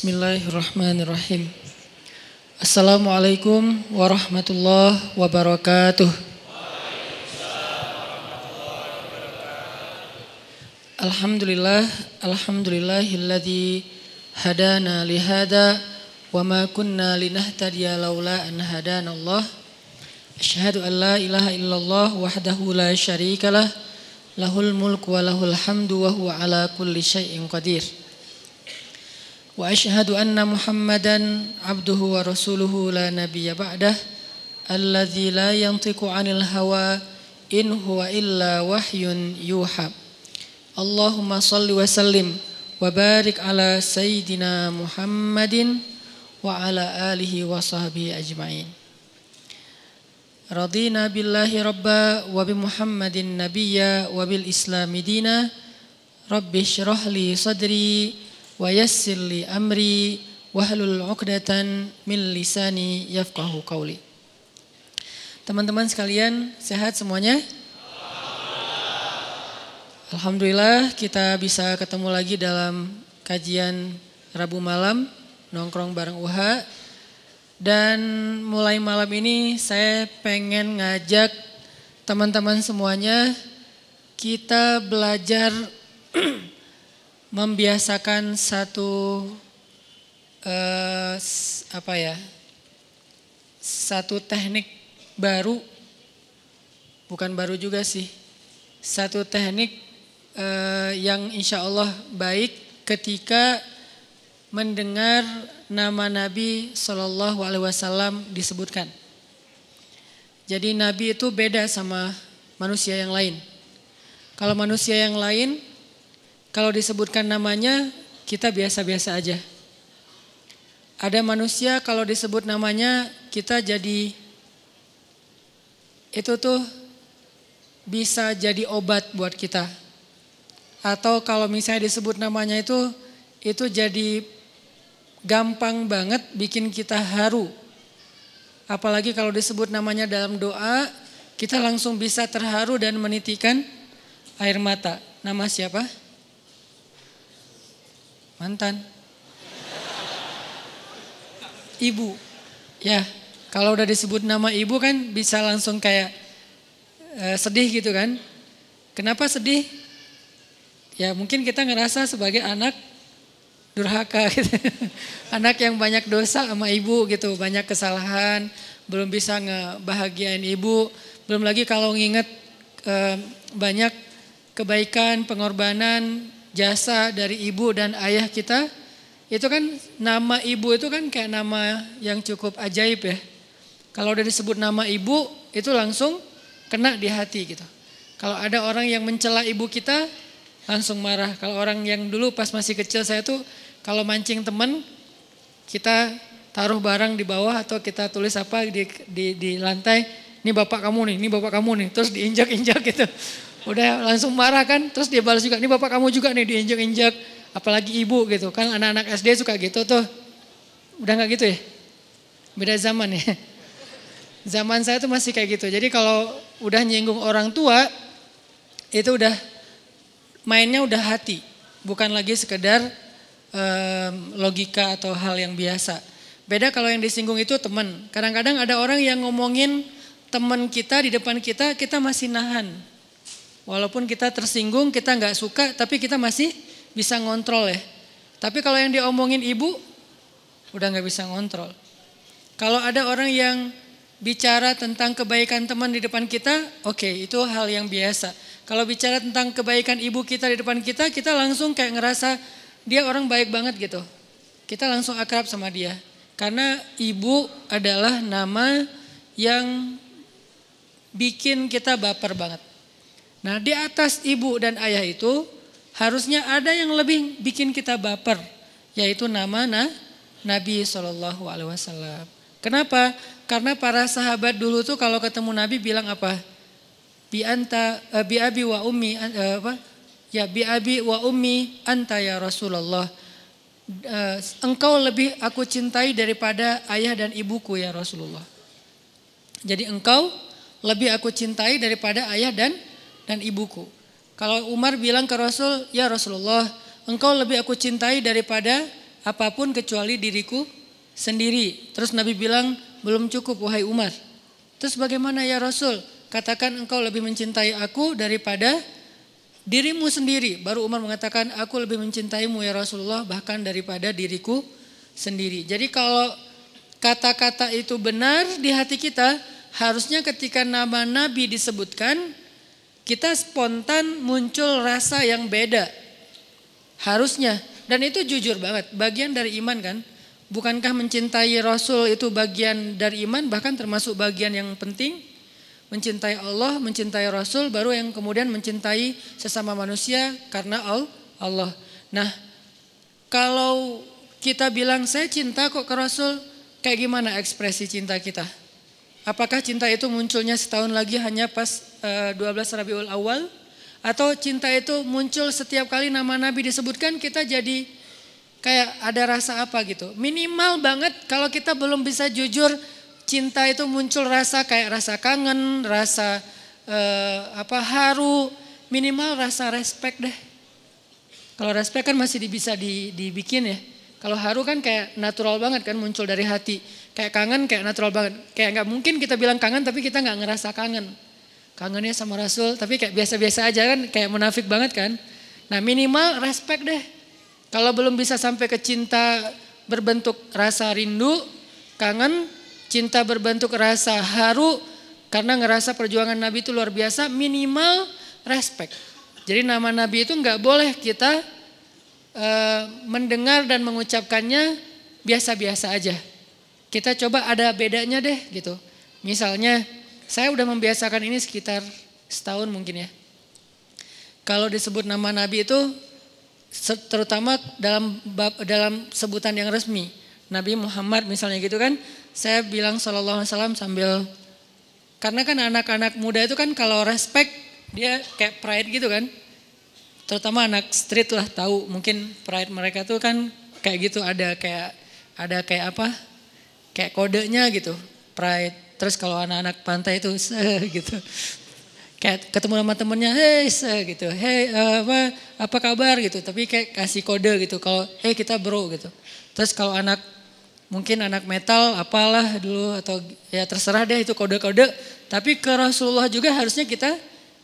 Bismillahirrahmanirrahim. Assalamualaikum warahmatullahi wabarakatuh. Alhamdulillah, alhamdulillahilladzi hadana lihada wa ma kunna linahtadiya laula an hadana Allah. Asyhadu an la ilaha illallah wahdahu la syarikalah lahul mulku wa lahul hamdu wa huwa ala kulli syai'in qadir. وأشهد أن محمدا عبده ورسوله لا نبي بعده الذي لا ينطق عن الهوى إن هو إلا وحي يوحى. اللهم صل وسلم وبارك على سيدنا محمد وعلى آله وصحبه أجمعين. رضينا بالله ربا وبمحمد نبيا وبالإسلام دينا. رب اشرح لي صدري yassir li amri wahlul 'uqdatan min lisani yafqahu qawli. Teman-teman sekalian, sehat semuanya? Alhamdulillah kita bisa ketemu lagi dalam kajian Rabu malam nongkrong bareng UHA dan mulai malam ini saya pengen ngajak teman-teman semuanya kita belajar membiasakan satu uh, apa ya satu teknik baru bukan baru juga sih satu teknik uh, yang insya Allah baik ketika mendengar nama Nabi Shallallahu Alaihi Wasallam disebutkan. Jadi Nabi itu beda sama manusia yang lain. Kalau manusia yang lain kalau disebutkan namanya, kita biasa-biasa aja. Ada manusia kalau disebut namanya, kita jadi itu tuh bisa jadi obat buat kita. Atau kalau misalnya disebut namanya itu, itu jadi gampang banget bikin kita haru. Apalagi kalau disebut namanya dalam doa, kita langsung bisa terharu dan menitikan air mata. Nama siapa? Mantan. Ibu. Ya, kalau udah disebut nama ibu kan bisa langsung kayak uh, sedih gitu kan. Kenapa sedih? Ya mungkin kita ngerasa sebagai anak durhaka gitu. anak yang banyak dosa sama ibu gitu, banyak kesalahan, belum bisa ngebahagiain ibu. Belum lagi kalau nginget uh, banyak kebaikan, pengorbanan, jasa dari ibu dan ayah kita, itu kan nama ibu itu kan kayak nama yang cukup ajaib ya. Kalau udah disebut nama ibu, itu langsung kena di hati gitu. Kalau ada orang yang mencela ibu kita, langsung marah. Kalau orang yang dulu pas masih kecil saya tuh, kalau mancing temen, kita taruh barang di bawah atau kita tulis apa di, di, di lantai, ini bapak kamu nih, ini bapak kamu nih, terus diinjak-injak gitu. Udah langsung marah kan, terus dia balas juga, ini bapak kamu juga nih diinjak-injak, apalagi ibu gitu. Kan anak-anak SD suka gitu tuh. Udah gak gitu ya? Beda zaman ya. Zaman saya tuh masih kayak gitu. Jadi kalau udah nyinggung orang tua, itu udah mainnya udah hati. Bukan lagi sekedar um, logika atau hal yang biasa. Beda kalau yang disinggung itu teman. Kadang-kadang ada orang yang ngomongin teman kita di depan kita, kita masih nahan Walaupun kita tersinggung, kita nggak suka, tapi kita masih bisa ngontrol ya. Tapi kalau yang diomongin ibu, udah nggak bisa ngontrol. Kalau ada orang yang bicara tentang kebaikan teman di depan kita, oke okay, itu hal yang biasa. Kalau bicara tentang kebaikan ibu kita di depan kita, kita langsung kayak ngerasa dia orang baik banget gitu. Kita langsung akrab sama dia. Karena ibu adalah nama yang bikin kita baper banget. Nah di atas ibu dan ayah itu harusnya ada yang lebih bikin kita baper, yaitu nama nah, Nabi Shallallahu Alaihi Wasallam. Kenapa? Karena para sahabat dulu tuh kalau ketemu Nabi bilang apa? Bi anta, uh, bi abi wa ummi, uh, apa? Ya bi abi wa ummi anta ya Rasulullah. Uh, engkau lebih aku cintai daripada ayah dan ibuku ya Rasulullah. Jadi engkau lebih aku cintai daripada ayah dan dan ibuku. Kalau Umar bilang ke Rasul, ya Rasulullah, engkau lebih aku cintai daripada apa pun kecuali diriku sendiri. Terus Nabi bilang, belum cukup wahai Umar. Terus bagaimana ya Rasul? Katakan engkau lebih mencintai aku daripada dirimu sendiri. Baru Umar mengatakan, aku lebih mencintaimu ya Rasulullah bahkan daripada diriku sendiri. Jadi kalau kata-kata itu benar di hati kita, harusnya ketika nama Nabi disebutkan, kita spontan muncul rasa yang beda. Harusnya. Dan itu jujur banget, bagian dari iman kan. Bukankah mencintai Rasul itu bagian dari iman, bahkan termasuk bagian yang penting? Mencintai Allah, mencintai Rasul, baru yang kemudian mencintai sesama manusia karena Allah. Nah, kalau kita bilang saya cinta kok ke Rasul, kayak gimana ekspresi cinta kita? Apakah cinta itu munculnya setahun lagi hanya pas uh, eh, 12 Rabiul Awal? Atau cinta itu muncul setiap kali nama Nabi disebutkan kita jadi kayak ada rasa apa gitu. Minimal banget kalau kita belum bisa jujur cinta itu muncul rasa kayak rasa kangen, rasa eh, apa haru, minimal rasa respect deh. Kalau respect kan masih bisa dibikin ya. Kalau haru kan kayak natural banget kan muncul dari hati. Kayak kangen kayak natural banget. Kayak nggak mungkin kita bilang kangen tapi kita nggak ngerasa kangen kangennya sama Rasul, tapi kayak biasa-biasa aja kan, kayak munafik banget kan. Nah minimal respect deh. Kalau belum bisa sampai ke cinta berbentuk rasa rindu, kangen, cinta berbentuk rasa haru, karena ngerasa perjuangan Nabi itu luar biasa, minimal respect. Jadi nama Nabi itu nggak boleh kita uh, mendengar dan mengucapkannya biasa-biasa aja. Kita coba ada bedanya deh gitu. Misalnya saya udah membiasakan ini sekitar setahun mungkin ya. Kalau disebut nama Nabi itu terutama dalam dalam sebutan yang resmi. Nabi Muhammad misalnya gitu kan, saya bilang Shallallahu Alaihi Wasallam sambil karena kan anak-anak muda itu kan kalau respect dia kayak pride gitu kan. Terutama anak street lah tahu mungkin pride mereka tuh kan kayak gitu ada kayak ada kayak apa? Kayak kodenya gitu. Pride Terus kalau anak-anak pantai itu se gitu. Kayak ketemu sama temennya, hei se gitu, hei uh, apa apa kabar gitu. Tapi kayak kasih kode gitu. Kalau hey kita bro gitu. Terus kalau anak mungkin anak metal apalah dulu atau ya terserah deh itu kode-kode. Tapi ke Rasulullah juga harusnya kita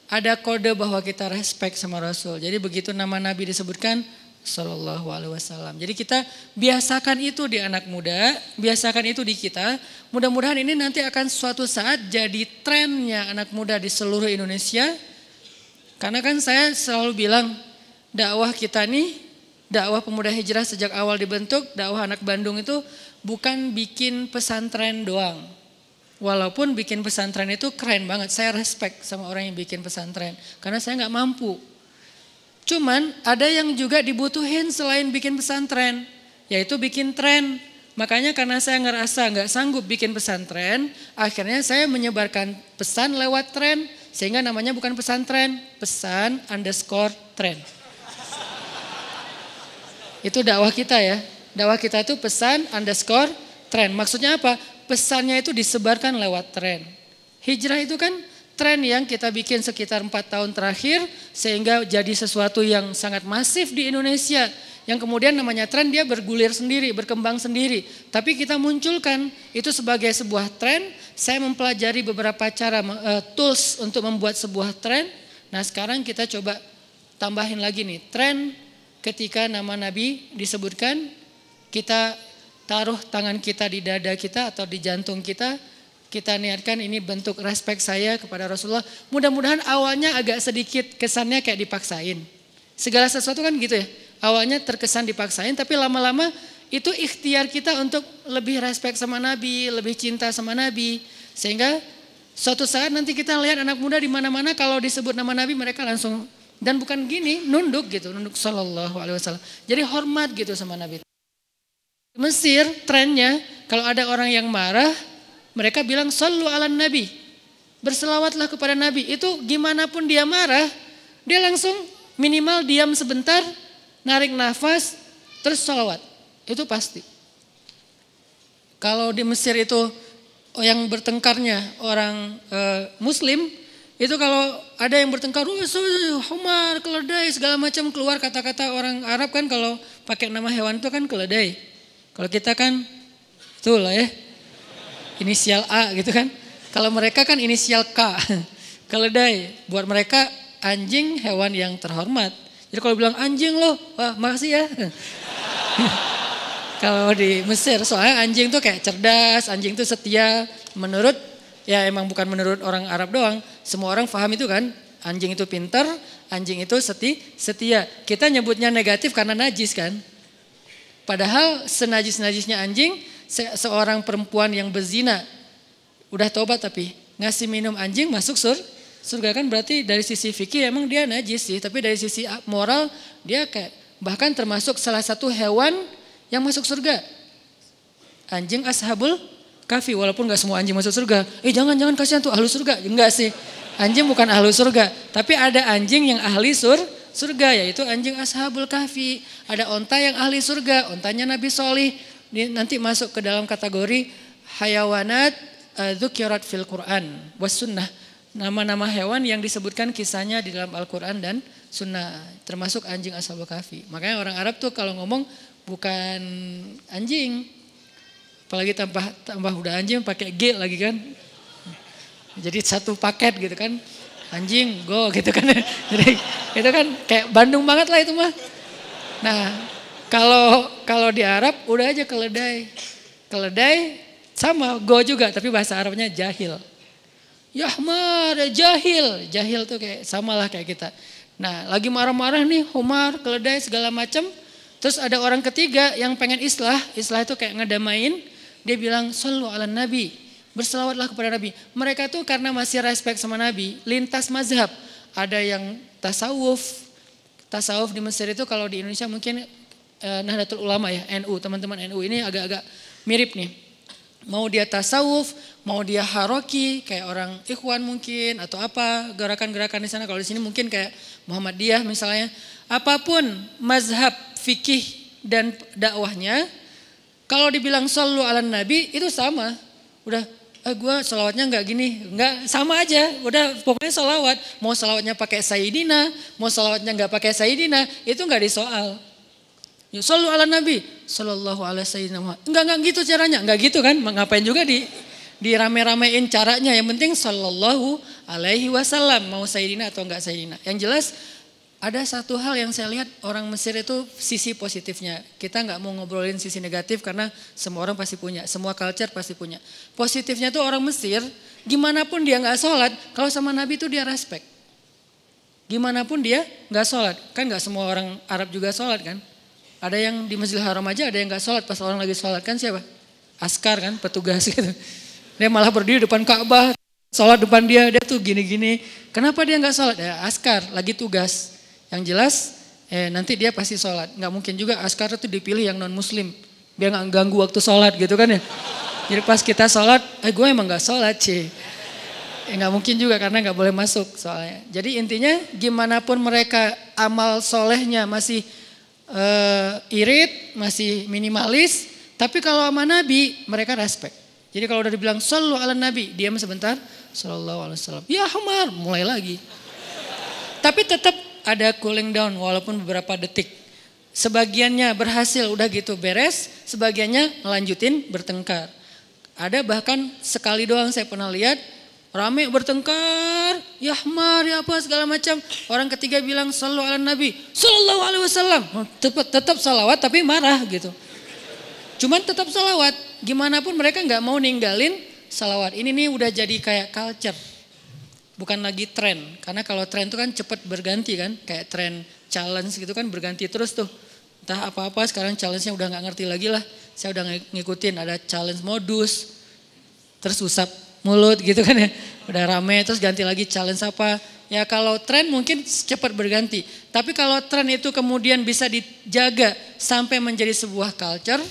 ada kode bahwa kita respect sama Rasul. Jadi begitu nama Nabi disebutkan, Sallallahu Alaihi Wasallam. Jadi kita biasakan itu di anak muda, biasakan itu di kita. Mudah-mudahan ini nanti akan suatu saat jadi trennya anak muda di seluruh Indonesia. Karena kan saya selalu bilang dakwah kita nih, dakwah pemuda hijrah sejak awal dibentuk, dakwah anak Bandung itu bukan bikin pesantren doang. Walaupun bikin pesantren itu keren banget, saya respect sama orang yang bikin pesantren. Karena saya nggak mampu Cuman ada yang juga dibutuhin selain bikin pesantren, yaitu bikin tren. Makanya karena saya ngerasa nggak sanggup bikin pesantren, akhirnya saya menyebarkan pesan lewat tren, sehingga namanya bukan pesantren, pesan underscore tren. Itu dakwah kita ya. Dakwah kita itu pesan underscore tren. Maksudnya apa? Pesannya itu disebarkan lewat tren. Hijrah itu kan tren yang kita bikin sekitar empat tahun terakhir sehingga jadi sesuatu yang sangat masif di Indonesia yang kemudian namanya tren dia bergulir sendiri, berkembang sendiri. Tapi kita munculkan itu sebagai sebuah tren. Saya mempelajari beberapa cara uh, tools untuk membuat sebuah tren. Nah sekarang kita coba tambahin lagi nih tren ketika nama Nabi disebutkan kita taruh tangan kita di dada kita atau di jantung kita kita niatkan ini bentuk respect saya kepada Rasulullah. Mudah-mudahan awalnya agak sedikit kesannya kayak dipaksain. Segala sesuatu kan gitu ya. Awalnya terkesan dipaksain tapi lama-lama itu ikhtiar kita untuk lebih respect sama Nabi, lebih cinta sama Nabi. Sehingga suatu saat nanti kita lihat anak muda di mana-mana kalau disebut nama Nabi mereka langsung dan bukan gini nunduk gitu, nunduk sallallahu alaihi wasallam. Jadi hormat gitu sama Nabi. Mesir trennya kalau ada orang yang marah mereka bilang sallu ala nabi. Berselawatlah kepada nabi. Itu gimana pun dia marah, dia langsung minimal diam sebentar, narik nafas, terus salawat. Itu pasti. Kalau di Mesir itu yang bertengkarnya orang e, muslim, itu kalau ada yang bertengkar, oh, so, humar, keledai, segala macam keluar kata-kata orang Arab kan kalau pakai nama hewan itu kan keledai. Kalau kita kan, itulah ya, inisial A gitu kan. Kalau mereka kan inisial K, keledai. Buat mereka anjing hewan yang terhormat. Jadi kalau bilang anjing loh, wah makasih ya. kalau di Mesir soalnya anjing tuh kayak cerdas, anjing tuh setia. Menurut ya emang bukan menurut orang Arab doang, semua orang paham itu kan. Anjing itu pinter, anjing itu seti, setia. Kita nyebutnya negatif karena najis kan. Padahal senajis-najisnya anjing, se seorang perempuan yang berzina, udah tobat tapi ngasih minum anjing masuk sur, surga kan berarti dari sisi fikih emang dia najis sih. Tapi dari sisi moral dia kayak bahkan termasuk salah satu hewan yang masuk surga. Anjing ashabul kafi walaupun gak semua anjing masuk surga. Eh jangan jangan kasihan tuh ahli surga. Enggak sih. Anjing bukan ahli surga, tapi ada anjing yang ahli sur surga yaitu anjing ashabul kafi. Ada onta yang ahli surga, ontanya Nabi Solih. Nanti masuk ke dalam kategori hayawanat dzukirat fil Quran was sunnah. Nama-nama hewan yang disebutkan kisahnya di dalam Al-Quran dan sunnah. Termasuk anjing ashabul kafi. Makanya orang Arab tuh kalau ngomong bukan anjing. Apalagi tambah tambah udah anjing pakai G lagi kan. Jadi satu paket gitu kan. Anjing, go gitu kan. Jadi itu kan kayak Bandung banget lah itu mah. Nah, kalau kalau di Arab udah aja keledai. Keledai sama go juga tapi bahasa Arabnya jahil. Yahmar, jahil. Jahil tuh kayak samalah kayak kita. Nah, lagi marah-marah nih, Umar, keledai segala macam. Terus ada orang ketiga yang pengen islah, islah itu kayak ngedamain. Dia bilang, Sallu ala Nabi, berselawatlah kepada Nabi. Mereka tuh karena masih respect sama Nabi, lintas mazhab. Ada yang tasawuf, tasawuf di Mesir itu kalau di Indonesia mungkin eh, Nahdlatul Ulama ya, NU, teman-teman NU ini agak-agak mirip nih. Mau dia tasawuf, mau dia haroki, kayak orang ikhwan mungkin, atau apa, gerakan-gerakan di sana. Kalau di sini mungkin kayak Muhammadiyah misalnya. Apa pun mazhab fikih dan dakwahnya, kalau dibilang sallu ala nabi itu sama. Udah eh, gue salawatnya nggak gini, nggak sama aja. Udah pokoknya salawat. Mau salawatnya pakai sayidina, mau salawatnya nggak pakai sayidina, itu nggak disoal. Ya, sallu ala nabi, sallallahu alaihi Muhammad. Enggak enggak gitu caranya, enggak gitu kan? Ngapain juga di dirame-ramein caranya. Yang penting sallallahu alaihi wasallam mau sayyidina atau enggak sayyidina. Yang jelas ada satu hal yang saya lihat orang Mesir itu sisi positifnya. Kita nggak mau ngobrolin sisi negatif karena semua orang pasti punya, semua culture pasti punya. Positifnya tuh orang Mesir, gimana pun dia nggak sholat, kalau sama Nabi itu dia respect. Gimana pun dia nggak sholat, kan nggak semua orang Arab juga sholat kan. Ada yang di Masjidil Haram aja ada yang nggak sholat pas orang lagi sholat kan siapa? Askar kan, petugas gitu. Dia malah berdiri depan Ka'bah, sholat depan dia, dia tuh gini-gini. Kenapa dia nggak sholat? Ya askar, lagi tugas. Yang jelas eh, nanti dia pasti sholat. Nggak mungkin juga askar itu dipilih yang non muslim. Biar nggak ganggu waktu sholat gitu kan ya. Jadi pas kita sholat, eh gue emang nggak sholat sih. Eh, nggak mungkin juga karena nggak boleh masuk soalnya. Jadi intinya gimana pun mereka amal solehnya masih uh, irit, masih minimalis. Tapi kalau sama Nabi mereka respect. Jadi kalau udah dibilang sallu ala Nabi, diam sebentar. Sallallahu alaihi wasallam. Ya Umar, mulai lagi. Tapi tetap ada cooling down walaupun beberapa detik. Sebagiannya berhasil udah gitu beres, sebagiannya melanjutin bertengkar. Ada bahkan sekali doang saya pernah lihat rame bertengkar, yahmar ya apa segala macam. Orang ketiga bilang sallu ala nabi, sallallahu alaihi wasallam. Tetap, tetap salawat tapi marah gitu. Cuman tetap salawat, gimana pun mereka nggak mau ninggalin salawat. Ini nih udah jadi kayak culture bukan lagi tren. Karena kalau tren itu kan cepat berganti kan, kayak tren challenge gitu kan berganti terus tuh. Entah apa-apa sekarang challenge-nya udah nggak ngerti lagi lah. Saya udah ngikutin ada challenge modus, terus usap mulut gitu kan ya. Udah rame terus ganti lagi challenge apa. Ya kalau tren mungkin cepat berganti. Tapi kalau tren itu kemudian bisa dijaga sampai menjadi sebuah culture.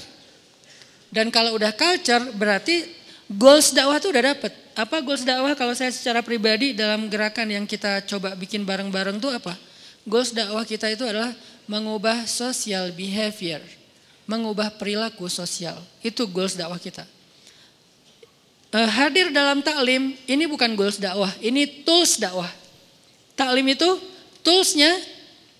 Dan kalau udah culture berarti goals dakwah itu udah dapet apa goals dakwah kalau saya secara pribadi dalam gerakan yang kita coba bikin bareng-bareng tuh apa? Goals dakwah kita itu adalah mengubah social behavior, mengubah perilaku sosial. Itu goals dakwah kita. Uh, hadir dalam taklim ini bukan goals dakwah, ini tools dakwah. Taklim itu toolsnya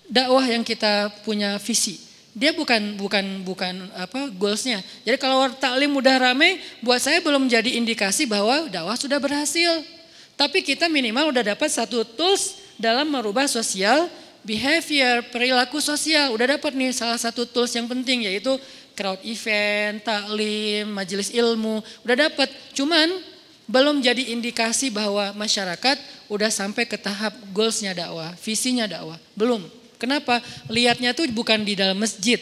dakwah yang kita punya visi. Dia bukan bukan bukan apa goalsnya. Jadi kalau taklim udah rame, buat saya belum jadi indikasi bahwa dakwah sudah berhasil. Tapi kita minimal udah dapat satu tools dalam merubah sosial behavior, perilaku sosial. Udah dapat nih salah satu tools yang penting yaitu crowd event, taklim, majelis ilmu, udah dapat. Cuman belum jadi indikasi bahwa masyarakat udah sampai ke tahap goalsnya dakwah, visinya dakwah. Belum. Kenapa? Lihatnya tuh bukan di dalam masjid.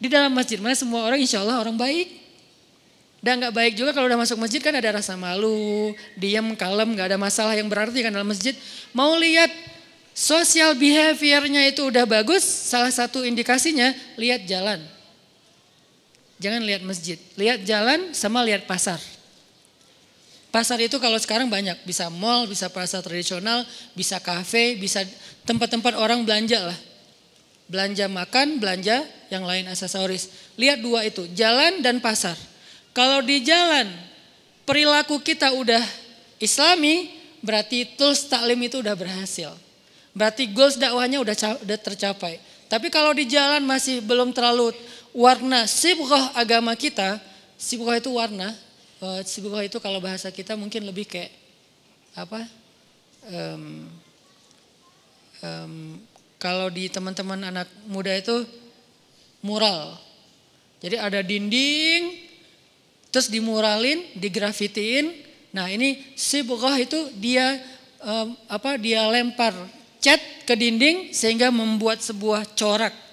Di dalam masjid mana semua orang insya Allah orang baik. Dan nggak baik juga kalau udah masuk masjid kan ada rasa malu, diam, kalem, nggak ada masalah yang berarti kan dalam masjid. Mau lihat sosial behaviornya itu udah bagus, salah satu indikasinya lihat jalan. Jangan lihat masjid, lihat jalan sama lihat pasar. Pasar itu kalau sekarang banyak, bisa mall, bisa pasar tradisional, bisa kafe, bisa tempat-tempat orang belanja lah. Belanja makan, belanja yang lain aksesoris. Lihat dua itu, jalan dan pasar. Kalau di jalan perilaku kita udah islami, berarti tools taklim itu udah berhasil. Berarti goals dakwahnya udah, udah tercapai. Tapi kalau di jalan masih belum terlalu warna sibghah agama kita, sibghah itu warna, uh, sibghah itu kalau bahasa kita mungkin lebih kayak apa? Um, um, kalau di teman-teman anak muda itu mural. Jadi ada dinding, terus dimuralin, digrafitiin. Nah ini sibghah itu dia um, apa? Dia lempar cat ke dinding sehingga membuat sebuah corak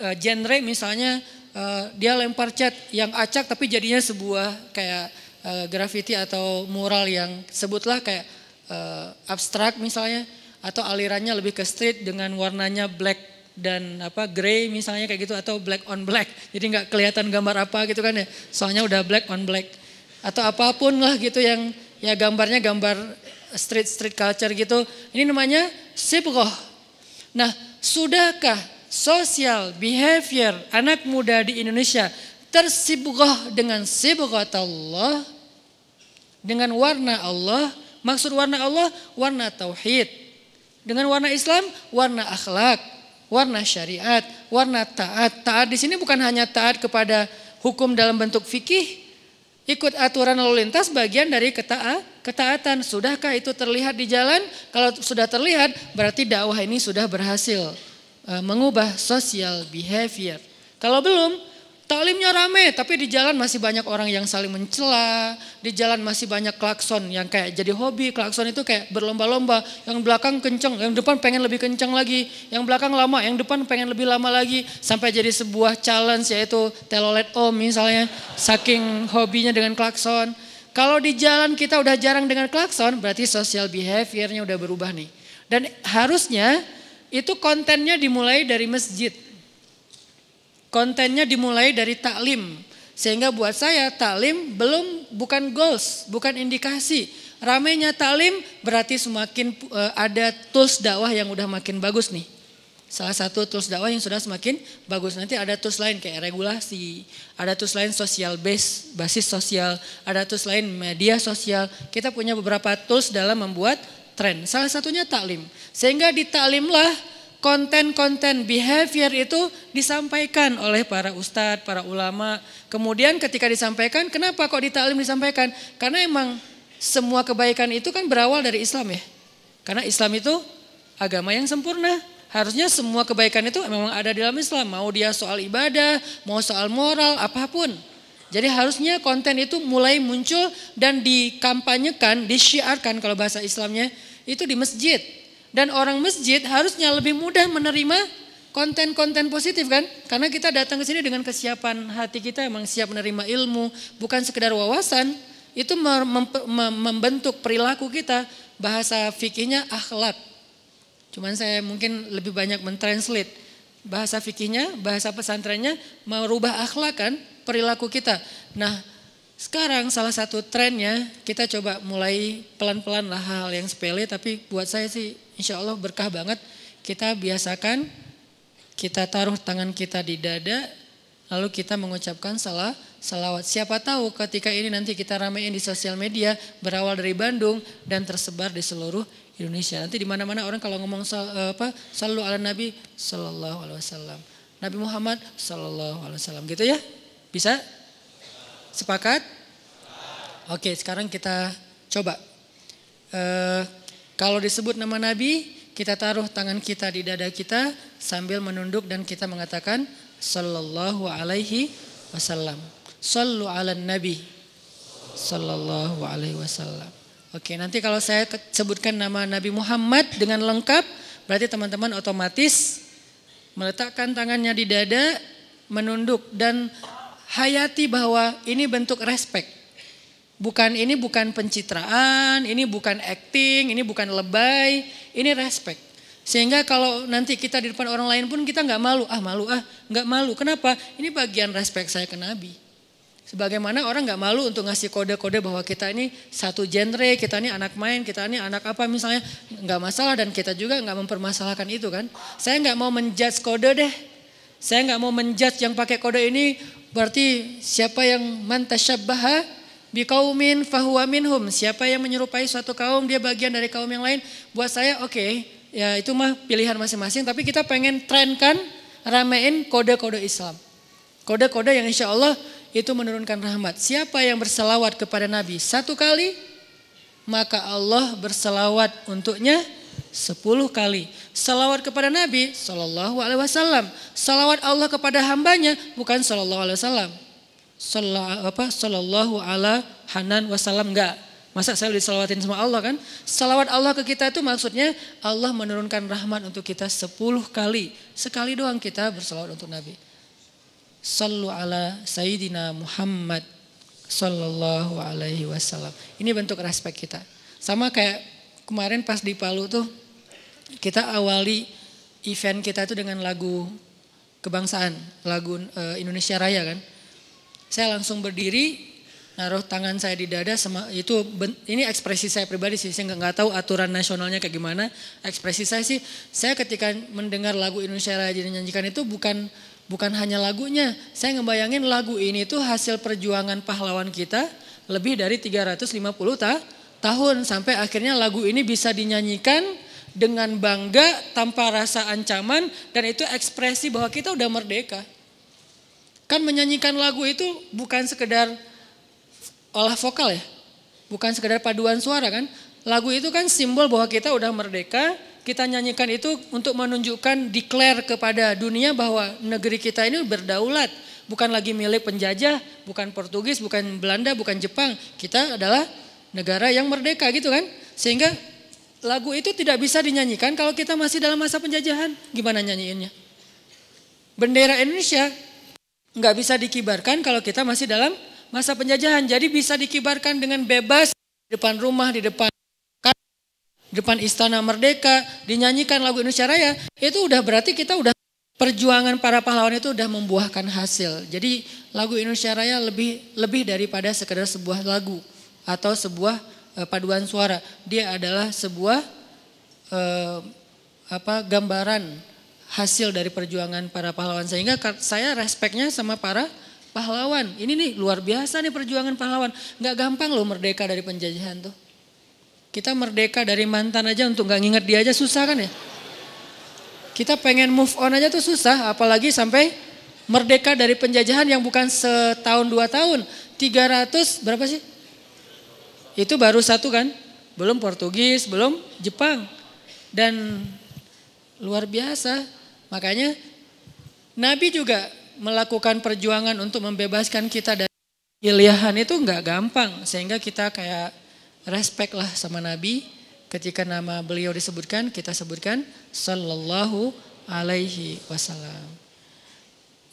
uh, genre misalnya uh, dia lempar cat yang acak tapi jadinya sebuah kayak uh, graffiti atau mural yang sebutlah kayak uh, abstrak misalnya atau alirannya lebih ke street dengan warnanya black dan apa grey misalnya kayak gitu atau black on black. Jadi nggak kelihatan gambar apa gitu kan ya soalnya udah black on black. Atau apa pun lah gitu yang ya gambarnya gambar street street culture gitu. Ini namanya sibgoh nah sudahkah sosial behavior anak muda di Indonesia tersibghah dengan sibghat Allah dengan warna Allah maksud warna Allah warna tauhid dengan warna Islam warna akhlak warna syariat warna taat taat di sini bukan hanya taat kepada hukum dalam bentuk fikih ikut aturan lalu lintas bagian dari ketaat, ketaatan. Sudahkah itu terlihat di jalan? Kalau sudah terlihat berarti dakwah ini sudah berhasil. Eh, mengubah sosial behavior. Kalau belum, taklimnya rame tapi di jalan masih banyak orang yang saling mencela, di jalan masih banyak klakson yang kayak jadi hobi, klakson itu kayak berlomba-lomba, yang belakang kenceng, yang depan pengen lebih kenceng lagi, yang belakang lama, yang depan pengen lebih lama lagi, sampai jadi sebuah challenge yaitu telolet om misalnya, saking hobinya dengan klakson. Kalau di jalan kita udah jarang dengan klakson, berarti sosial behaviornya udah berubah nih. Dan harusnya itu kontennya dimulai dari masjid. Kontennya dimulai dari taklim. Sehingga buat saya taklim belum bukan goals, bukan indikasi. Ramainya taklim berarti semakin uh, ada tools dakwah yang udah makin bagus nih. Salah satu tools dakwah yang sudah semakin bagus. Nanti ada tools lain kayak regulasi, ada tools lain sosial base, basis sosial, ada tools lain media sosial. Kita punya beberapa tools dalam membuat tren. Salah satunya taklim. Sehingga di taklimlah konten-konten behavior itu disampaikan oleh para ustadz, para ulama. Kemudian ketika disampaikan, kenapa kok di taklim disampaikan? Karena emang semua kebaikan itu kan berawal dari Islam ya. Karena Islam itu agama yang sempurna. Harusnya semua kebaikan itu memang ada di dalam Islam. Mau dia soal ibadah, mau soal moral, apa pun. Jadi harusnya konten itu mulai muncul dan dikampanyekan, disyiarkan kalau bahasa Islamnya itu di masjid. Dan orang masjid harusnya lebih mudah menerima konten-konten positif kan? Karena kita datang ke sini dengan kesiapan hati kita emang siap menerima ilmu, bukan sekedar wawasan. Itu membentuk perilaku kita. Bahasa fikihnya akhlak. Cuman saya mungkin lebih banyak mentranslate bahasa fikihnya, bahasa pesantrennya merubah akhlak kan perilaku kita. Nah, sekarang salah satu trennya kita coba mulai pelan-pelan lah hal yang sepele tapi buat saya sih insya Allah berkah banget. Kita biasakan kita taruh tangan kita di dada lalu kita mengucapkan salah Salawat. Siapa tahu ketika ini nanti kita ramein di sosial media berawal dari Bandung dan tersebar di seluruh Indonesia. Nanti di mana-mana orang kalau ngomong sal, apa selalu ala Nabi Sallallahu Alaihi Wasallam. Nabi Muhammad Sallallahu Alaihi Wasallam gitu ya? Bisa? Sepakat? Oke, sekarang kita coba. Uh, kalau disebut nama Nabi, kita taruh tangan kita di dada kita sambil menunduk dan kita mengatakan Sallallahu Alaihi Wasallam. Sallu ala Nabi Sallallahu Alaihi Wasallam. Oke, nanti kalau saya sebutkan nama Nabi Muhammad dengan lengkap, berarti teman-teman otomatis meletakkan tangannya di dada, menunduk dan hayati bahwa ini bentuk respect. Bukan ini bukan pencitraan, ini bukan acting, ini bukan lebay, ini respect. Sehingga kalau nanti kita di depan orang lain pun kita nggak malu, ah malu ah nggak malu. Kenapa? Ini bagian respect saya ke Nabi. Sebagaimana orang nggak malu untuk ngasih kode-kode bahwa kita ini satu genre, kita ini anak main, kita ini anak apa misalnya nggak masalah dan kita juga nggak mempermasalahkan itu kan. Saya nggak mau menjudge kode deh. Saya nggak mau menjudge yang pakai kode ini berarti siapa yang mantasyabbaha Bikaumin fahuwa minhum. Siapa yang menyerupai suatu kaum dia bagian dari kaum yang lain. Buat saya oke okay, ya itu mah pilihan masing-masing. Tapi kita pengen trenkan ramein kode-kode Islam. Kode-kode yang insya Allah itu menurunkan rahmat. Siapa yang berselawat kepada Nabi satu kali, maka Allah berselawat untuknya sepuluh kali. Salawat kepada Nabi Sallallahu Alaihi Wasallam. Salawat Allah kepada hambanya bukan Sallallahu Alaihi Wasallam apa sallallahu ala hanan wasallam enggak. Masa saya disalawatin sama Allah kan? Salawat Allah ke kita itu maksudnya Allah menurunkan rahmat untuk kita sepuluh kali. Sekali doang kita bersalawat untuk Nabi. Sallu ala Sayyidina Muhammad Sallallahu alaihi wasallam. Ini bentuk respect kita. Sama kayak kemarin pas di Palu tuh kita awali event kita itu dengan lagu kebangsaan, lagu uh, Indonesia Raya kan. Saya langsung berdiri, naruh tangan saya di dada sama itu ini ekspresi saya pribadi sih saya nggak tahu aturan nasionalnya kayak gimana ekspresi saya sih saya ketika mendengar lagu Indonesia Raya dinyanyikan itu bukan bukan hanya lagunya saya ngebayangin lagu ini tuh hasil perjuangan pahlawan kita lebih dari 350 ta tahun sampai akhirnya lagu ini bisa dinyanyikan dengan bangga tanpa rasa ancaman dan itu ekspresi bahwa kita udah merdeka. Kan menyanyikan lagu itu bukan sekedar olah vokal ya. Bukan sekedar paduan suara kan. Lagu itu kan simbol bahwa kita udah merdeka. Kita nyanyikan itu untuk menunjukkan declare kepada dunia bahwa negeri kita ini berdaulat. Bukan lagi milik penjajah, bukan Portugis, bukan Belanda, bukan Jepang. Kita adalah negara yang merdeka gitu kan. Sehingga lagu itu tidak bisa dinyanyikan kalau kita masih dalam masa penjajahan. Gimana nyanyiinnya? Bendera Indonesia nggak bisa dikibarkan kalau kita masih dalam masa penjajahan. Jadi bisa dikibarkan dengan bebas di depan rumah, di depan di depan Istana Merdeka, dinyanyikan lagu Indonesia Raya, itu udah berarti kita udah perjuangan para pahlawan itu udah membuahkan hasil. Jadi lagu Indonesia Raya lebih lebih daripada sekedar sebuah lagu atau sebuah uh, paduan suara. Dia adalah sebuah uh, apa gambaran hasil dari perjuangan para pahlawan. Sehingga saya respeknya sama para pahlawan. Ini nih luar biasa nih perjuangan pahlawan. Gak gampang loh merdeka dari penjajahan tuh. Kita merdeka dari mantan aja untuk gak nginget dia aja susah kan ya. Kita pengen move on aja tuh susah. Apalagi sampai merdeka dari penjajahan yang bukan setahun dua tahun. 300 berapa sih? Itu baru satu kan. Belum Portugis, belum Jepang. Dan luar biasa Makanya Nabi juga melakukan perjuangan untuk membebaskan kita dari iliahan itu nggak gampang. Sehingga kita kayak respect lah sama Nabi. Ketika nama beliau disebutkan, kita sebutkan Sallallahu alaihi wasallam.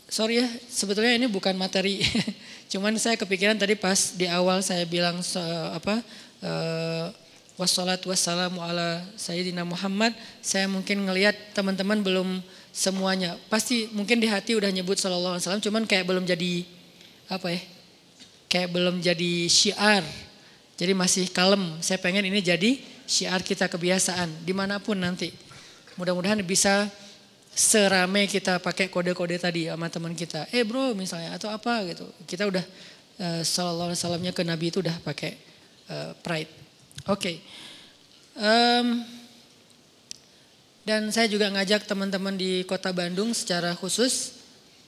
Sorry ya, sebetulnya ini bukan materi. Cuman saya kepikiran tadi pas di awal saya bilang so, apa uh, wassalatu wassalamu ala sayyidina Muhammad. Saya mungkin ngelihat teman-teman belum semuanya. Pasti mungkin di hati udah nyebut sallallahu alaihi wasallam cuman kayak belum jadi apa ya? Kayak belum jadi syiar. Jadi masih kalem. Saya pengen ini jadi syiar kita kebiasaan di mana pun nanti. Mudah-mudahan bisa serame kita pakai kode-kode tadi sama teman kita. Eh bro misalnya atau apa gitu. Kita udah uh, sallallahu alaihi ke Nabi itu udah pakai uh, pride. Oke. Okay. Um, dan saya juga ngajak teman-teman di kota Bandung secara khusus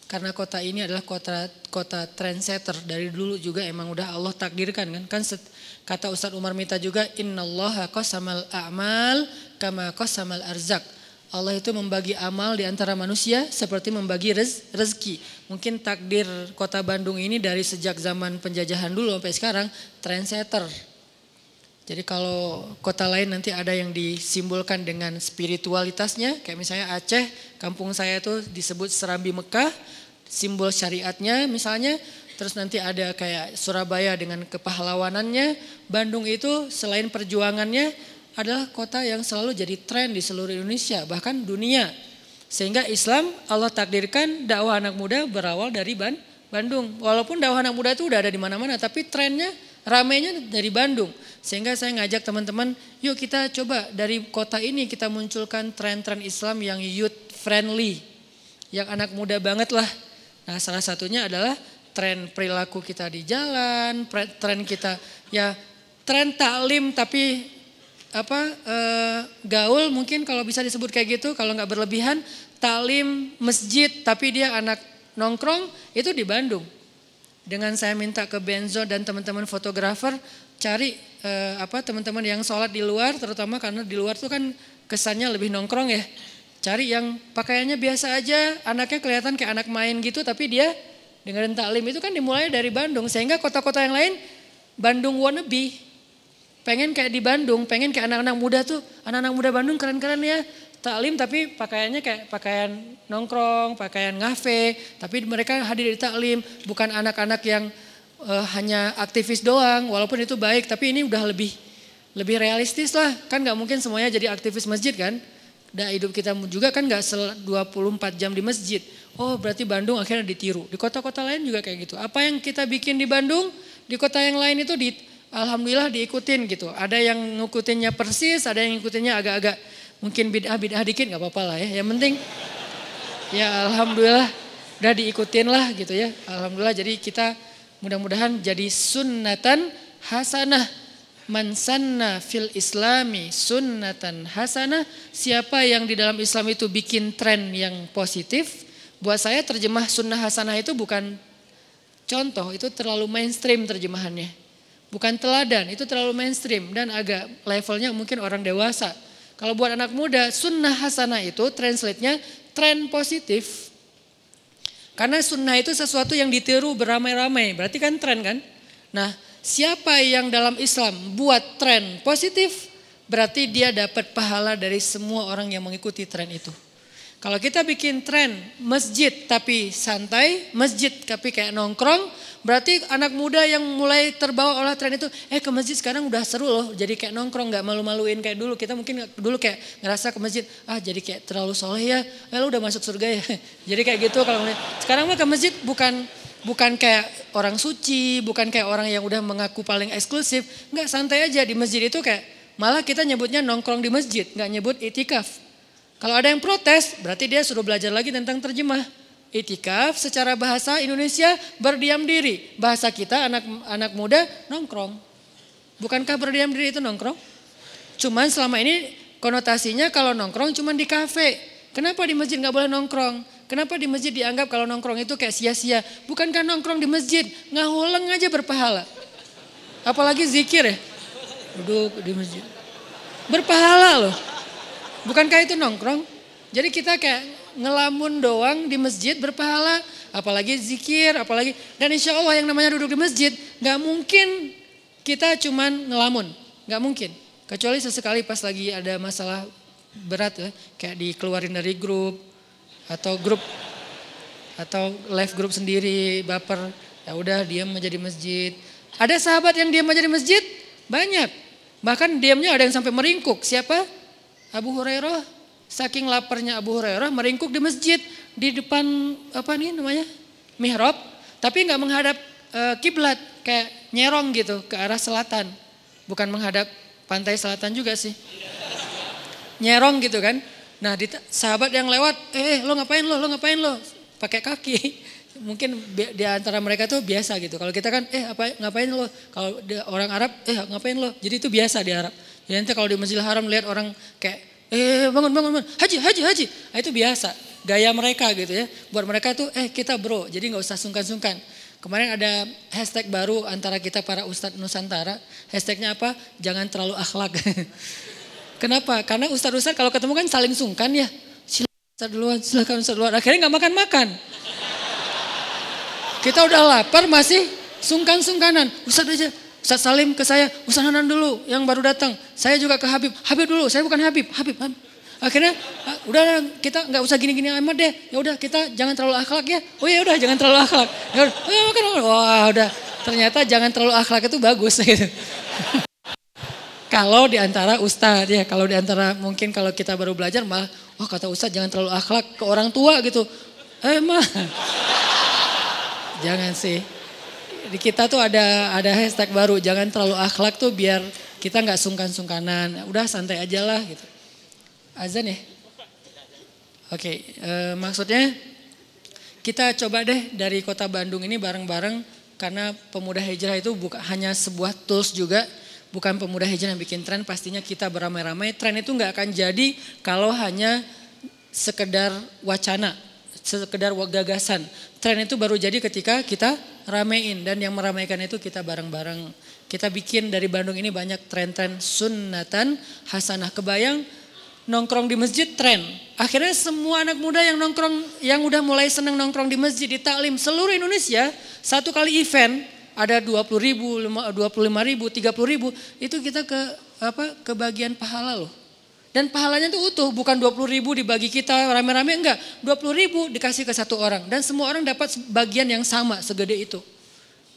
karena kota ini adalah kota kota trendsetter dari dulu juga emang udah Allah takdirkan kan kan set, kata Ustadz Umar Mita juga innallaha qasamal a'mal kama qasamal arzak Allah itu membagi amal di antara manusia seperti membagi rez, rezeki. Mungkin takdir kota Bandung ini dari sejak zaman penjajahan dulu sampai sekarang trendsetter jadi kalau kota lain nanti ada yang disimbolkan dengan spiritualitasnya, kayak misalnya Aceh, kampung saya itu disebut Serambi Mekah, simbol syariatnya misalnya, terus nanti ada kayak Surabaya dengan kepahlawanannya, Bandung itu selain perjuangannya adalah kota yang selalu jadi tren di seluruh Indonesia, bahkan dunia. Sehingga Islam Allah takdirkan dakwah anak muda berawal dari Bandung. Walaupun dakwah anak muda itu udah ada di mana-mana, tapi trennya ramainya dari Bandung. Sehingga saya ngajak teman-teman, yuk kita coba dari kota ini kita munculkan tren-tren Islam yang youth friendly. Yang anak muda banget lah. Nah salah satunya adalah tren perilaku kita di jalan, tren kita ya tren taklim tapi apa e, gaul mungkin kalau bisa disebut kayak gitu kalau nggak berlebihan taklim masjid tapi dia anak nongkrong itu di Bandung dengan saya minta ke Benzo dan teman-teman fotografer cari eh, apa teman-teman yang sholat di luar terutama karena di luar tuh kan kesannya lebih nongkrong ya. Cari yang pakaiannya biasa aja, anaknya kelihatan kayak anak main gitu tapi dia dengerin taklim itu kan dimulai dari Bandung sehingga kota-kota yang lain Bandung wannabe. Pengen kayak di Bandung, pengen kayak anak-anak muda tuh, anak-anak muda Bandung keren-keren ya. Taklim tapi pakaiannya kayak pakaian nongkrong, pakaian ngafe, tapi mereka hadir di taklim, bukan anak-anak yang uh, hanya aktivis doang, walaupun itu baik, tapi ini udah lebih lebih realistis lah. Kan nggak mungkin semuanya jadi aktivis masjid kan? Dan hidup kita juga kan nggak 24 jam di masjid. Oh berarti Bandung akhirnya ditiru. Di kota-kota lain juga kayak gitu. Apa yang kita bikin di Bandung, di kota yang lain itu di, alhamdulillah diikutin gitu. Ada yang ngikutinnya persis, ada yang ngikutinnya agak-agak mungkin bid'ah-bid'ah dikit nggak apa-apa lah ya. Yang penting ya alhamdulillah udah diikutin lah gitu ya. Alhamdulillah jadi kita Mudah-mudahan jadi sunnatan hasanah. Man sanna fil islami sunnatan hasanah. Siapa yang di dalam Islam itu bikin tren yang positif. Buat saya terjemah sunnah hasanah itu bukan contoh. Itu terlalu mainstream terjemahannya. Bukan teladan, itu terlalu mainstream. Dan agak levelnya mungkin orang dewasa. Kalau buat anak muda, sunnah hasanah itu translate-nya tren positif. Karena sunnah itu sesuatu yang ditiru beramai-ramai, berarti kan tren kan? Nah, siapa yang dalam Islam buat tren positif, berarti dia dapat pahala dari semua orang yang mengikuti tren itu. Kalau kita bikin tren masjid tapi santai, masjid tapi kayak nongkrong, berarti anak muda yang mulai terbawa oleh tren itu, eh ke masjid sekarang udah seru loh, jadi kayak nongkrong nggak malu-maluin kayak dulu. Kita mungkin dulu kayak ngerasa ke masjid, ah jadi kayak terlalu soleh ya, eh lu udah masuk surga ya. jadi kayak gitu kalau sekarang mah ke masjid bukan bukan kayak orang suci, bukan kayak orang yang udah mengaku paling eksklusif, nggak santai aja di masjid itu kayak malah kita nyebutnya nongkrong di masjid, nggak nyebut itikaf. Kalau ada yang protes, berarti dia suruh belajar lagi tentang terjemah. Itikaf secara bahasa Indonesia berdiam diri. Bahasa kita anak anak muda nongkrong. Bukankah berdiam diri itu nongkrong? Cuman selama ini konotasinya kalau nongkrong cuman di kafe. Kenapa di masjid nggak boleh nongkrong? Kenapa di masjid dianggap kalau nongkrong itu kayak sia-sia? Bukankah nongkrong di masjid ngahuleng aja berpahala? Apalagi zikir ya. Duduk di masjid. Berpahala loh. Bukankah itu nongkrong? Jadi kita kayak ngelamun doang di masjid berpahala, apalagi zikir, apalagi dan insya Allah yang namanya duduk di masjid nggak mungkin kita cuman ngelamun, nggak mungkin. Kecuali sesekali pas lagi ada masalah berat ya, kayak dikeluarin dari grup atau grup atau live grup sendiri baper, ya udah diam aja di masjid. Ada sahabat yang diam aja di masjid banyak, bahkan diamnya ada yang sampai meringkuk. Siapa? Abu Hurairah saking laparnya Abu Hurairah meringkuk di masjid di depan apa nih namanya mihrab tapi nggak menghadap e, kiblat kayak nyerong gitu ke arah selatan bukan menghadap pantai selatan juga sih nyerong gitu kan Nah di, sahabat yang lewat, eh lo ngapain lo, lo ngapain lo, pakai kaki. Mungkin di antara mereka tuh biasa gitu. Kalau kita kan, eh apa ngapain lo? Kalau orang Arab, eh ngapain lo? Jadi itu biasa di Arab. Jadi nanti kalau di Masjidil Haram lihat orang kayak, eh bangun bangun bangun, haji haji haji. Nah, itu biasa, gaya mereka gitu ya. Buat mereka tuh, eh kita bro, jadi nggak usah sungkan-sungkan. Kemarin ada hashtag baru antara kita para Ustadz Nusantara. Hashtagnya apa? Jangan terlalu akhlak. Kenapa? Karena Ustadz-Ustadz kalau ketemu kan saling sungkan ya. Silakan Ustadz duluan, silakan Ustadz duluan. Akhirnya nggak makan-makan. Kita udah lapar masih sungkan-sungkanan. Ustadz aja, Ustadz Salim ke saya, Ustadz Hanan dulu yang baru datang. Saya juga ke Habib, Habib dulu, saya bukan Habib, Habib. Habib. Akhirnya ah, udah kita nggak usah gini-gini amat deh. Ya udah kita jangan terlalu akhlak ya. Oh ya udah jangan terlalu akhlak. Ya oh, makan, wah udah. Ternyata jangan terlalu akhlak itu bagus gitu. kalau di antara ustadz ya, kalau di antara mungkin kalau kita baru belajar malah, wah kata ustadz jangan terlalu akhlak ke orang tua gitu. Eh mah, jangan sih. Di kita tuh ada ada hashtag baru, jangan terlalu akhlak tuh biar kita nggak sungkan-sungkanan. Udah santai aja lah gitu. Azan ya? Oke, okay, uh, maksudnya kita coba deh dari kota Bandung ini bareng-bareng karena pemuda hijrah itu bukan hanya sebuah tools juga, bukan pemuda hijrah yang bikin tren, pastinya kita beramai-ramai. Tren itu nggak akan jadi kalau hanya sekedar wacana, sekedar gagasan. Tren itu baru jadi ketika kita ramein dan yang meramaikan itu kita bareng-bareng. Kita bikin dari Bandung ini banyak tren-tren sunnatan hasanah. Kebayang nongkrong di masjid tren. Akhirnya semua anak muda yang nongkrong, yang udah mulai seneng nongkrong di masjid, di taklim seluruh Indonesia, satu kali event ada 20 ribu, 25 ribu, 30 ribu, itu kita ke apa ke bagian pahala loh. Dan pahalanya itu utuh, bukan 20 ribu dibagi kita rame-rame, enggak. 20 ribu dikasih ke satu orang. Dan semua orang dapat bagian yang sama, segede itu.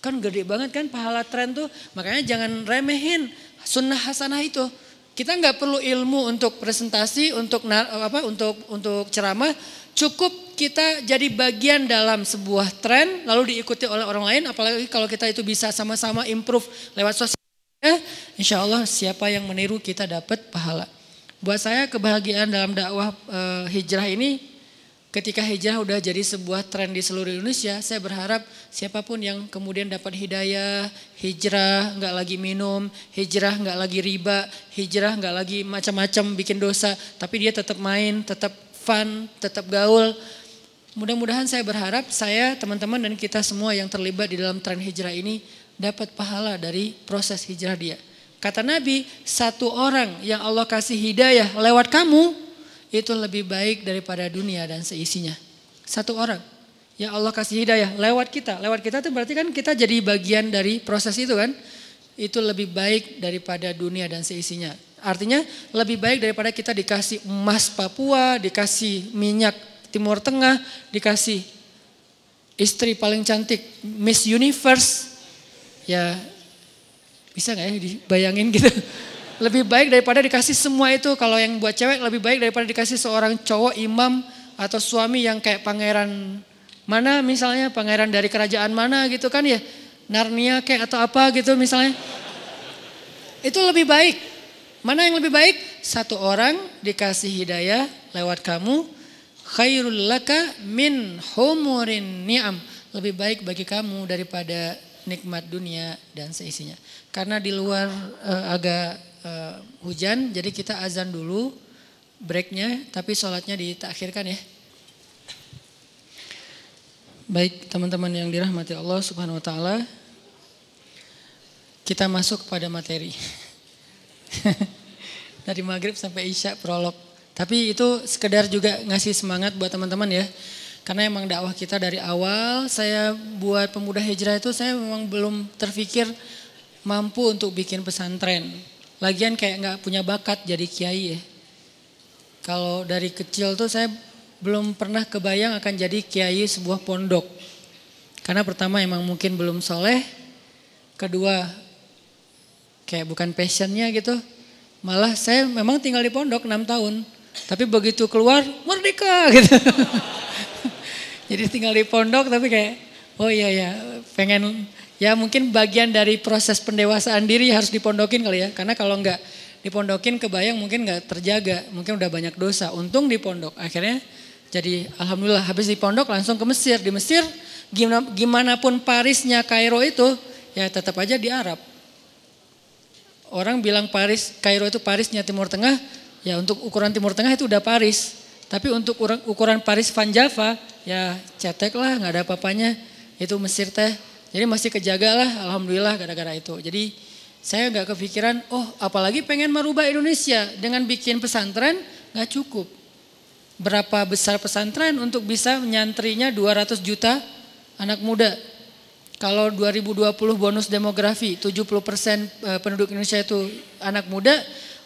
Kan gede banget kan pahala tren tuh. Makanya jangan remehin sunnah hasanah itu. Kita nggak perlu ilmu untuk presentasi, untuk apa, untuk untuk ceramah. Cukup kita jadi bagian dalam sebuah tren, lalu diikuti oleh orang lain. Apalagi kalau kita itu bisa sama-sama improve lewat sosial insya Allah siapa yang meniru kita dapat pahala. Buat saya kebahagiaan dalam dakwah e, hijrah ini ketika hijrah udah jadi sebuah tren di seluruh Indonesia, saya berharap siapa pun yang kemudian dapat hidayah, hijrah nggak lagi minum, hijrah nggak lagi riba, hijrah nggak lagi macam-macam bikin dosa, tapi dia tetap main, tetap fun, tetap gaul. Mudah-mudahan saya berharap saya, teman-teman dan kita semua yang terlibat di dalam tren hijrah ini dapat pahala dari proses hijrah dia. Kata Nabi, satu orang yang Allah kasih hidayah lewat kamu, itu lebih baik daripada dunia dan seisinya. Satu orang yang Allah kasih hidayah lewat kita. Lewat kita itu berarti kan kita jadi bagian dari proses itu kan. Itu lebih baik daripada dunia dan seisinya. Artinya lebih baik daripada kita dikasih emas Papua, dikasih minyak Timur Tengah, dikasih istri paling cantik Miss Universe. Ya bisa nggak ya dibayangin gitu. Lebih baik daripada dikasih semua itu. Kalau yang buat cewek lebih baik daripada dikasih seorang cowok imam atau suami yang kayak pangeran mana misalnya pangeran dari kerajaan mana gitu kan ya. Narnia kayak atau apa gitu misalnya. Itu lebih baik. Mana yang lebih baik? Satu orang dikasih hidayah lewat kamu. Khairul laka min humurin ni'am. Lebih baik bagi kamu daripada nikmat dunia dan seisinya. Karena di luar uh, agak uh, hujan, jadi kita azan dulu breaknya, tapi sholatnya ditakhirkan ya. Baik teman-teman yang dirahmati Allah subhanahu wa ta'ala, kita masuk kepada materi. Dari maghrib sampai isya prolog. Tapi itu sekedar juga ngasih semangat buat teman-teman ya. Karena emang dakwah kita dari awal, saya buat pemuda hijrah itu saya memang belum terfikir mampu untuk bikin pesantren. Lagian kayak nggak punya bakat jadi kiai ya. Kalau dari kecil tuh saya belum pernah kebayang akan jadi kiai sebuah pondok. Karena pertama emang mungkin belum soleh. Kedua kayak bukan passionnya gitu. Malah saya memang tinggal di pondok 6 tahun. Tapi begitu keluar merdeka gitu. jadi tinggal di pondok tapi kayak oh iya ya pengen Ya mungkin bagian dari proses pendewasaan diri harus dipondokin kali ya. Karena kalau enggak dipondokin ke Bayang mungkin nggak terjaga, mungkin udah banyak dosa. Untung di pondok. Akhirnya jadi alhamdulillah habis di pondok langsung ke Mesir. Di Mesir gimana, gimana pun Parisnya Kairo itu ya tetap aja di Arab. Orang bilang Paris, Kairo itu Parisnya Timur Tengah, ya untuk ukuran Timur Tengah itu udah Paris. Tapi untuk ukuran Paris Van Java, ya cetek lah, nggak ada apa-apanya. Itu Mesir teh. Jadi masih kejaga lah, alhamdulillah gara-gara itu. Jadi saya nggak kepikiran, oh apalagi pengen merubah Indonesia dengan bikin pesantren, nggak cukup. Berapa besar pesantren untuk bisa menyantrinya 200 juta anak muda kalau 2020 bonus demografi 70% eh, penduduk Indonesia itu anak muda,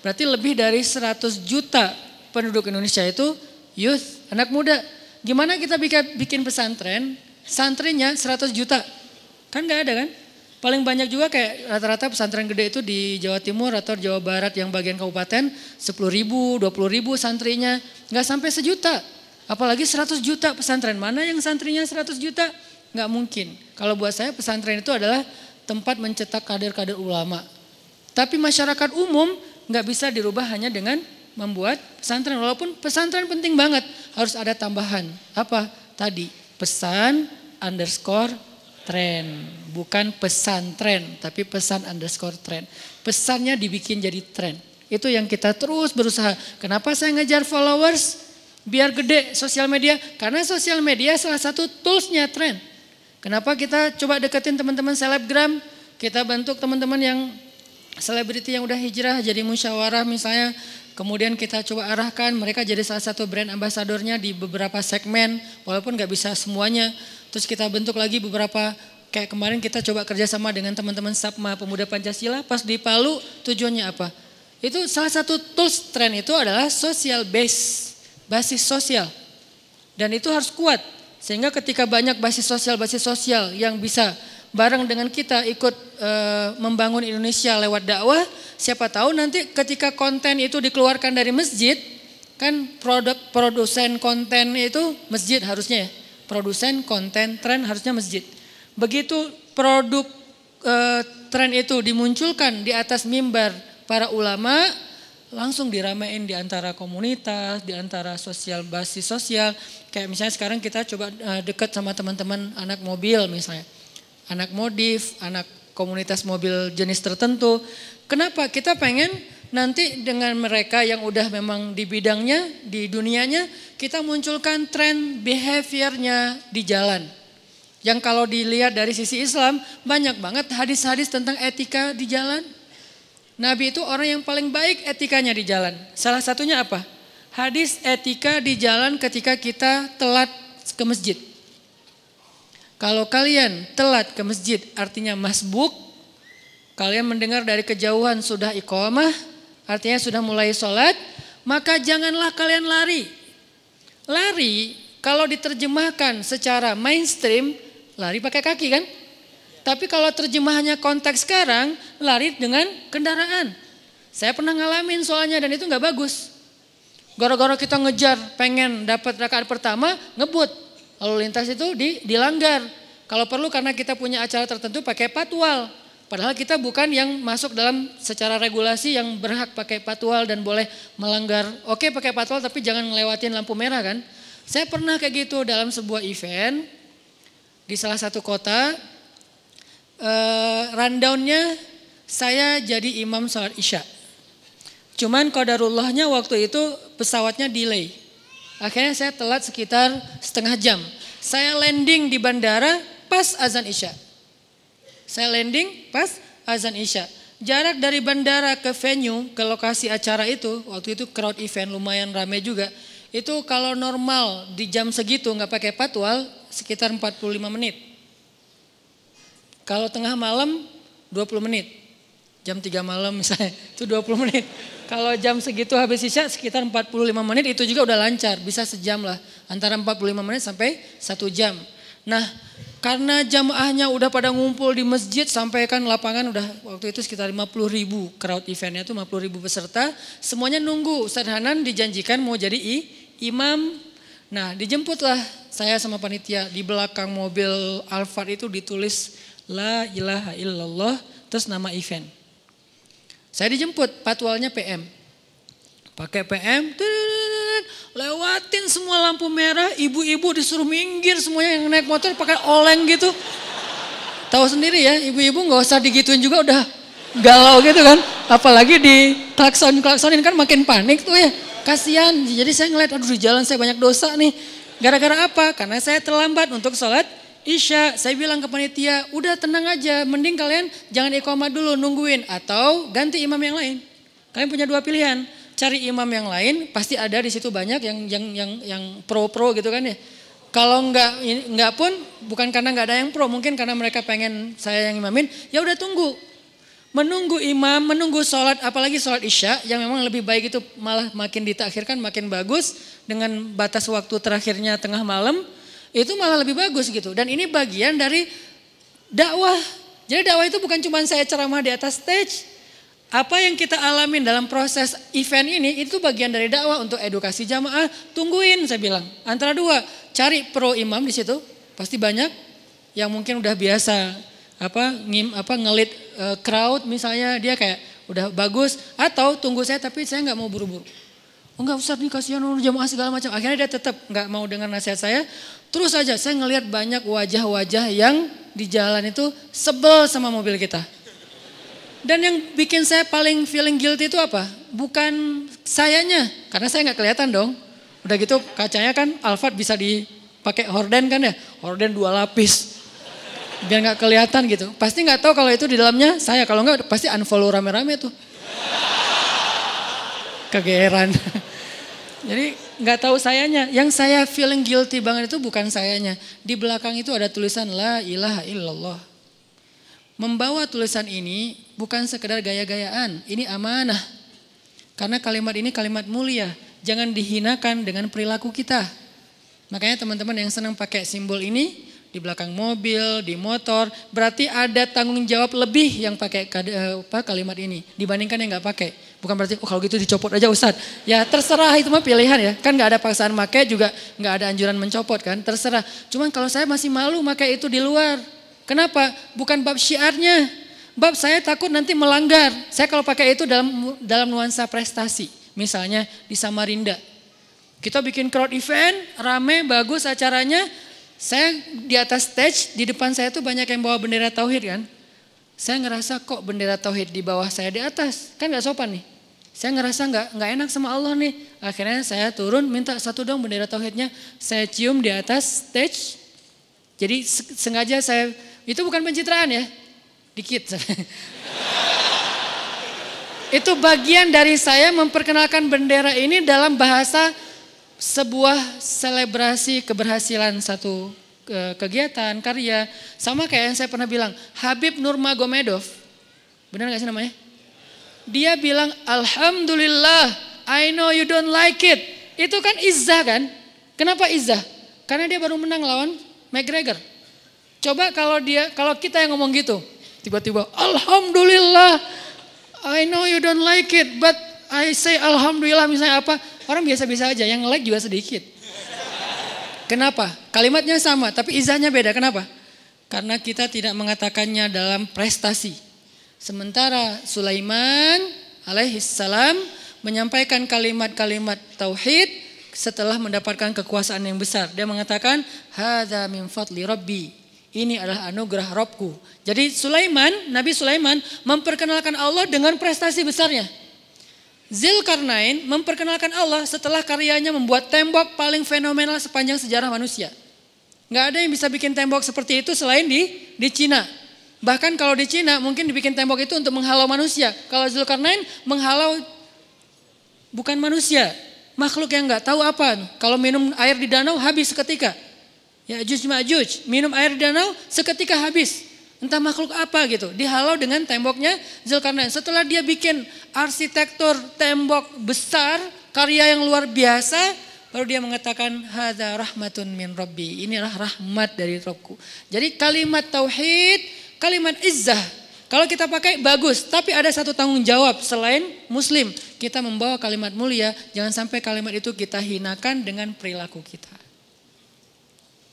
berarti lebih dari 100 juta penduduk Indonesia itu youth, anak muda. Gimana kita bikin, bikin pesantren, santrinya 100 juta? Kan nggak ada kan? Paling banyak juga kayak rata-rata pesantren gede itu di Jawa Timur atau Jawa Barat yang bagian kabupaten 10 ribu, 20 ribu santrinya. Nggak sampai sejuta. Apalagi 100 juta pesantren. Mana yang santrinya 100 juta? Nggak mungkin. Kalau buat saya pesantren itu adalah tempat mencetak kader-kader ulama. Tapi masyarakat umum nggak bisa dirubah hanya dengan membuat pesantren. Walaupun pesantren penting banget, harus ada tambahan. Apa? Tadi pesan underscore tren. Bukan pesantren, tapi pesan underscore tren. Pesannya dibikin jadi tren. Itu yang kita terus berusaha. Kenapa saya ngejar followers? Biar gede sosial media. Karena sosial media salah satu toolsnya tren. Kenapa kita coba deketin teman-teman selebgram, kita bentuk teman-teman yang selebriti yang udah hijrah jadi musyawarah misalnya, kemudian kita coba arahkan mereka jadi salah satu brand ambasadornya di beberapa segmen, walaupun nggak bisa semuanya. Terus kita bentuk lagi beberapa kayak kemarin kita coba kerjasama dengan teman-teman Sapma Pemuda Pancasila pas di Palu tujuannya apa? Itu salah satu tools tren itu adalah social base, basis sosial. Dan itu harus kuat. Sehingga ketika banyak basis sosial-basis sosial yang bisa bareng dengan kita ikut e, membangun Indonesia lewat dakwah, siapa tahu nanti ketika konten itu dikeluarkan dari masjid, kan produk produsen konten itu masjid harusnya ya. Produsen konten tren harusnya masjid. Begitu produk e, tren itu dimunculkan di atas mimbar para ulama, langsung diramein di antara komunitas, di antara sosial basis sosial. Kayak misalnya sekarang kita coba uh, dekat sama teman-teman anak mobil misalnya. Anak modif, anak komunitas mobil jenis tertentu. Kenapa? Kita pengen nanti dengan mereka yang udah memang di bidangnya, di dunianya, kita munculkan tren behaviornya di jalan. Yang kalau dilihat dari sisi Islam, banyak banget hadis-hadis tentang etika di jalan Nabi itu orang yang paling baik etikanya di jalan. Salah satunya apa? Hadis etika di jalan ketika kita telat ke masjid. Kalau kalian telat ke masjid artinya masbuk, kalian mendengar dari kejauhan sudah iqamah, artinya sudah mulai sholat, maka janganlah kalian lari. Lari kalau diterjemahkan secara mainstream, lari pakai kaki kan? Tapi kalau terjemahannya konteks sekarang, lari dengan kendaraan. Saya pernah ngalamin soalnya dan itu nggak bagus. Gara-gara kita ngejar pengen dapat rakaat pertama, ngebut. Lalu lintas itu di, dilanggar. Kalau perlu karena kita punya acara tertentu pakai patwal. Padahal kita bukan yang masuk dalam secara regulasi yang berhak pakai patwal dan boleh melanggar. Oke pakai patwal tapi jangan ngelewatin lampu merah kan. Saya pernah kayak gitu dalam sebuah event di salah satu kota uh, rundownnya saya jadi imam sholat isya. Cuman kodarullahnya waktu itu pesawatnya delay. Akhirnya saya telat sekitar setengah jam. Saya landing di bandara pas azan isya. Saya landing pas azan isya. Jarak dari bandara ke venue, ke lokasi acara itu, waktu itu crowd event lumayan rame juga. Itu kalau normal di jam segitu nggak pakai patwal sekitar 45 menit. Kalau tengah malam 20 menit. Jam 3 malam misalnya itu 20 menit. Kalau jam segitu habis isya sekitar 45 menit itu juga udah lancar. Bisa sejam lah. Antara 45 menit sampai 1 jam. Nah karena jamaahnya udah pada ngumpul di masjid sampai kan lapangan udah waktu itu sekitar 50 ribu crowd eventnya itu 50 ribu peserta. Semuanya nunggu Ustaz Hanan dijanjikan mau jadi i, imam. Nah dijemputlah saya sama panitia di belakang mobil Alphard itu ditulis La ilaha illallah terus nama event. Saya dijemput, patwalnya PM. Pakai PM, lewatin semua lampu merah, ibu-ibu disuruh minggir semuanya yang naik motor pakai oleng gitu. Tahu sendiri ya, ibu-ibu nggak usah digituin juga udah galau gitu kan. Apalagi di klakson klaksonin kan makin panik tuh ya. Kasihan. Jadi saya ngeliat, aduh di jalan saya banyak dosa nih. Gara-gara apa? Karena saya terlambat untuk sholat Isya. Saya bilang ke panitia, udah tenang aja. Mending kalian jangan iqamah dulu nungguin. Atau ganti imam yang lain. Kalian punya dua pilihan cari imam yang lain pasti ada di situ banyak yang yang yang yang pro-pro gitu kan ya. Kalau enggak enggak pun bukan karena enggak ada yang pro, mungkin karena mereka pengen saya yang imamin, ya udah tunggu. Menunggu imam, menunggu sholat, apalagi sholat isya yang memang lebih baik itu malah makin ditakhirkan makin bagus dengan batas waktu terakhirnya tengah malam, itu malah lebih bagus gitu. Dan ini bagian dari dakwah. Jadi dakwah itu bukan cuma saya ceramah di atas stage, apa yang kita alamin dalam proses event ini itu bagian dari dakwah untuk edukasi jamaah. Tungguin saya bilang. Antara dua, cari pro imam di situ. Pasti banyak yang mungkin udah biasa apa ngim apa ngelit uh, crowd misalnya dia kayak udah bagus atau tunggu saya tapi saya nggak mau buru-buru. Oh enggak usah nih kasihan jamaah segala macam. Akhirnya dia tetap nggak mau dengar nasihat saya. Terus aja saya ngelihat banyak wajah-wajah yang di jalan itu sebel sama mobil kita. Dan yang bikin saya paling feeling guilty itu apa? Bukan sayanya, karena saya nggak kelihatan dong. Udah gitu kacanya kan Alphard bisa dipakai horden kan ya, horden dua lapis. Biar nggak kelihatan gitu. Pasti nggak tahu kalau itu di dalamnya saya. Kalau nggak pasti unfollow rame-rame tuh. Kegeeran. Jadi nggak tahu sayanya. Yang saya feeling guilty banget itu bukan sayanya. Di belakang itu ada tulisan La ilaha illallah. Membawa tulisan ini bukan sekedar gaya-gayaan, ini amanah. Karena kalimat ini kalimat mulia, jangan dihinakan dengan perilaku kita. Makanya teman-teman yang senang pakai simbol ini di belakang mobil, di motor, berarti ada tanggung jawab lebih yang pakai eh, apa, kalimat ini dibandingkan yang nggak pakai. Bukan berarti oh kalau gitu dicopot aja Ustadz. Ya terserah itu mah pilihan ya. Kan nggak ada paksaan pakai juga nggak ada anjuran mencopot kan. Terserah. Cuman kalau saya masih malu pakai itu di luar. Kenapa? Bukan bab syiarnya. Bab saya takut nanti melanggar. Saya kalau pakai itu dalam dalam nuansa prestasi. Misalnya di Samarinda. Kita bikin crowd event, rame, bagus acaranya. Saya di atas stage, di depan saya tuh banyak yang bawa bendera tauhid kan. Saya ngerasa kok bendera tauhid di bawah saya di atas. Kan gak sopan nih. Saya ngerasa nggak nggak enak sama Allah nih. Akhirnya saya turun minta satu dong bendera tauhidnya. Saya cium di atas stage. Jadi sengaja saya itu bukan pencitraan ya. Dikit. itu bagian dari saya memperkenalkan bendera ini dalam bahasa sebuah selebrasi keberhasilan satu kegiatan, karya. Sama kayak yang saya pernah bilang, Habib Nurmagomedov. Benar gak sih namanya? Dia bilang, Alhamdulillah, I know you don't like it. Itu kan izah kan? Kenapa izah? Karena dia baru menang lawan McGregor. Coba kalau dia, kalau kita yang ngomong gitu, tiba-tiba, Alhamdulillah, I know you don't like it, but I say Alhamdulillah misalnya apa, orang biasa-biasa aja, yang like juga sedikit. Kenapa? Kalimatnya sama, tapi izahnya beda. Kenapa? Karena kita tidak mengatakannya dalam prestasi. Sementara Sulaiman alaihissalam menyampaikan kalimat-kalimat tauhid setelah mendapatkan kekuasaan yang besar. Dia mengatakan, "Hadza min fadli rabbi." Ini adalah anugerah Robku. Jadi Sulaiman, Nabi Sulaiman memperkenalkan Allah dengan prestasi besarnya. Zilkarnain memperkenalkan Allah setelah karyanya membuat tembok paling fenomenal sepanjang sejarah manusia. Nggak ada yang bisa bikin tembok seperti itu selain di di Cina. Bahkan kalau di Cina mungkin dibikin tembok itu untuk menghalau manusia. Kalau Zulkarnain menghalau bukan manusia, makhluk yang nggak tahu apa. Kalau minum air di danau habis seketika. Ya Juj Ma'juj, minum air danau seketika habis. Entah makhluk apa gitu. Dihalau dengan temboknya Zulkarnain. Setelah dia bikin arsitektur tembok besar, karya yang luar biasa, baru dia mengatakan hadza rahmatun min rabbi. Inilah rahmat dari Robku. Jadi kalimat tauhid, kalimat izzah. Kalau kita pakai bagus, tapi ada satu tanggung jawab selain muslim. Kita membawa kalimat mulia, jangan sampai kalimat itu kita hinakan dengan perilaku kita.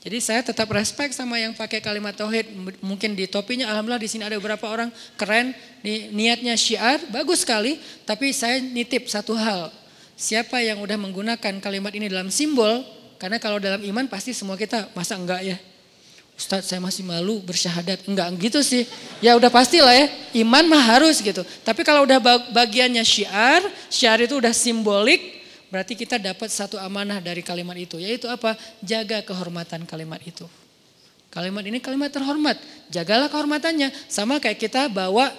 Jadi saya tetap respect sama yang pakai kalimat tauhid. Mungkin di topinya alhamdulillah di sini ada beberapa orang keren, di niatnya syiar bagus sekali, tapi saya nitip satu hal. Siapa yang udah menggunakan kalimat ini dalam simbol, karena kalau dalam iman pasti semua kita masa enggak ya? Ustadz saya masih malu bersyahadat. Enggak gitu sih. Ya udah pastilah ya. Iman mah harus gitu. Tapi kalau udah bagiannya syiar, syiar itu udah simbolik, Berarti kita dapat satu amanah dari kalimat itu. Yaitu apa? Jaga kehormatan kalimat itu. Kalimat ini kalimat terhormat. Jagalah kehormatannya. Sama kayak kita bawa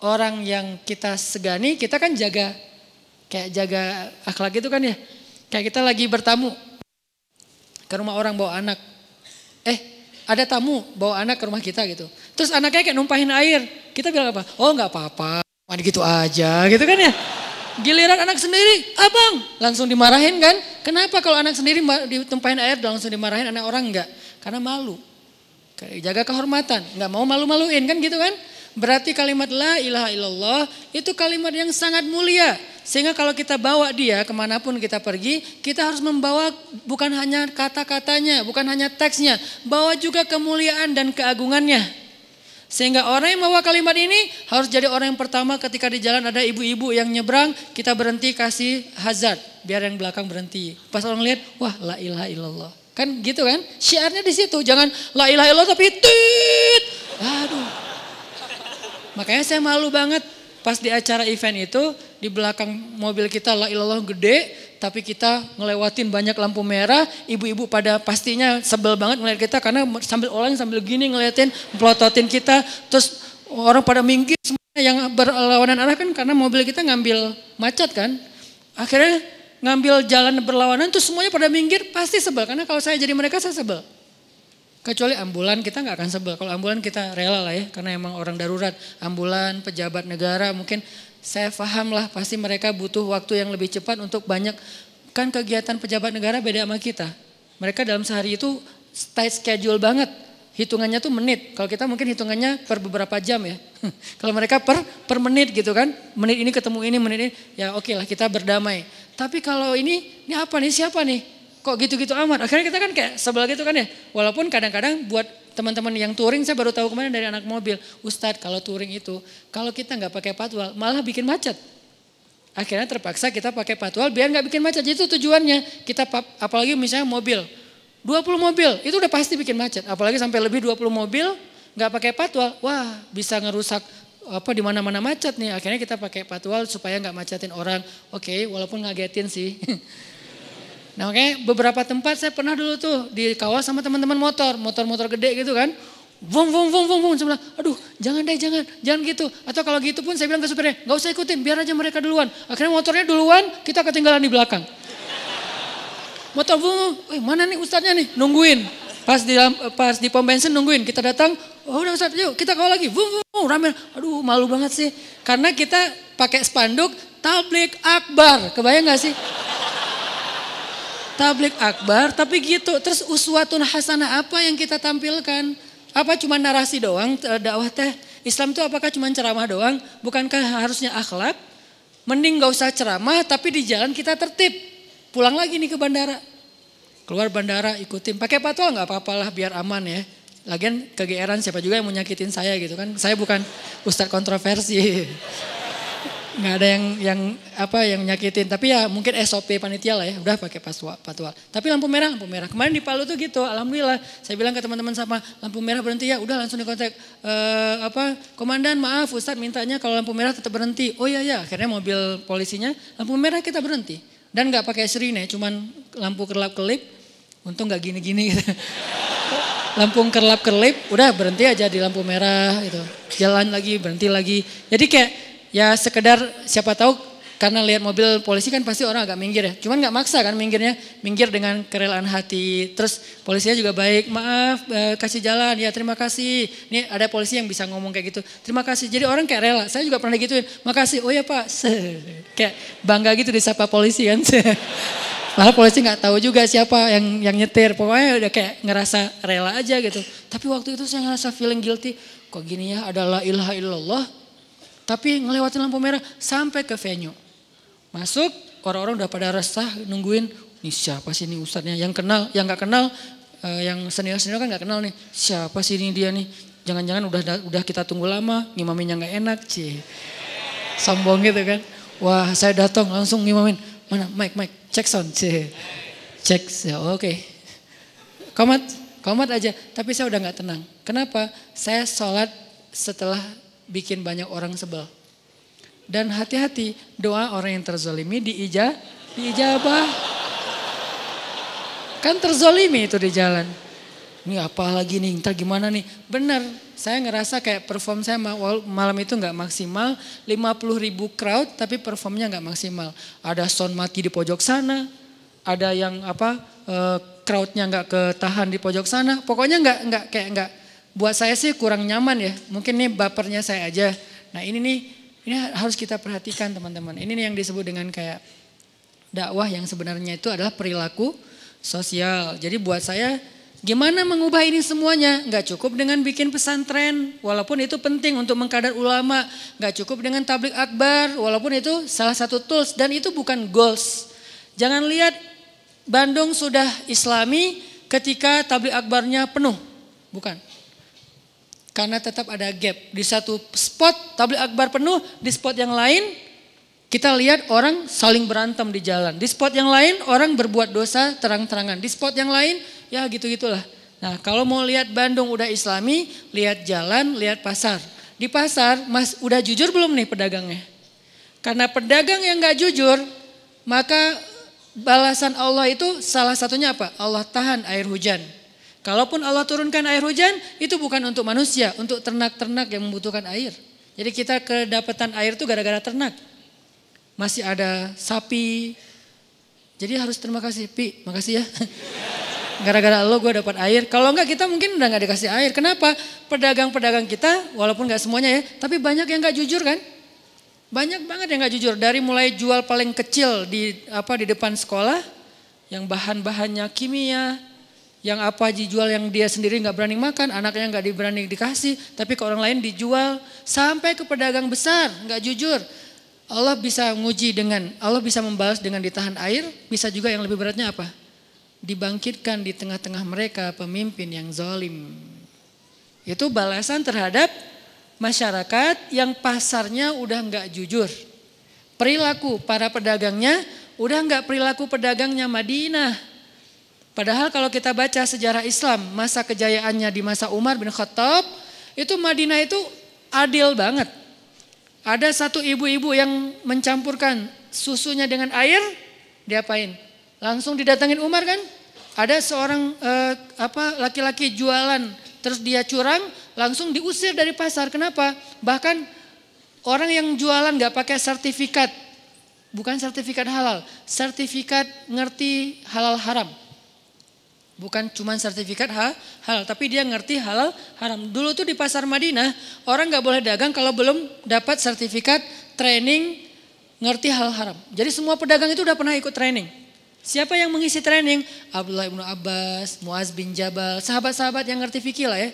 orang yang kita segani, kita kan jaga. Kayak jaga akhlak itu kan ya. Kayak kita lagi bertamu. Ke rumah orang bawa anak. Eh ada tamu bawa anak ke rumah kita gitu. Terus anaknya kayak numpahin air. Kita bilang apa? Oh nggak apa-apa. Mandi gitu aja gitu kan ya. Giliran anak sendiri, abang langsung dimarahin kan? Kenapa kalau anak sendiri ditumpahin air langsung dimarahin anak orang enggak? Karena malu. Jaga kehormatan, enggak mau malu-maluin kan gitu kan? Berarti kalimat la ilaha illallah itu kalimat yang sangat mulia. Sehingga kalau kita bawa dia ke mana pun kita pergi, kita harus membawa bukan hanya kata-katanya, bukan hanya teksnya, bawa juga kemuliaan dan keagungannya. Sehingga orang yang membawa kalimat ini harus jadi orang yang pertama ketika di jalan ada ibu-ibu yang nyebrang, kita berhenti kasih hazard biar yang belakang berhenti. Pas orang lihat, wah la ilaha illallah. Kan gitu kan? Syiarnya di situ, jangan la ilaha illallah tapi tit. Aduh. Makanya saya malu banget pas di acara event itu di belakang mobil kita la ilallah gede tapi kita ngelewatin banyak lampu merah ibu-ibu pada pastinya sebel banget ngeliat kita karena sambil orang sambil gini ngeliatin pelototin kita. Terus orang pada minggir semuanya yang berlawanan arah kan karena mobil kita ngambil macet kan. Akhirnya ngambil jalan berlawanan terus semuanya pada minggir pasti sebel. Karena kalau saya jadi mereka saya sebel Kecuali ambulan kita nggak akan sebel. Kalau ambulan kita rela lah ya, karena emang orang darurat. Ambulan, pejabat negara mungkin saya paham lah pasti mereka butuh waktu yang lebih cepat untuk banyak. Kan kegiatan pejabat negara beda sama kita. Mereka dalam sehari itu tight schedule banget. Hitungannya tuh menit. Kalau kita mungkin hitungannya per beberapa jam ya. Kalau mereka per per menit gitu kan. Menit ini ketemu ini, menit ini. Ya oke okay lah kita berdamai. Tapi kalau ini, ini apa nih, siapa nih? Kok gitu-gitu amat. Akhirnya kita kan kayak sebelah gitu kan ya. Walaupun kadang-kadang buat teman-teman yang touring saya baru tahu kemarin dari anak mobil. Ustadz kalau touring itu kalau kita nggak pakai patwal malah bikin macet. Akhirnya terpaksa kita pakai patwal biar nggak bikin macet. Itu tujuannya. Kita apalagi misalnya mobil. 20 mobil itu udah pasti bikin macet. Apalagi sampai lebih 20 mobil nggak pakai patwal. Wah bisa ngerusak apa di mana-mana macet nih. Akhirnya kita pakai patwal supaya nggak macetin orang. Oke, walaupun ngagetin sih. Nah oke beberapa tempat saya pernah dulu tuh di kawal sama teman-teman motor, motor-motor gede gitu kan. Vum, vum, vum, vum. Saya bilang, aduh jangan deh, jangan, jangan gitu. Atau kalau gitu pun saya bilang ke supirnya, gak usah ikutin, biar aja mereka duluan. Akhirnya motornya duluan, kita ketinggalan di belakang. Motor, vum. Eh, mana nih ustadznya nih, nungguin. Pas di pas di pom bensin nungguin, kita datang, oh udah ustadz, yuk kita kawal lagi. Vum, vum, vum, rame. Aduh malu banget sih. Karena kita pakai spanduk, tablik akbar. Kebayang gak sih? Tablik akbar, tapi gitu. Terus uswatun hasanah apa yang kita tampilkan? Apa cuma narasi doang eh, dakwah teh? Islam itu apakah cuma ceramah doang? Bukankah harusnya akhlak? Mending gak usah ceramah tapi di jalan kita tertib. Pulang lagi nih ke bandara. Keluar bandara ikutin. Pakai patwal nggak apa-apalah biar aman ya. Lagian kegeeran siapa juga yang mau nyakitin saya gitu kan. Saya bukan ustadz kontroversi nggak ada yang yang apa yang nyakitin. Tapi ya mungkin SOP panitia lah ya. Udah pakai patwal patwal. Tapi lampu merah lampu merah. Kemarin di Palu tuh gitu alhamdulillah. Saya bilang ke teman-teman sama lampu merah berhenti ya. Udah langsung dikontak e, apa komandan maaf Ustadz mintanya kalau lampu merah tetap berhenti. Oh iya ya akhirnya mobil polisinya lampu merah kita berhenti. Dan nggak pakai sirine cuman lampu kerlap kelip untung nggak gini-gini gitu. lampu kerlap kelip udah berhenti aja di lampu merah gitu. Jalan lagi berhenti lagi. Jadi kayak ya sekedar siapa tahu karena lihat mobil polisi kan pasti orang agak minggir ya. Cuman nggak maksa kan minggirnya, minggir dengan kerelaan hati. Terus polisinya juga baik, maaf eh, kasih jalan, ya terima kasih. Ini ada polisi yang bisa ngomong kayak gitu, terima kasih. Jadi orang kayak rela. Saya juga pernah gituin, makasih. Oh ya pak, kayak bangga gitu disapa polisi kan. Malah polisi nggak tahu juga siapa yang yang nyetir. Pokoknya udah kayak ngerasa rela aja gitu. Tapi waktu itu saya ngerasa feeling guilty. Kok gini ya, adalah ilaha illallah tapi ngelewatin lampu merah sampai ke venue. Masuk, orang-orang udah pada resah nungguin, ini siapa sih ini ustadznya. Yang kenal, yang gak kenal uh, yang senior-senior kan nggak kenal nih. Siapa sih ini dia nih? Jangan-jangan udah udah kita tunggu lama, ngimaminnya nggak enak, cie. Sombong gitu kan. Wah, saya datang langsung ngimamin. Mana Mike, Mike, cek sound, cie. Cek, ya, oke. Okay. Komat, komat aja. Tapi saya udah nggak tenang. Kenapa? Saya sholat setelah bikin banyak orang sebel. Dan hati-hati, doa orang yang terzolimi diija, diijabah. Kan terzolimi itu di jalan. Ini apa lagi nih, ntar gimana nih. Benar, saya ngerasa kayak perform saya malam itu nggak maksimal. 50 ribu crowd tapi performnya nggak maksimal. Ada sound mati di pojok sana, ada yang apa uh, crowdnya nggak ketahan di pojok sana. Pokoknya nggak nggak kayak nggak. Buat saya sih kurang nyaman ya. Mungkin nih bapernya saya aja. Nah ini nih ini harus kita perhatikan teman-teman. Ini yang disebut dengan kayak dakwah yang sebenarnya itu adalah perilaku sosial. Jadi buat saya gimana mengubah ini semuanya? Gak cukup dengan bikin pesantren, walaupun itu penting untuk mengkadar ulama. Gak cukup dengan tablik akbar, walaupun itu salah satu tools dan itu bukan goals. Jangan lihat Bandung sudah islami ketika tablik akbarnya penuh. Bukan. Karena tetap ada gap. Di satu spot tablik akbar penuh, di spot yang lain kita lihat orang saling berantem di jalan. Di spot yang lain orang berbuat dosa terang-terangan. Di spot yang lain ya gitu-gitulah. Nah kalau mau lihat Bandung udah islami, lihat jalan, lihat pasar. Di pasar mas udah jujur belum nih pedagangnya? Karena pedagang yang gak jujur, maka balasan Allah itu salah satunya apa? Allah tahan air hujan. Kalaupun Allah turunkan air hujan, itu bukan untuk manusia, untuk ternak-ternak yang membutuhkan air. Jadi kita kedapatan air itu gara-gara ternak. Masih ada sapi. Jadi harus terima kasih, Pi, makasih ya. Gara-gara lo gue dapat air. Kalau enggak kita mungkin udah nggak dikasih air. Kenapa? Pedagang-pedagang kita, walaupun nggak semuanya ya, tapi banyak yang nggak jujur kan? Banyak banget yang nggak jujur. Dari mulai jual paling kecil di apa di depan sekolah, yang bahan-bahannya kimia, yang apa dijual yang dia sendiri nggak berani makan, anaknya nggak berani dikasih, tapi ke orang lain dijual sampai ke pedagang besar nggak jujur. Allah bisa nguji dengan, Allah bisa membalas dengan ditahan air, bisa juga yang lebih beratnya apa? Dibangkitkan di tengah-tengah mereka pemimpin yang zalim. Itu balasan terhadap masyarakat yang pasarnya udah nggak jujur. Perilaku para pedagangnya udah nggak perilaku pedagangnya Madinah Padahal kalau kita baca sejarah Islam, masa kejayaannya di masa Umar bin Khattab, itu Madinah itu adil banget. Ada satu ibu-ibu yang mencampurkan susunya dengan air, diapain? Langsung didatangin Umar kan? Ada seorang eh, apa laki-laki jualan, terus dia curang, langsung diusir dari pasar. Kenapa? Bahkan orang yang jualan nggak pakai sertifikat, bukan sertifikat halal, sertifikat ngerti halal haram Bukan cuma sertifikat hal, halal, tapi dia ngerti halal haram. Dulu tuh di pasar Madinah, orang nggak boleh dagang kalau belum dapat sertifikat training ngerti hal haram. Jadi semua pedagang itu udah pernah ikut training. Siapa yang mengisi training? Abdullah ibnu Abbas, Muaz bin Jabal, sahabat-sahabat yang ngerti fikih lah ya.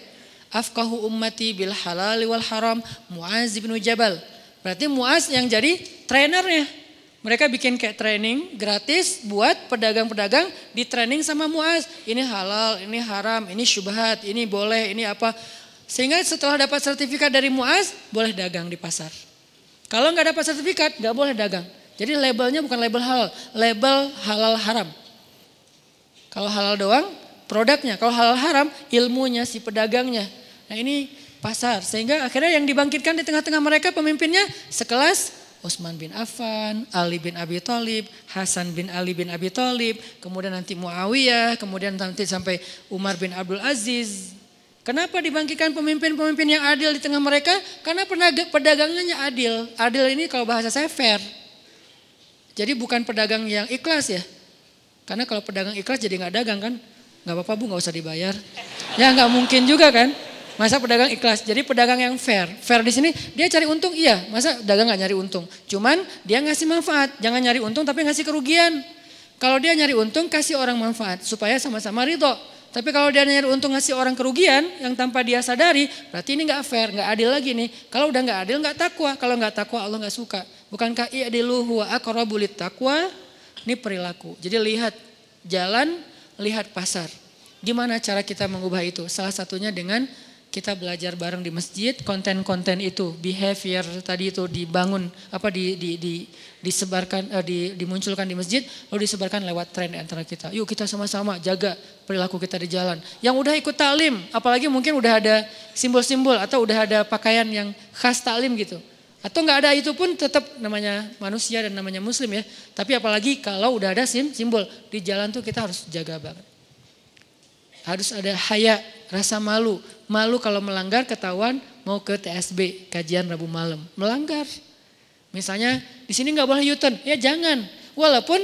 Afkahu ummati bil halal wal haram, Muaz bin Jabal. Berarti Muaz yang jadi trainernya. Mereka bikin kayak training gratis buat pedagang-pedagang di training sama Muaz. Ini halal, ini haram, ini syubhat, ini boleh, ini apa. Sehingga setelah dapat sertifikat dari Muaz, boleh dagang di pasar. Kalau nggak dapat sertifikat, nggak boleh dagang. Jadi labelnya bukan label halal, label halal haram. Kalau halal doang, produknya. Kalau halal haram, ilmunya si pedagangnya. Nah ini pasar. Sehingga akhirnya yang dibangkitkan di tengah-tengah mereka pemimpinnya sekelas Utsman bin Affan, Ali bin Abi Thalib, Hasan bin Ali bin Abi Thalib, kemudian nanti Muawiyah, kemudian nanti sampai Umar bin Abdul Aziz. Kenapa dibangkitkan pemimpin-pemimpin yang adil di tengah mereka? Karena perdagangannya adil. Adil ini kalau bahasa saya fair. Jadi bukan pedagang yang ikhlas ya. Karena kalau pedagang ikhlas jadi nggak dagang kan? Nggak apa-apa bu, nggak usah dibayar. Ya nggak mungkin juga kan? Masa pedagang ikhlas? Jadi pedagang yang fair. Fair di sini dia cari untung, iya. Masa dagang nggak nyari untung? Cuman dia ngasih manfaat. Jangan nyari untung tapi ngasih kerugian. Kalau dia nyari untung kasih orang manfaat supaya sama-sama ridho. Tapi kalau dia nyari untung ngasih orang kerugian yang tanpa dia sadari, berarti ini nggak fair, nggak adil lagi nih. Kalau udah nggak adil nggak takwa. Kalau nggak takwa Allah nggak suka. Bukankah i'dilu huwa aqrabulit takwa? Ini perilaku. Jadi lihat jalan, lihat pasar. Gimana cara kita mengubah itu? Salah satunya dengan kita belajar bareng di masjid, konten-konten itu, behavior tadi itu dibangun, apa di, di, di disebarkan, uh, di, dimunculkan di masjid, lalu disebarkan lewat tren antara kita. Yuk kita sama-sama jaga perilaku kita di jalan. Yang udah ikut taklim, apalagi mungkin udah ada simbol-simbol atau udah ada pakaian yang khas taklim gitu. Atau nggak ada itu pun tetap namanya manusia dan namanya muslim ya. Tapi apalagi kalau udah ada sim, simbol di jalan tuh kita harus jaga banget. Harus ada haya, rasa malu. Malu kalau melanggar ketahuan mau ke TSB, kajian Rabu malam. Melanggar. Misalnya di sini nggak boleh yuton, ya jangan. Walaupun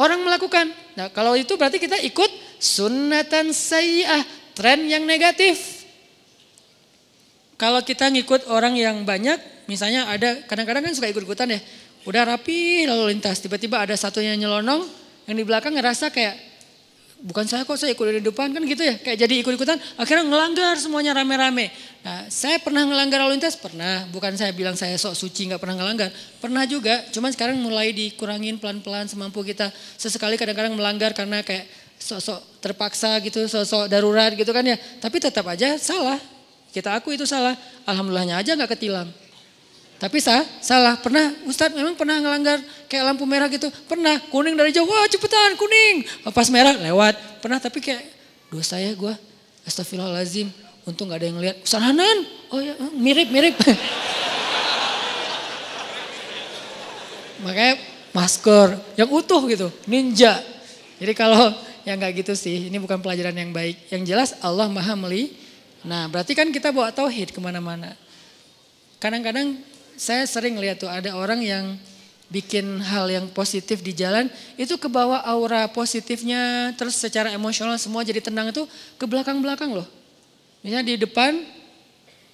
orang melakukan. Nah kalau itu berarti kita ikut sunnatan sayyah, tren yang negatif. Kalau kita ngikut orang yang banyak, misalnya ada kadang-kadang kan suka ikut-ikutan ya. Udah rapi lalu lintas, tiba-tiba ada satunya nyelonong, yang di belakang ngerasa kayak bukan saya kok saya ikut di depan kan gitu ya. Kayak jadi ikut-ikutan akhirnya ngelanggar semuanya rame-rame. Nah saya pernah ngelanggar lalu lintas? Pernah. Bukan saya bilang saya sok suci nggak pernah ngelanggar. Pernah juga. Cuman sekarang mulai dikurangin pelan-pelan semampu kita. Sesekali kadang-kadang melanggar karena kayak sok-sok terpaksa gitu sok-sok darurat gitu kan ya. Tapi tetap aja salah. Kita aku itu salah. Alhamdulillahnya aja nggak ketilang tapi sah, salah. Pernah Ustadz memang pernah ngelanggar kayak lampu merah gitu. Pernah kuning dari jauh, wah cepetan kuning. Pas merah lewat. Pernah tapi kayak dosa ya gue. Astagfirullahaladzim. Untung gak ada yang lihat. Ustadz Hanan, oh ya mirip-mirip. Makanya masker yang utuh gitu, ninja. Jadi kalau yang gak gitu sih, ini bukan pelajaran yang baik. Yang jelas Allah maha meli. Nah berarti kan kita bawa tauhid ke mana-mana. Kadang-kadang saya sering lihat tuh ada orang yang bikin hal yang positif di jalan itu ke bawah aura positifnya terus secara emosional semua jadi tenang itu ke belakang-belakang loh. Misalnya di depan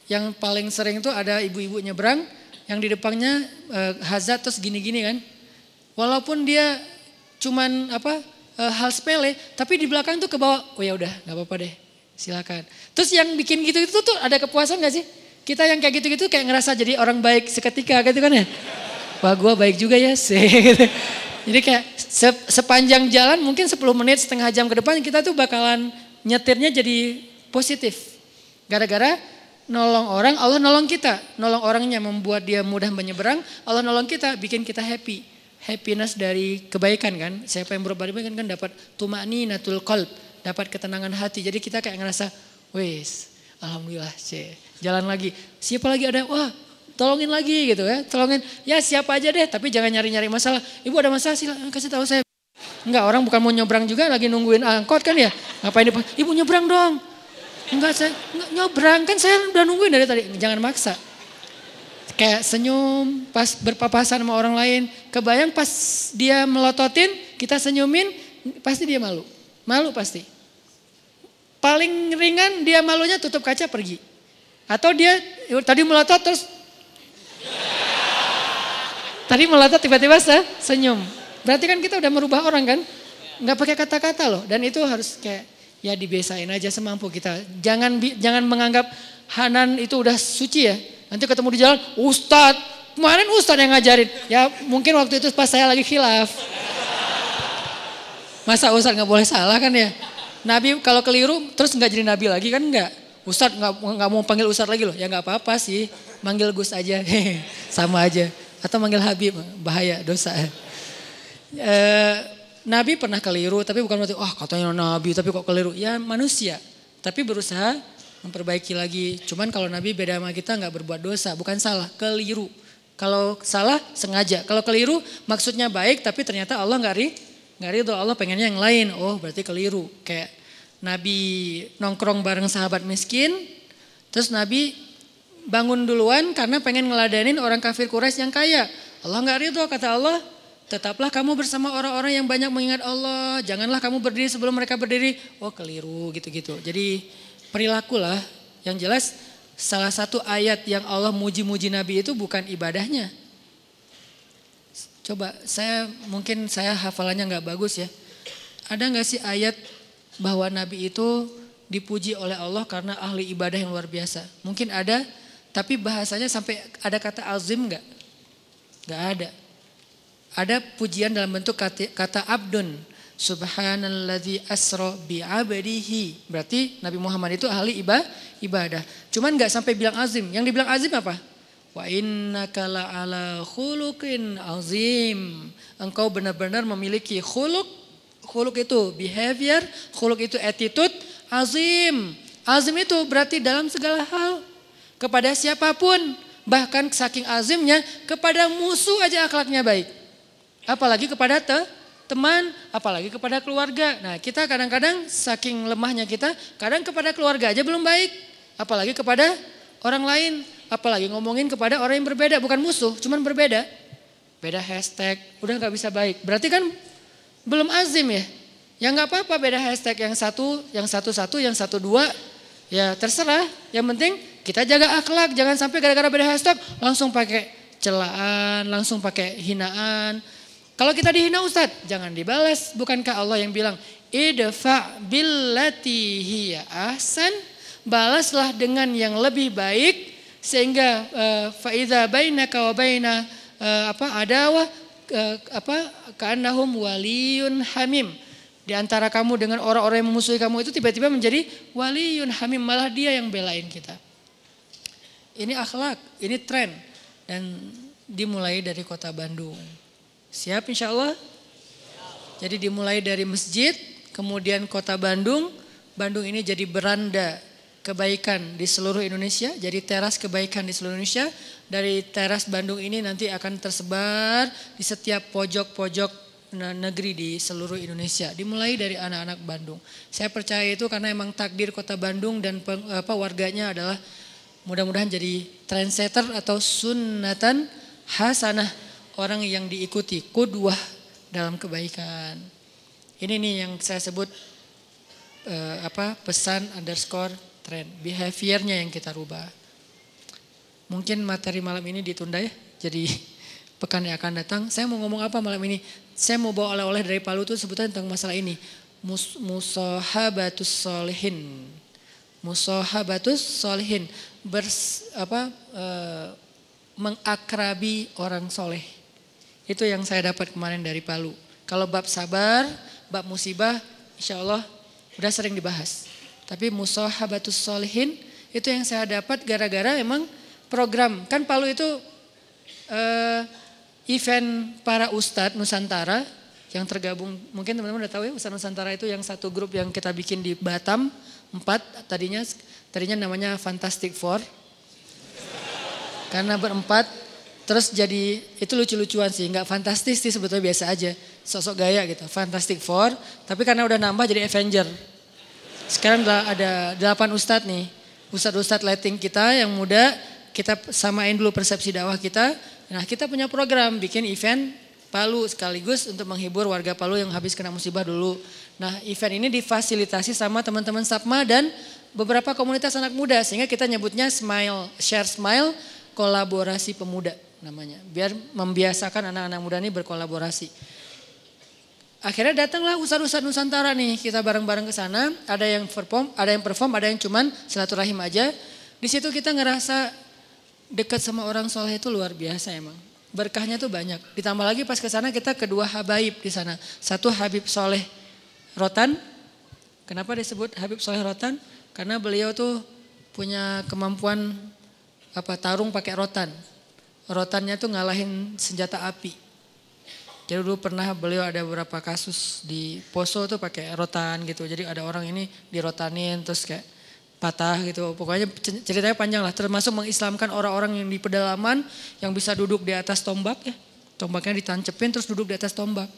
yang paling sering itu ada ibu-ibu nyebrang yang di depannya eh, hazat terus gini-gini kan. Walaupun dia cuman apa eh, hal sepele tapi di belakang tuh ke bawah oh ya udah nggak apa-apa deh silakan. Terus yang bikin gitu itu tuh ada kepuasan gak sih? Kita yang kayak gitu-gitu kayak ngerasa jadi orang baik seketika gitu kan ya. Wah gue baik juga ya sih. Gitu. Jadi kayak sepanjang jalan mungkin 10 menit setengah jam ke depan kita tuh bakalan nyetirnya jadi positif. Gara-gara nolong orang, Allah nolong kita. Nolong orangnya membuat dia mudah menyeberang, Allah nolong kita, bikin kita happy. Happiness dari kebaikan kan. Siapa yang berbuat baik kan dapat tumani natul qalb, dapat ketenangan hati. Jadi kita kayak ngerasa, wes, alhamdulillah, sih jalan lagi. Siapa lagi ada, wah tolongin lagi gitu ya. Tolongin, ya siapa aja deh tapi jangan nyari-nyari masalah. Ibu ada masalah sih kasih tahu saya. Enggak, orang bukan mau nyebrang juga lagi nungguin angkot kan ya. Ngapain di Ibu nyebrang dong. Enggak saya enggak, nyebrang kan saya udah nungguin dari tadi. Jangan maksa. Kayak senyum pas berpapasan sama orang lain. Kebayang pas dia melototin, kita senyumin, pasti dia malu. Malu pasti. Paling ringan dia malunya tutup kaca pergi. Atau dia tadi melotot terus Tadi melotot tiba-tiba senyum. Berarti kan kita udah merubah orang kan? Nggak pakai kata-kata loh. Dan itu harus kayak ya dibiasain aja semampu kita. Jangan jangan menganggap Hanan itu udah suci ya. Nanti ketemu di jalan, Ustadz, kemarin Ustadz yang ngajarin. Ya mungkin waktu itu pas saya lagi khilaf. Masa Ustadz nggak boleh salah kan ya? Nabi kalau keliru terus nggak jadi Nabi lagi kan enggak. Ustadz nggak mau panggil Ustadz lagi loh. Ya nggak apa-apa sih, manggil Gus aja, sama aja. Atau manggil Habib, bahaya dosa. E, Nabi pernah keliru, tapi bukan berarti, oh katanya Nabi tapi kok keliru. Ya manusia, tapi berusaha memperbaiki lagi. Cuman kalau Nabi beda sama kita nggak berbuat dosa, bukan salah, keliru. Kalau salah sengaja, kalau keliru maksudnya baik tapi ternyata Allah nggak ri, nggak ri Allah pengennya yang lain. Oh berarti keliru. Kayak Nabi nongkrong bareng sahabat miskin, terus Nabi bangun duluan karena pengen ngeladenin orang kafir Quraisy yang kaya. Allah nggak ridho kata Allah, tetaplah kamu bersama orang-orang yang banyak mengingat Allah. Janganlah kamu berdiri sebelum mereka berdiri. Oh keliru gitu-gitu. Jadi perilakulah yang jelas salah satu ayat yang Allah muji-muji Nabi itu bukan ibadahnya. Coba saya mungkin saya hafalannya nggak bagus ya. Ada nggak sih ayat bahwa Nabi itu dipuji oleh Allah karena ahli ibadah yang luar biasa. Mungkin ada, tapi bahasanya sampai ada kata azim enggak? Enggak ada. Ada pujian dalam bentuk kata, kata abdun. Subhanalladzi asra bi'abdihi. Berarti Nabi Muhammad itu ahli ibadah. Cuman nggak sampai bilang azim. Yang dibilang azim apa? Wa innaka ala khuluqin azim. Engkau benar-benar memiliki khuluk. Khuluk itu behavior, khuluk itu attitude, azim. Azim itu berarti dalam segala hal. Kepada siapa pun. Bahkan saking azimnya kepada musuh aja akhlaknya baik. Apalagi kepada te, teman, apalagi kepada keluarga. Nah kita kadang-kadang saking lemahnya kita, kadang kepada keluarga aja belum baik. Apalagi kepada orang lain, apalagi ngomongin kepada orang yang berbeda, bukan musuh, cuman berbeda. Beda hashtag, udah gak bisa baik. Berarti kan belum azim ya. Ya nggak apa-apa beda hashtag yang satu, yang satu satu, yang satu dua, ya terserah. Yang penting kita jaga akhlak, jangan sampai gara-gara beda hashtag langsung pakai celaan, langsung pakai hinaan, kalau kita dihina Ustadz, jangan dibalas. Bukankah Allah yang bilang, idfa billati hiya ahsan, balaslah dengan yang lebih baik sehingga uh, faida bainaka wa baina uh, apa adawah uh, apa kanahum waliyun hamim. Di antara kamu dengan orang-orang yang memusuhi kamu itu tiba-tiba menjadi waliyun hamim, malah dia yang belain kita. Ini akhlak, ini tren dan dimulai dari kota Bandung. Siap insya Allah? Jadi dimulai dari masjid, kemudian kota Bandung. Bandung ini jadi beranda kebaikan di seluruh Indonesia, jadi teras kebaikan di seluruh Indonesia. Dari teras Bandung ini nanti akan tersebar di setiap pojok-pojok negeri di seluruh Indonesia. Dimulai dari anak-anak Bandung. Saya percaya itu karena emang takdir kota Bandung dan apa warganya adalah mudah-mudahan jadi trendsetter atau sunnatan hasanah orang yang diikuti, kudwah dalam kebaikan. Ini nih yang saya sebut uh, apa pesan underscore trend, behaviornya yang kita rubah. Mungkin materi malam ini ditunda ya, jadi pekan yang akan datang. Saya mau ngomong apa malam ini? Saya mau bawa oleh-oleh dari Palu itu sebetulnya tentang masalah ini. Mus musahabatus solihin. Musahabatus solihin. Bers, apa, uh, mengakrabi orang soleh itu yang saya dapat kemarin dari Palu. Kalau bab sabar, bab musibah, insya Allah udah sering dibahas. Tapi musahabatus solihin itu yang saya dapat gara-gara emang program. Kan Palu itu uh, event para ustadz Nusantara yang tergabung. Mungkin teman-teman udah tahu ya Ustadz Nusantara itu yang satu grup yang kita bikin di Batam. Empat tadinya tadinya namanya Fantastic Four. Karena berempat Terus jadi itu lucu-lucuan sih, nggak fantastis sih sebetulnya biasa aja. Sosok gaya gitu, Fantastic Four. Tapi karena udah nambah jadi Avenger. Sekarang ada delapan ustadz nih. Ustadz-ustadz lighting kita yang muda, kita samain dulu persepsi dakwah kita. Nah kita punya program bikin event Palu sekaligus untuk menghibur warga Palu yang habis kena musibah dulu. Nah event ini difasilitasi sama teman-teman Sapma dan beberapa komunitas anak muda. Sehingga kita nyebutnya Smile, Share Smile, kolaborasi pemuda namanya. Biar membiasakan anak-anak muda ini berkolaborasi. Akhirnya datanglah ustadz-ustadz Nusantara nih, kita bareng-bareng ke sana. Ada yang perform, ada yang perform, ada yang cuman silaturahim aja. Di situ kita ngerasa dekat sama orang soleh itu luar biasa emang. Berkahnya tuh banyak. Ditambah lagi pas ke sana kita kedua habaib di sana. Satu Habib Soleh Rotan. Kenapa disebut Habib Soleh Rotan? Karena beliau tuh punya kemampuan apa tarung pakai rotan rotannya tuh ngalahin senjata api. Jadi dulu pernah beliau ada beberapa kasus di Poso tuh pakai rotan gitu. Jadi ada orang ini dirotanin terus kayak patah gitu. Pokoknya ceritanya panjang lah. Termasuk mengislamkan orang-orang yang di pedalaman yang bisa duduk di atas tombak ya. Tombaknya ditancepin terus duduk di atas tombak.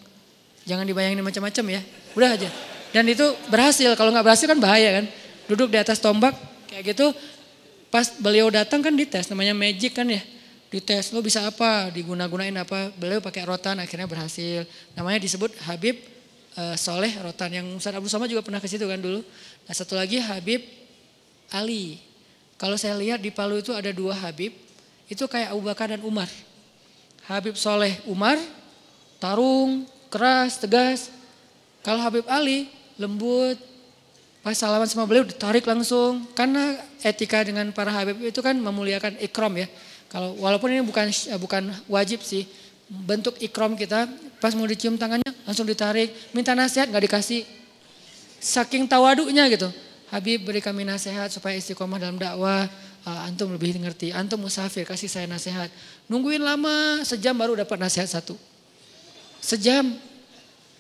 Jangan dibayangin macam-macam ya. Udah aja. Dan itu berhasil. Kalau nggak berhasil kan bahaya kan. Duduk di atas tombak kayak gitu. Pas beliau datang kan dites namanya magic kan ya dites lo bisa apa? Diguna-gunain apa? Beliau pakai rotan akhirnya berhasil. Namanya disebut Habib uh, Soleh rotan. Yang Ustaz Abdul Somad juga pernah ke situ kan dulu. Nah satu lagi Habib Ali. Kalau saya lihat di Palu itu ada dua Habib itu kayak Abu Bakar dan Umar. Habib Soleh Umar tarung keras tegas. Kalau Habib Ali lembut. Pas salaman sama beliau ditarik langsung. Karena etika dengan para Habib itu kan memuliakan ikram ya kalau walaupun ini bukan bukan wajib sih, bentuk ikrom kita Pas mau dicium tangannya langsung ditarik. Minta nasihat nggak dikasih. Saking tawaduknya gitu. Habib beri kami nasihat supaya istiqomah dalam dakwah. Uh, antum lebih ngerti. Antum musafir kasih saya nasihat. Nungguin lama sejam baru dapat nasihat satu. Sejam.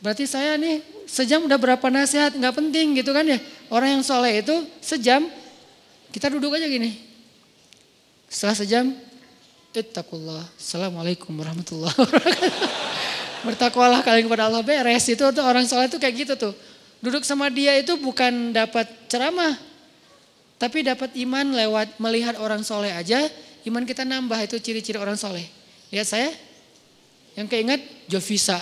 Berarti saya nih sejam udah berapa nasihat nggak penting gitu kan ya. Orang yang soleh itu sejam kita duduk aja gini. Setelah sejam Ittaqullah. Assalamualaikum warahmatullahi wabarakatuh. Bertakwalah kalian kepada Allah beres. Itu tuh orang soleh itu kayak gitu tuh. Duduk sama dia itu bukan dapat ceramah. Tapi dapat iman lewat melihat orang soleh aja. Iman kita nambah itu ciri-ciri orang soleh. Lihat saya. Yang keinget Jovisa.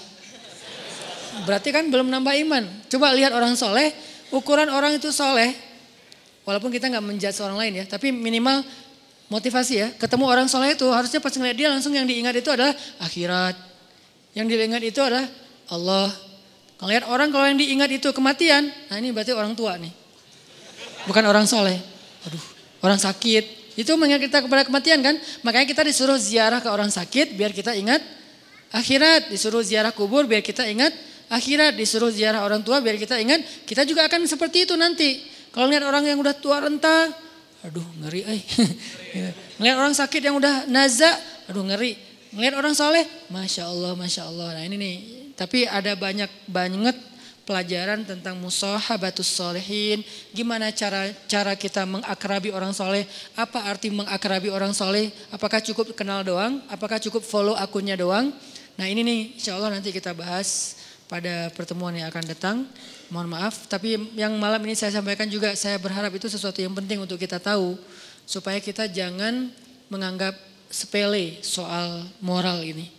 Berarti kan belum nambah iman. Coba lihat orang soleh. Ukuran orang itu soleh. Walaupun kita nggak menjudge orang lain ya. Tapi minimal motivasi ya. Ketemu orang soleh itu harusnya pas ngeliat dia langsung yang diingat itu adalah akhirat yang diingat itu adalah Allah. Lihat orang kalau yang diingat itu kematian, nah ini berarti orang tua nih. Bukan orang soleh. Aduh, orang sakit. Itu mengingat kita kepada kematian kan. Makanya kita disuruh ziarah ke orang sakit biar kita ingat akhirat. Disuruh ziarah kubur biar kita ingat akhirat. Disuruh ziarah orang tua biar kita ingat. Kita juga akan seperti itu nanti. Kalau lihat orang yang udah tua renta, aduh ngeri eh. Ngeliat orang sakit yang udah naza, aduh ngeri. Ngelihat orang soleh, Masya Allah, Masya Allah. Nah ini nih, tapi ada banyak banget pelajaran tentang musahabatus solehin. Gimana cara cara kita mengakrabi orang soleh. Apa arti mengakrabi orang soleh. Apakah cukup kenal doang? Apakah cukup follow akunnya doang? Nah ini nih insya Allah nanti kita bahas pada pertemuan yang akan datang. Mohon maaf, tapi yang malam ini saya sampaikan juga saya berharap itu sesuatu yang penting untuk kita tahu. Supaya kita jangan menganggap sepele soal moral ini.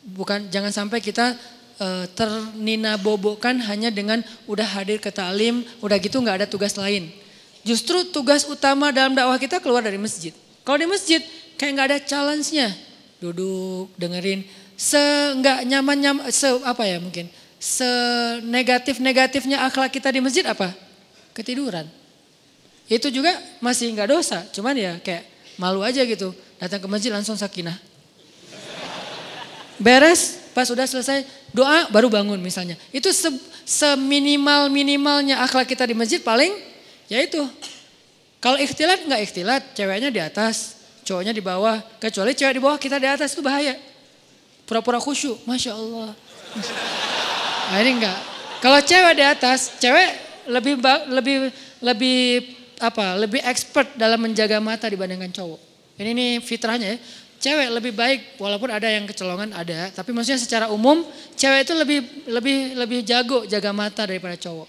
Bukan jangan sampai kita uh, ternina bobokan hanya dengan udah hadir ke talim, udah gitu nggak ada tugas lain. Justru tugas utama dalam dakwah kita keluar dari masjid. Kalau di masjid kayak nggak ada challenge-nya. Duduk, dengerin, se nggak nyaman nyaman, se apa ya mungkin, se negatif negatifnya akhlak kita di masjid apa? Ketiduran. Itu juga masih nggak dosa, cuman ya kayak malu aja gitu. Datang ke masjid langsung sakinah. Beres, pas sudah selesai doa baru bangun misalnya. Itu se seminimal-minimalnya akhlak kita di masjid paling ya itu. Kalau ikhtilat nggak ikhtilat, ceweknya di atas, cowoknya di bawah. Kecuali cewek di bawah kita di atas itu bahaya. Pura-pura khusyuk, Masya Allah. Ini enggak. Kalau cewek di atas, cewek lebih lebih lebih apa? Lebih expert dalam menjaga mata dibandingkan cowok. Ini nih fitrahnya ya. Cewek lebih baik walaupun ada yang kecolongan ada, tapi maksudnya secara umum cewek itu lebih lebih lebih jago jaga mata daripada cowok.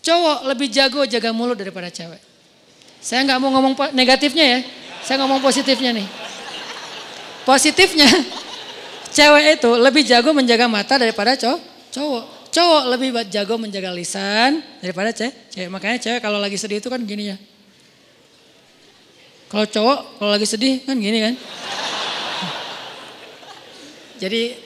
Cowok lebih jago jaga mulut daripada cewek. Saya nggak mau ngomong negatifnya ya, saya ngomong positifnya nih. Positifnya, cewek itu lebih jago menjaga mata daripada cowok. Cowok, lebih jago menjaga lisan daripada cewek. cewek. Makanya cewek kalau lagi sedih itu kan gini ya. Kalau cowok kalau lagi sedih kan gini kan. Jadi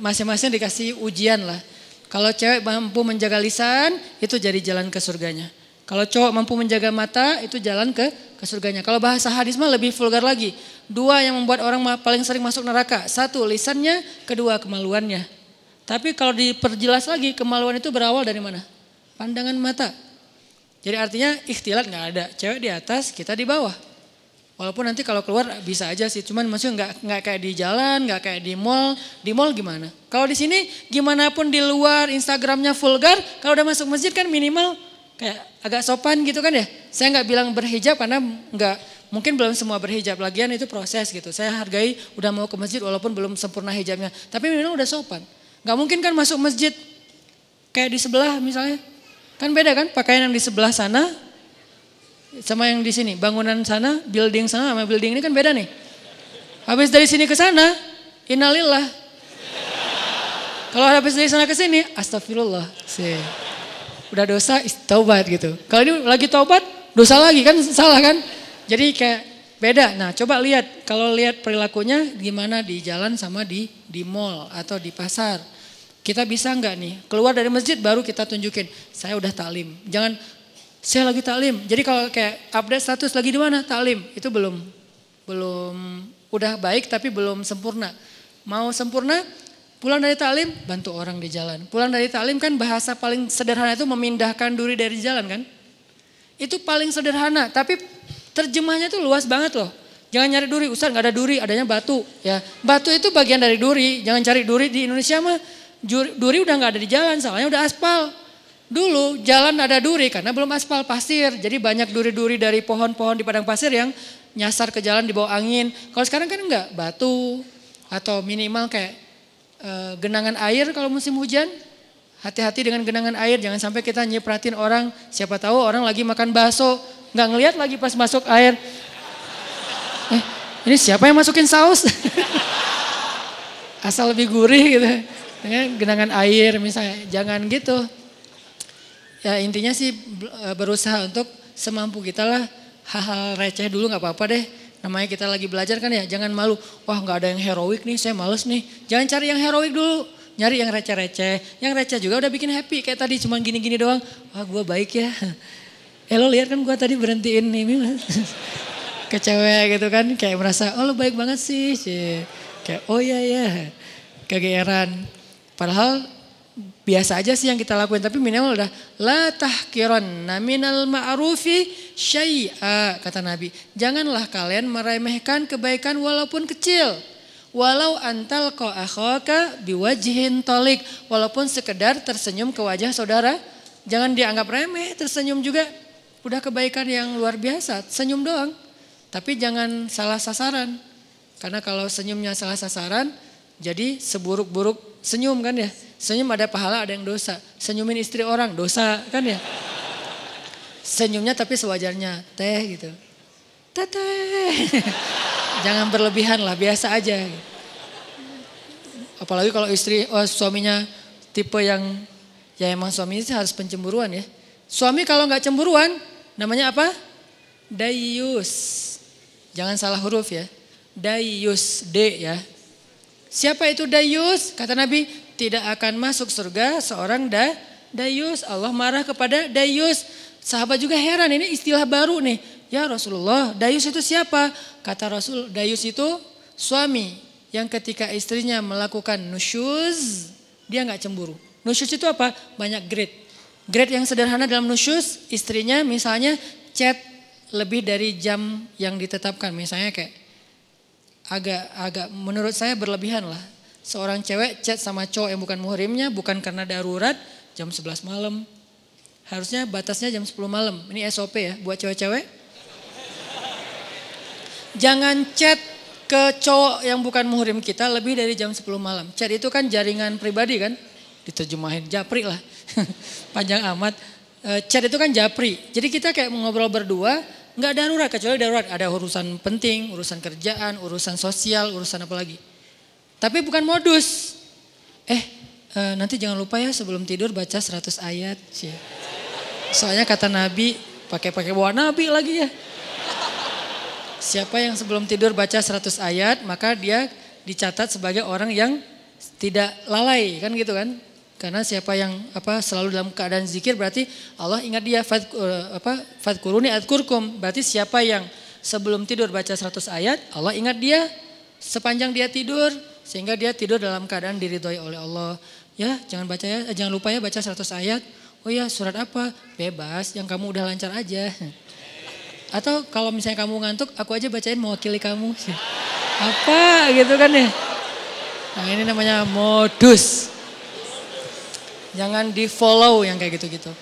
masing-masing dikasih ujian lah. Kalau cewek mampu menjaga lisan itu jadi jalan ke surganya. Kalau cowok mampu menjaga mata itu jalan ke ke surganya. Kalau bahasa hadis mah lebih vulgar lagi. Dua yang membuat orang paling sering masuk neraka. Satu lisannya, kedua kemaluannya. Tapi kalau diperjelas lagi kemaluan itu berawal dari mana? Pandangan mata. Jadi artinya ikhtilat nggak ada. Cewek di atas, kita di bawah. Walaupun nanti kalau keluar bisa aja sih, cuman maksudnya nggak nggak kayak di jalan, nggak kayak di mall. Di mall gimana? Kalau di sini gimana pun di luar Instagramnya vulgar, kalau udah masuk masjid kan minimal kayak agak sopan gitu kan ya. Saya nggak bilang berhijab karena nggak mungkin belum semua berhijab. Lagian itu proses gitu. Saya hargai udah mau ke masjid walaupun belum sempurna hijabnya. Tapi minimal udah sopan. Nggak mungkin kan masuk masjid kayak di sebelah misalnya Kan beda kan pakaian yang di sebelah sana sama yang di sini. Bangunan sana, building sana sama building ini kan beda nih. Habis dari sini ke sana, innalillah. Kalau habis dari sana ke sini, astagfirullah. Sih. Udah dosa, taubat gitu. Kalau ini lagi taubat, dosa lagi kan salah kan? Jadi kayak beda. Nah, coba lihat kalau lihat perilakunya gimana di jalan sama di di mall atau di pasar. Kita bisa nggak nih keluar dari masjid baru kita tunjukin saya udah taklim. Jangan saya lagi taklim. Jadi kalau kayak update status lagi di mana taklim itu belum belum udah baik tapi belum sempurna. Mau sempurna Pulang dari taklim, bantu orang di jalan. Pulang dari taklim kan bahasa paling sederhana itu memindahkan duri dari jalan kan. Itu paling sederhana, tapi terjemahnya itu luas banget loh. Jangan nyari duri, Ustaz nggak ada duri, adanya batu. Ya, batu itu bagian dari duri. Jangan cari duri di Indonesia mah. Duri udah nggak ada di jalan, soalnya udah aspal. Dulu jalan ada duri karena belum aspal pasir. Jadi banyak duri-duri dari pohon-pohon di padang pasir yang nyasar ke jalan di bawah angin. Kalau sekarang kan enggak, batu atau minimal kayak Eh, genangan air kalau musim hujan. Hati-hati dengan genangan air, jangan sampai kita nyipratin orang. Siapa tahu orang lagi makan bakso, nggak ngelihat lagi pas masuk air. Eh, ini siapa yang masukin saus? Asal lebih gurih gitu. Dengan genangan air misalnya, jangan gitu. Ya intinya sih eh, berusaha untuk semampu kita lah hal-hal receh dulu nggak apa-apa deh Namanya kita lagi belajar kan ya, jangan malu. Wah nggak ada yang heroik nih, saya males nih. Jangan cari yang heroik dulu, nyari yang receh-receh. Yang receh juga udah bikin happy, kayak tadi cuma gini-gini doang. Wah gue baik ya. Eh lo lihat kan gue tadi berhentiin ini ke cewek gitu kan, kayak merasa oh lo baik banget sih. Kayak oh iya ya, kegeeran. Padahal biasa aja sih yang kita lakuin tapi minimal udah la tahkiran minal ma'rufi syai'a kata Nabi. Janganlah kalian meremehkan kebaikan walaupun kecil. Walau antal ko akhaka biwajihin tolik. Walaupun sekedar tersenyum ke wajah saudara. Jangan dianggap remeh, tersenyum juga. Udah kebaikan yang luar biasa, senyum doang. Tapi jangan salah sasaran. Karena kalau senyumnya salah sasaran, jadi seburuk-buruk senyum kan ya. Senyum ada pahala, ada yang dosa. Senyumin istri orang, dosa kan ya. Senyumnya tapi sewajarnya, teh gitu. Teteh. Jangan berlebihan lah, biasa aja. Apalagi kalau istri, oh, suaminya tipe yang, ya emang suami itu harus pencemburuan ya. Suami kalau nggak cemburuan, namanya apa? Dayus. Jangan salah huruf ya. Dayus, D ya. Siapa itu Dayus? Kata Nabi, tidak akan masuk surga seorang da, dayus. Allah marah kepada dayus. Sahabat juga heran ini istilah baru nih. Ya Rasulullah, dayus itu siapa? Kata Rasul, dayus itu suami yang ketika istrinya melakukan nusyuz, dia nggak cemburu. Nusyuz itu apa? Banyak grade. Grade yang sederhana dalam nusyuz, istrinya misalnya chat lebih dari jam yang ditetapkan. Misalnya kayak agak agak menurut saya berlebihan lah seorang cewek chat sama cowok yang bukan muhrimnya bukan karena darurat jam 11 malam. Harusnya batasnya jam 10 malam. Ini SOP ya buat cewek-cewek. Jangan chat ke cowok yang bukan muhrim kita lebih dari jam 10 malam. Chat itu kan jaringan pribadi kan? Diterjemahin japri lah. Panjang amat. E, chat itu kan japri. Jadi kita kayak ngobrol berdua, nggak darurat kecuali darurat. Ada urusan penting, urusan kerjaan, urusan sosial, urusan apa lagi. Tapi bukan modus. Eh, e, nanti jangan lupa ya sebelum tidur baca 100 ayat. Soalnya kata Nabi, pakai-pakai bawa Nabi lagi ya. Siapa yang sebelum tidur baca 100 ayat, maka dia dicatat sebagai orang yang tidak lalai, kan gitu kan? Karena siapa yang apa selalu dalam keadaan zikir berarti Allah ingat dia fad, uh, apa fadkuruni adkurkum. Berarti siapa yang sebelum tidur baca 100 ayat, Allah ingat dia sepanjang dia tidur sehingga dia tidur dalam keadaan diridhoi oleh Allah. Ya, jangan baca ya, eh, jangan lupa ya baca 100 ayat. Oh ya, surat apa? Bebas, yang kamu udah lancar aja. Atau kalau misalnya kamu ngantuk, aku aja bacain mewakili kamu. Apa gitu kan ya. Nah ini namanya modus. Jangan di follow yang kayak gitu-gitu.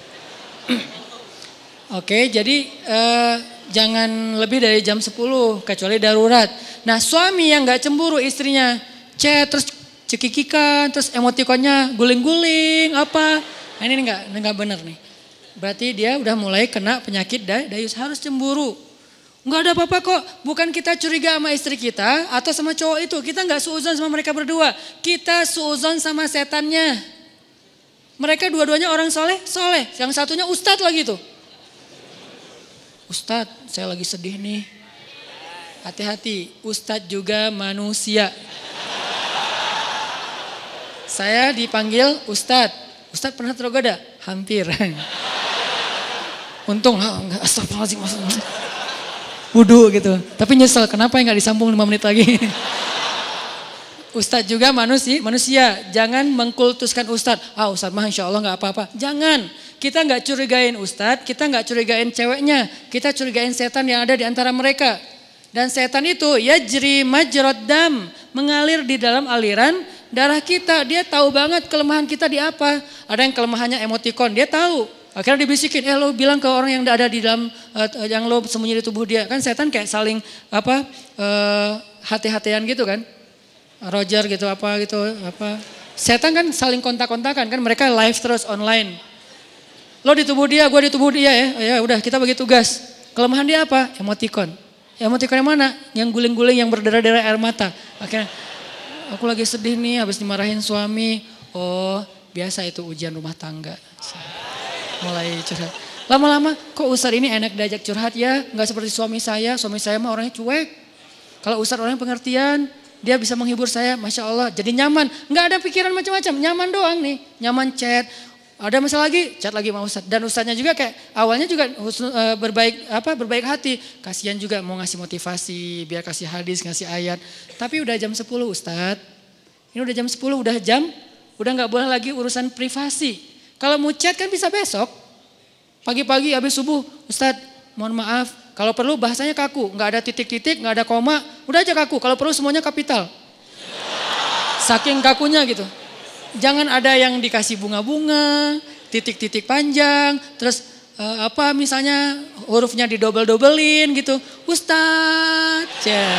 Oke, jadi eh, jangan lebih dari jam 10 kecuali darurat. Nah suami yang gak cemburu istrinya chat terus cekikikan terus emotikonnya guling-guling apa nah, ini enggak enggak benar nih berarti dia udah mulai kena penyakit dayus harus cemburu Enggak ada apa-apa kok. Bukan kita curiga sama istri kita atau sama cowok itu. Kita enggak suuzon sama mereka berdua. Kita suuzon sama setannya. Mereka dua-duanya orang soleh, soleh. Yang satunya ustadz lagi tuh. Ustadz, saya lagi sedih nih. Hati-hati, ustadz juga manusia. Saya dipanggil Ustadz. Ustadz pernah tergoda? Hampir. Untung, enggak astagfirullahaladzim. Wudhu gitu. Tapi nyesel, kenapa nggak disambung 5 menit lagi? Ustadz juga manusia, manusia. Jangan mengkultuskan Ustadz. Ah Ustadz mah insya Allah nggak apa-apa. Jangan. Kita nggak curigain Ustadz, kita nggak curigain ceweknya. Kita curigain setan yang ada di antara mereka. Dan setan itu ya jeri majrod dam. Mengalir di dalam aliran darah kita. Dia tahu banget kelemahan kita di apa. Ada yang kelemahannya emotikon, dia tahu. Akhirnya dibisikin, eh lo bilang ke orang yang ada di dalam, uh, yang lo sembunyi di tubuh dia. Kan setan kayak saling apa uh, hati-hatian gitu kan. Roger gitu apa gitu apa. Setan kan saling kontak-kontakan kan mereka live terus online. Lo di tubuh dia, gue di tubuh dia ya. Ya udah kita bagi tugas. Kelemahan dia apa? Emoticon. Emoticon yang mana? Yang guling-guling yang berdarah-darah air mata. Akhirnya aku lagi sedih nih habis dimarahin suami. Oh biasa itu ujian rumah tangga. Mulai curhat. Lama-lama kok Ustadz ini enak diajak curhat ya. Nggak seperti suami saya. Suami saya mah orangnya cuek. Kalau Ustadz orangnya pengertian. Dia bisa menghibur saya, Masya Allah. Jadi nyaman. Nggak ada pikiran macam-macam. Nyaman doang nih. Nyaman chat. Ada masalah lagi, chat lagi sama. Dan Ustadznya juga kayak awalnya juga uh, berbaik apa berbaik hati. Kasihan juga mau ngasih motivasi, biar kasih hadis, ngasih ayat. Tapi udah jam 10 Ustadz. Ini udah jam 10, udah jam. Udah nggak boleh lagi urusan privasi. Kalau mau chat kan bisa besok. Pagi-pagi habis subuh, Ustadz mohon maaf kalau perlu bahasanya kaku, nggak ada titik-titik, nggak ada koma, udah aja kaku. Kalau perlu semuanya kapital. Saking kakunya gitu. Jangan ada yang dikasih bunga-bunga, titik-titik panjang, terus uh, apa misalnya hurufnya didobel-dobelin gitu. Ustadz, ya,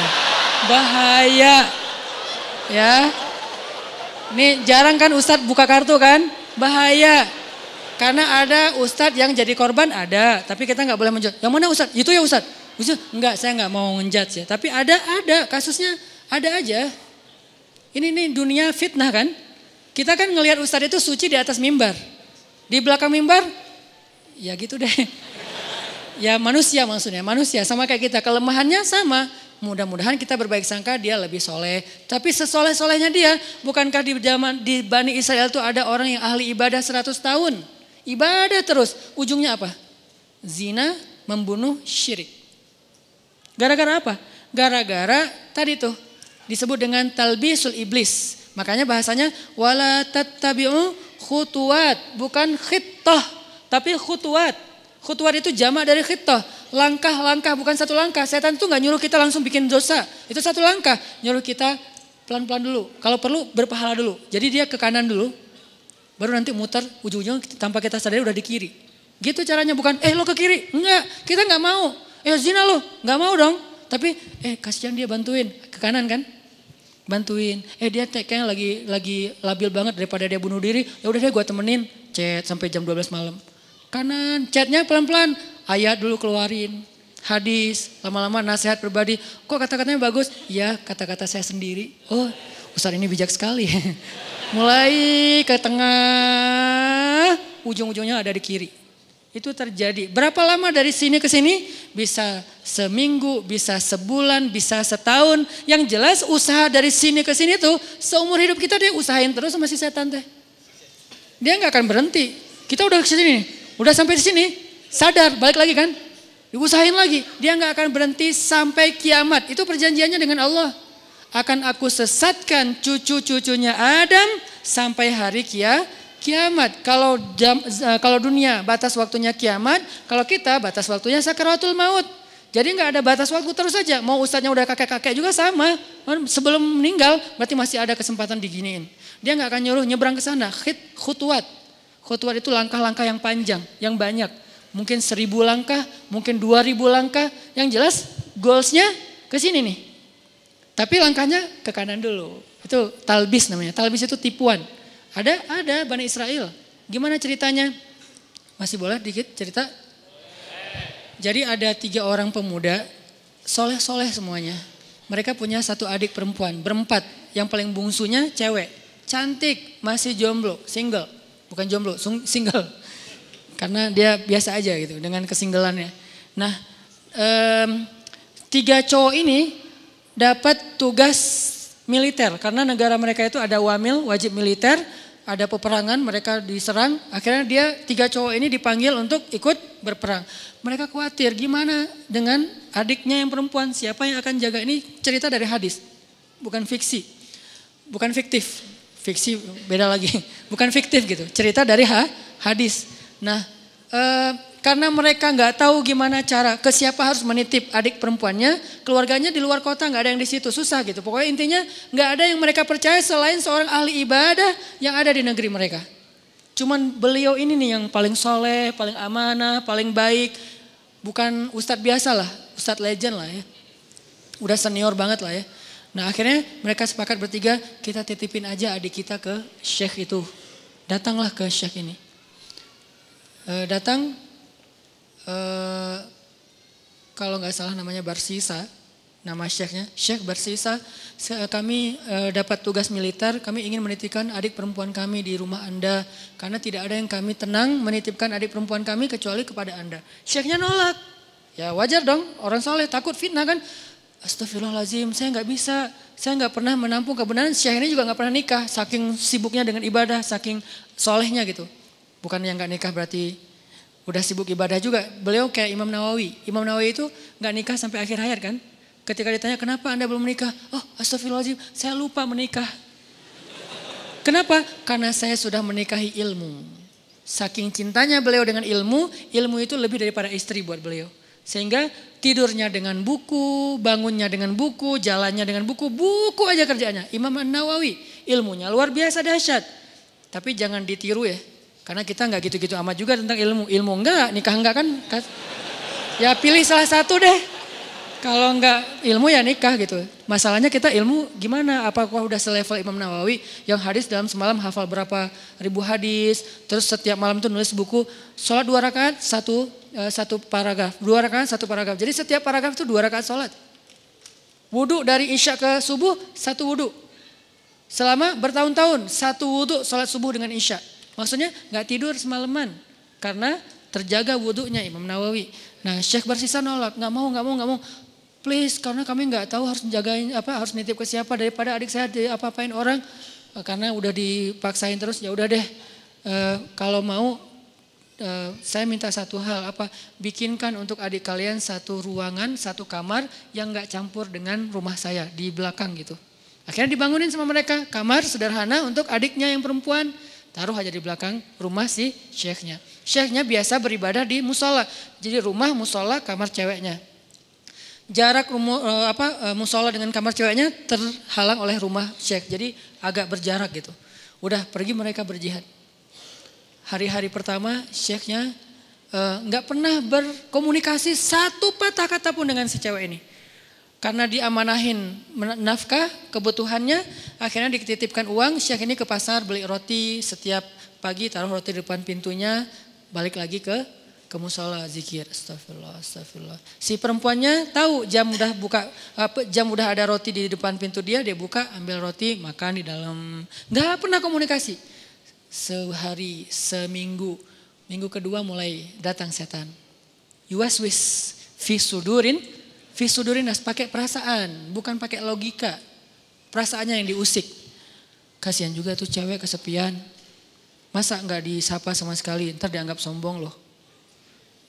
bahaya. Ya. Ini jarang kan Ustadz buka kartu kan? Bahaya. Karena ada ustadz yang jadi korban ada, tapi kita nggak boleh menjudge. Yang mana ustadz? Itu ya ustadz. Ustadz, enggak, saya nggak mau menjudge ya. Tapi ada, ada kasusnya, ada aja. Ini nih dunia fitnah kan? Kita kan ngelihat ustadz itu suci di atas mimbar. Di belakang mimbar, ya gitu deh. Ya manusia maksudnya, manusia sama kayak kita. Kelemahannya sama. Mudah-mudahan kita berbaik sangka dia lebih soleh. Tapi sesoleh-solehnya dia, bukankah di zaman di Bani Israel itu ada orang yang ahli ibadah 100 tahun? Ibadah terus. Ujungnya apa? Zina, membunuh, syirik. Gara-gara apa? Gara-gara tadi tuh disebut dengan talbisul iblis. Makanya bahasanya wala tattabi'u khutuwat, bukan khittah, tapi khutuwat. Khutuwat itu jamak dari khittah. Langkah-langkah bukan satu langkah. Setan itu nggak nyuruh kita langsung bikin dosa. Itu satu langkah. Nyuruh kita pelan-pelan dulu. Kalau perlu berpahala dulu. Jadi dia ke kanan dulu, Baru nanti muter ujung-ujungnya tanpa kita sadari udah di kiri. Gitu caranya bukan, eh lo ke kiri. Enggak, kita nggak mau. Eh zina lo, nggak mau dong. Tapi eh kasihan dia bantuin. Ke kanan kan? Bantuin. Eh dia kayaknya lagi lagi labil banget daripada dia bunuh diri. Ya udah deh gue temenin. Chat sampai jam 12 malam. Kanan, chatnya pelan-pelan. Ayat dulu keluarin. Hadis, lama-lama nasihat pribadi. Kok kata-katanya bagus? Ya kata-kata saya sendiri. Oh Ustaz ini bijak sekali. Mulai ke tengah, ujung-ujungnya ada di kiri. Itu terjadi. Berapa lama dari sini ke sini? Bisa seminggu, bisa sebulan, bisa setahun. Yang jelas usaha dari sini ke sini tuh seumur hidup kita dia usahain terus sama si setan teh. Dia nggak akan berhenti. Kita udah ke sini, udah sampai di sini, sadar, balik lagi kan? Diusahain lagi. Dia nggak akan berhenti sampai kiamat. Itu perjanjiannya dengan Allah akan aku sesatkan cucu-cucunya Adam sampai hari kia, kiamat. Kalau jam, kalau dunia batas waktunya kiamat, kalau kita batas waktunya sakaratul maut. Jadi nggak ada batas waktu terus saja. Mau ustadznya udah kakek-kakek juga sama. Sebelum meninggal berarti masih ada kesempatan diginiin. Dia nggak akan nyuruh nyebrang ke sana. Khit, khutwat. Khutwat itu langkah-langkah yang panjang, yang banyak. Mungkin seribu langkah, mungkin dua ribu langkah. Yang jelas goalsnya ke sini nih. Tapi langkahnya ke kanan dulu. Itu talbis namanya. Talbis itu tipuan. Ada ada Bani Israel. Gimana ceritanya? Masih boleh dikit cerita? Jadi ada tiga orang pemuda, soleh-soleh semuanya. Mereka punya satu adik perempuan, berempat. Yang paling bungsunya cewek, cantik, masih jomblo, single. Bukan jomblo, single. Karena dia biasa aja gitu dengan kesinggelannya. Nah, um, tiga cowok ini dapat tugas militer. Karena negara mereka itu ada wamil wajib militer ada peperangan mereka diserang. Akhirnya dia tiga cowok ini dipanggil untuk ikut berperang. Mereka khawatir gimana dengan adiknya yang perempuan? Siapa yang akan jaga? Ini cerita dari hadis bukan fiksi. Bukan fiktif, fiksi beda lagi, bukan fiktif gitu, cerita dari ha, hadis. Nah, eh, karena mereka nggak tahu gimana cara ke siapa harus menitip adik perempuannya, keluarganya di luar kota nggak ada yang di situ susah gitu. Pokoknya intinya nggak ada yang mereka percaya selain seorang ahli ibadah yang ada di negeri mereka. Cuman beliau ini nih yang paling soleh, paling amanah, paling baik. Bukan ustadz biasa lah, ustadz legend lah ya. Udah senior banget lah ya. Nah akhirnya mereka sepakat bertiga, kita titipin aja adik kita ke syekh itu. Datanglah ke syekh ini. E, datang Eh, kalau nggak salah namanya Barsisa, nama syekhnya, Syekh Barsisa, kami e, dapat tugas militer, kami ingin menitipkan adik perempuan kami di rumah Anda, karena tidak ada yang kami tenang menitipkan adik perempuan kami kecuali kepada Anda. Syekhnya nolak, ya wajar dong, orang soleh takut fitnah kan, Astagfirullahaladzim, saya nggak bisa, saya nggak pernah menampung kebenaran. Syekh ini juga nggak pernah nikah, saking sibuknya dengan ibadah, saking solehnya gitu. Bukan yang nggak nikah berarti udah sibuk ibadah juga. Beliau kayak Imam Nawawi. Imam Nawawi itu nggak nikah sampai akhir hayat kan? Ketika ditanya kenapa anda belum menikah? Oh astagfirullahaladzim saya lupa menikah. Kenapa? Karena saya sudah menikahi ilmu. Saking cintanya beliau dengan ilmu, ilmu itu lebih daripada istri buat beliau. Sehingga tidurnya dengan buku, bangunnya dengan buku, jalannya dengan buku, buku aja kerjanya. Imam Nawawi, ilmunya luar biasa dahsyat. Tapi jangan ditiru ya. Karena kita nggak gitu-gitu amat juga tentang ilmu. Ilmu enggak, nikah enggak kan? Ya pilih salah satu deh. Kalau enggak ilmu ya nikah gitu. Masalahnya kita ilmu gimana? Apakah udah selevel Imam Nawawi yang hadis dalam semalam hafal berapa ribu hadis. Terus setiap malam tuh nulis buku. Sholat dua rakaat, satu, uh, satu paragraf. Dua rakaat, satu paragraf. Jadi setiap paragraf itu dua rakaat sholat. Wudhu dari isya ke subuh, satu wudhu. Selama bertahun-tahun, satu wudhu sholat subuh dengan isya. Maksudnya nggak tidur semalaman karena terjaga wudhunya Imam Nawawi. Nah Syekh bersisa nolak, nggak mau, nggak mau, nggak mau. Please, karena kami nggak tahu harus jagain apa, harus nitip ke siapa daripada adik saya apa-apain orang. Eh, karena udah dipaksain terus, ya udah deh. E, kalau mau, e, saya minta satu hal apa, bikinkan untuk adik kalian satu ruangan, satu kamar yang nggak campur dengan rumah saya di belakang gitu. Akhirnya dibangunin sama mereka kamar sederhana untuk adiknya yang perempuan. Taruh aja di belakang rumah si syekhnya. Syekhnya biasa beribadah di musola. Jadi rumah musola kamar ceweknya. Jarak rumu, eh, apa eh, musola dengan kamar ceweknya terhalang oleh rumah syekh. Jadi agak berjarak gitu. Udah pergi mereka berjihad. Hari-hari pertama syekhnya eh, nggak uh, pernah berkomunikasi satu patah kata pun dengan si cewek ini. Karena diamanahin nafkah, kebutuhannya, akhirnya dititipkan uang, Syekh ini ke pasar beli roti. Setiap pagi taruh roti di depan pintunya, balik lagi ke ke musola. Zikir astagfirullah astagfirullah. Si perempuannya tahu jam udah buka jam udah ada roti di depan pintu dia dia buka ambil roti makan di dalam. Nggak pernah komunikasi. Sehari seminggu. Minggu kedua mulai datang setan. Yuwaswis fi sudurin Fisudurinas pakai perasaan, bukan pakai logika. Perasaannya yang diusik. Kasihan juga tuh cewek kesepian. Masa nggak disapa sama sekali, ntar dianggap sombong loh.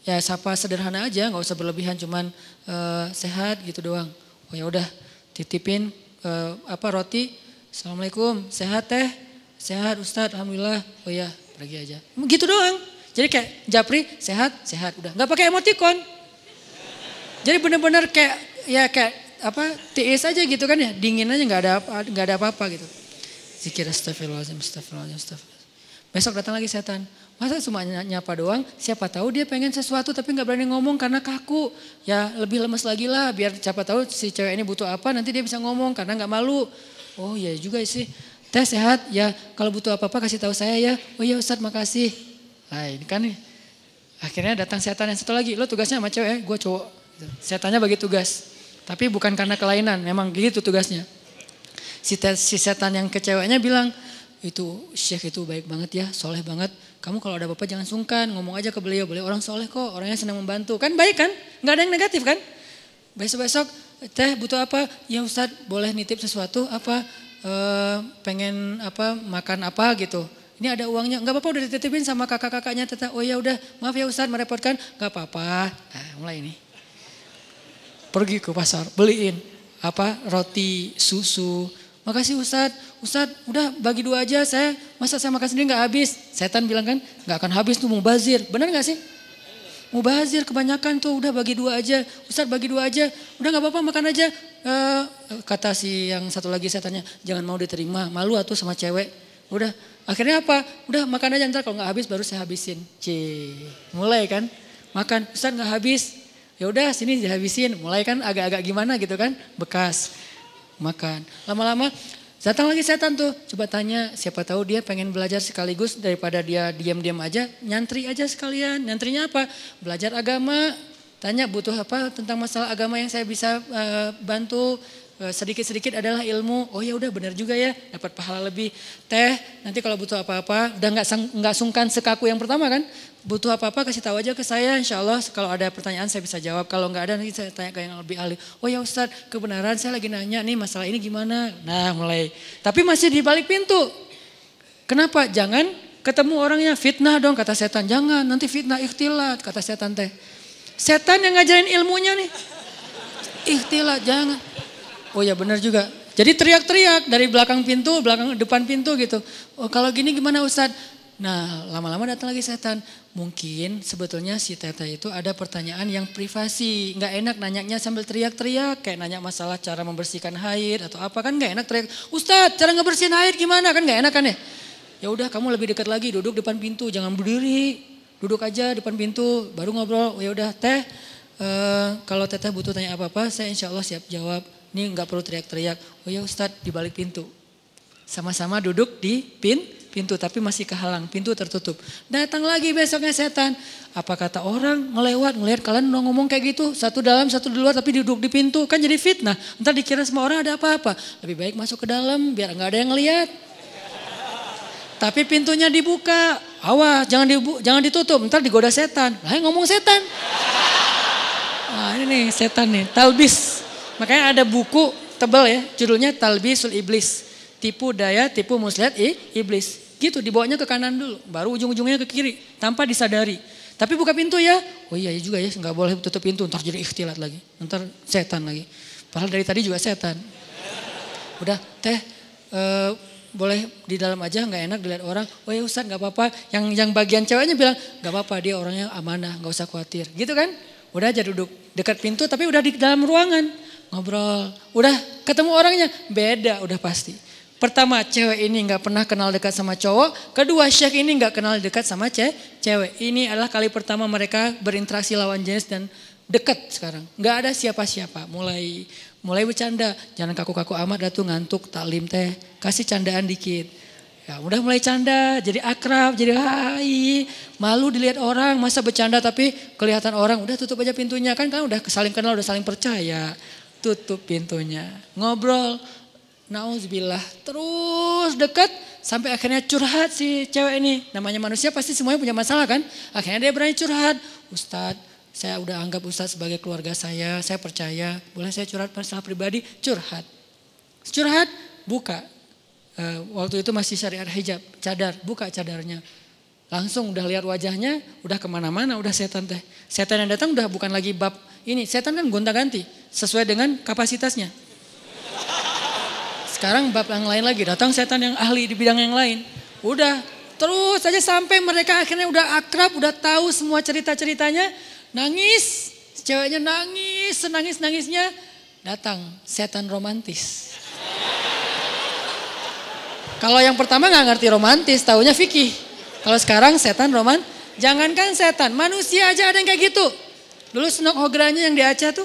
Ya sapa sederhana aja, nggak usah berlebihan, cuman uh, sehat gitu doang. Oh ya udah, titipin uh, apa roti. Assalamualaikum, sehat teh, sehat Ustadz, alhamdulillah. Oh ya, pergi aja. Gitu doang. Jadi kayak Japri sehat, sehat udah. Nggak pakai emoticon. Jadi benar-benar kayak ya kayak apa tiis aja gitu kan ya dingin aja nggak ada nggak ada apa-apa gitu. Zikir astagfirullahaladzim, astagfirullahaladzim, astagfirullahaladzim. Besok datang lagi setan. Masa cuma nyapa doang? Siapa tahu dia pengen sesuatu tapi nggak berani ngomong karena kaku. Ya lebih lemes lagi lah biar siapa tahu si cewek ini butuh apa nanti dia bisa ngomong karena nggak malu. Oh iya juga sih. Teh sehat ya kalau butuh apa-apa kasih tahu saya ya. Oh iya Ustadz makasih. Nah ini kan nih. Akhirnya datang setan yang satu lagi. Lo tugasnya sama cewek, eh, gue cowok. Setannya bagi tugas. Tapi bukan karena kelainan, memang gitu tugasnya. Si, si setan yang kecewanya bilang, itu syekh itu baik banget ya, soleh banget. Kamu kalau ada apa-apa jangan sungkan, ngomong aja ke beliau. Beliau orang soleh kok, orangnya senang membantu. Kan baik kan? Nggak ada yang negatif kan? Besok-besok, teh butuh apa? Ya Ustadz boleh nitip sesuatu apa? E, pengen apa makan apa gitu. Ini ada uangnya, nggak apa-apa udah dititipin sama kakak-kakaknya. Oh ya udah, maaf ya Ustadz merepotkan, nggak apa-apa. Nah, mulai ini pergi ke pasar, beliin apa roti, susu, Makasih Ustadz, Ustadz udah bagi dua aja saya, masa saya makan sendiri nggak habis. Setan bilang kan, nggak akan habis tuh mubazir. Benar nggak sih? Mubazir kebanyakan tuh udah bagi dua aja, Ustadz bagi dua aja, udah nggak apa-apa makan aja. Uh, kata si yang satu lagi saya tanya, jangan mau diterima, malu atau sama cewek. Udah, akhirnya apa? Udah makan aja ntar kalau nggak habis baru saya habisin. C, mulai kan, makan, Ustadz nggak habis, ya udah sini dihabisin. Mulai kan agak-agak gimana gitu kan, bekas makan. Lama-lama datang lagi setan tuh, coba tanya siapa tahu dia pengen belajar sekaligus daripada dia diam-diam aja, nyantri aja sekalian. Nyantrinya apa? Belajar agama. Tanya butuh apa tentang masalah agama yang saya bisa uh, bantu sedikit-sedikit adalah ilmu. Oh ya udah benar juga ya, dapat pahala lebih. Teh, nanti kalau butuh apa-apa, udah nggak nggak sungkan sekaku yang pertama kan? Butuh apa-apa kasih tahu aja ke saya, insya Allah kalau ada pertanyaan saya bisa jawab. Kalau nggak ada nanti saya tanya ke yang lebih ahli. Oh ya Ustadz, kebenaran saya lagi nanya nih masalah ini gimana? Nah mulai. Tapi masih di balik pintu. Kenapa? Jangan ketemu orangnya fitnah dong kata setan. Jangan nanti fitnah ikhtilat kata setan teh. Setan yang ngajarin ilmunya nih. Ikhtilat jangan. Oh ya benar juga. Jadi teriak-teriak dari belakang pintu, belakang depan pintu gitu. Oh kalau gini gimana Ustadz? Nah lama-lama datang lagi setan. Mungkin sebetulnya si Teta itu ada pertanyaan yang privasi. Nggak enak nanyanya sambil teriak-teriak. Kayak nanya masalah cara membersihkan haid atau apa kan nggak enak teriak. Ustadz cara ngebersihin haid gimana kan nggak enak kan ya? Ya udah kamu lebih dekat lagi duduk depan pintu jangan berdiri. Duduk aja depan pintu baru ngobrol. Ya udah teh uh, kalau Teteh butuh tanya apa-apa saya insya Allah siap jawab. Ini nggak perlu teriak-teriak. Oh ya Ustadz di balik pintu. Sama-sama duduk di pin, pintu tapi masih kehalang, pintu tertutup. Datang lagi besoknya setan. Apa kata orang ngelewat, ngelihat kalian ngomong kayak gitu. Satu dalam, satu di luar tapi duduk di pintu. Kan jadi fitnah. Ntar dikira semua orang ada apa-apa. Lebih baik masuk ke dalam biar nggak ada yang ngelihat. Tapi pintunya dibuka. Awas, jangan dibu jangan ditutup. Ntar digoda setan. Lah ngomong setan. Nah ini nih setan nih, talbis. Makanya ada buku tebal ya, judulnya Talbisul Iblis. Tipu daya, tipu muslihat i, iblis. Gitu, dibawanya ke kanan dulu, baru ujung-ujungnya ke kiri, tanpa disadari. Tapi buka pintu ya, oh iya juga ya, nggak boleh tutup pintu, ntar jadi ikhtilat lagi, ntar setan lagi. Padahal dari tadi juga setan. Udah, teh, uh, boleh di dalam aja nggak enak dilihat orang. Oh ya Ustaz nggak apa-apa. Yang yang bagian ceweknya bilang nggak apa-apa dia orangnya amanah nggak usah khawatir. Gitu kan? Udah aja duduk dekat pintu tapi udah di dalam ruangan ngobrol. Udah ketemu orangnya, beda udah pasti. Pertama cewek ini nggak pernah kenal dekat sama cowok. Kedua syekh ini nggak kenal dekat sama ce cewek. Ini adalah kali pertama mereka berinteraksi lawan jenis dan dekat sekarang. Nggak ada siapa-siapa. Mulai mulai bercanda. Jangan kaku-kaku amat dah tuh ngantuk taklim teh. Kasih candaan dikit. Ya udah mulai canda, jadi akrab, jadi hai. Malu dilihat orang, masa bercanda tapi kelihatan orang. Udah tutup aja pintunya kan kan udah saling kenal, udah saling percaya tutup pintunya. Ngobrol, nauzubillah, terus deket sampai akhirnya curhat si cewek ini. Namanya manusia pasti semuanya punya masalah kan? Akhirnya dia berani curhat. Ustadz, saya udah anggap Ustadz sebagai keluarga saya, saya percaya. Boleh saya curhat masalah pribadi? Curhat. Curhat, buka. Uh, waktu itu masih syariat hijab, cadar, buka cadarnya. Langsung udah lihat wajahnya, udah ke mana-mana, udah setan teh. Setan yang datang udah bukan lagi bab ini, setan kan gonta ganti sesuai dengan kapasitasnya. Sekarang bab yang lain lagi, datang setan yang ahli di bidang yang lain. Udah terus saja sampai mereka akhirnya udah akrab, udah tahu semua cerita-ceritanya, nangis, ceweknya nangis, senangis-nangisnya, datang setan romantis. Kalau yang pertama nggak ngerti romantis, taunya fikih. Kalau sekarang setan roman, jangankan setan, manusia aja ada yang kayak gitu. Dulu Senok Hogranya yang di Aceh tuh,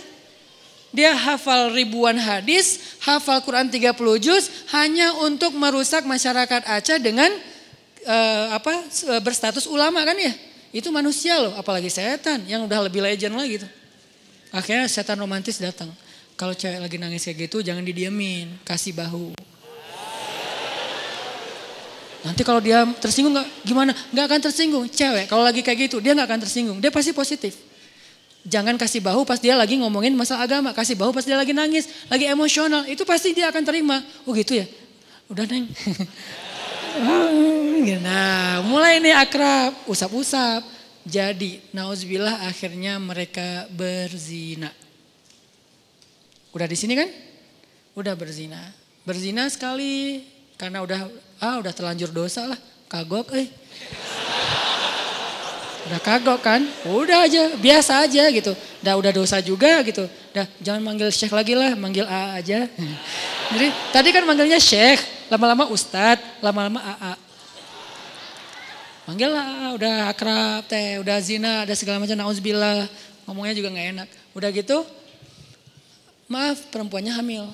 dia hafal ribuan hadis, hafal Quran 30 juz hanya untuk merusak masyarakat Aceh dengan uh, apa eh, berstatus ulama kan ya. Itu manusia loh, apalagi setan yang udah lebih legend lagi gitu. Akhirnya setan romantis datang. Kalau cewek lagi nangis kayak gitu jangan didiemin, kasih bahu. Nanti kalau dia tersinggung nggak gimana? Nggak akan tersinggung. Cewek kalau lagi kayak gitu dia nggak akan tersinggung. Dia pasti positif. Jangan kasih bahu pas dia lagi ngomongin masalah agama. Kasih bahu pas dia lagi nangis, lagi emosional. Itu pasti dia akan terima. Oh gitu ya? Udah neng. nah mulai ini akrab, usap-usap. Jadi nauzubillah akhirnya mereka berzina. Udah di sini kan? Udah berzina. Berzina sekali karena udah ah udah terlanjur dosa lah, kagok eh. Udah kagok kan? Udah aja, biasa aja gitu. Udah udah dosa juga gitu. Udah jangan manggil Syekh lagi lah, manggil A aja. Jadi tadi kan manggilnya Syekh, lama-lama Ustadz, lama-lama AA. Manggil lah, udah akrab teh, udah zina, ada segala macam, nauzubillah. Ngomongnya juga nggak enak. Udah gitu, maaf perempuannya hamil.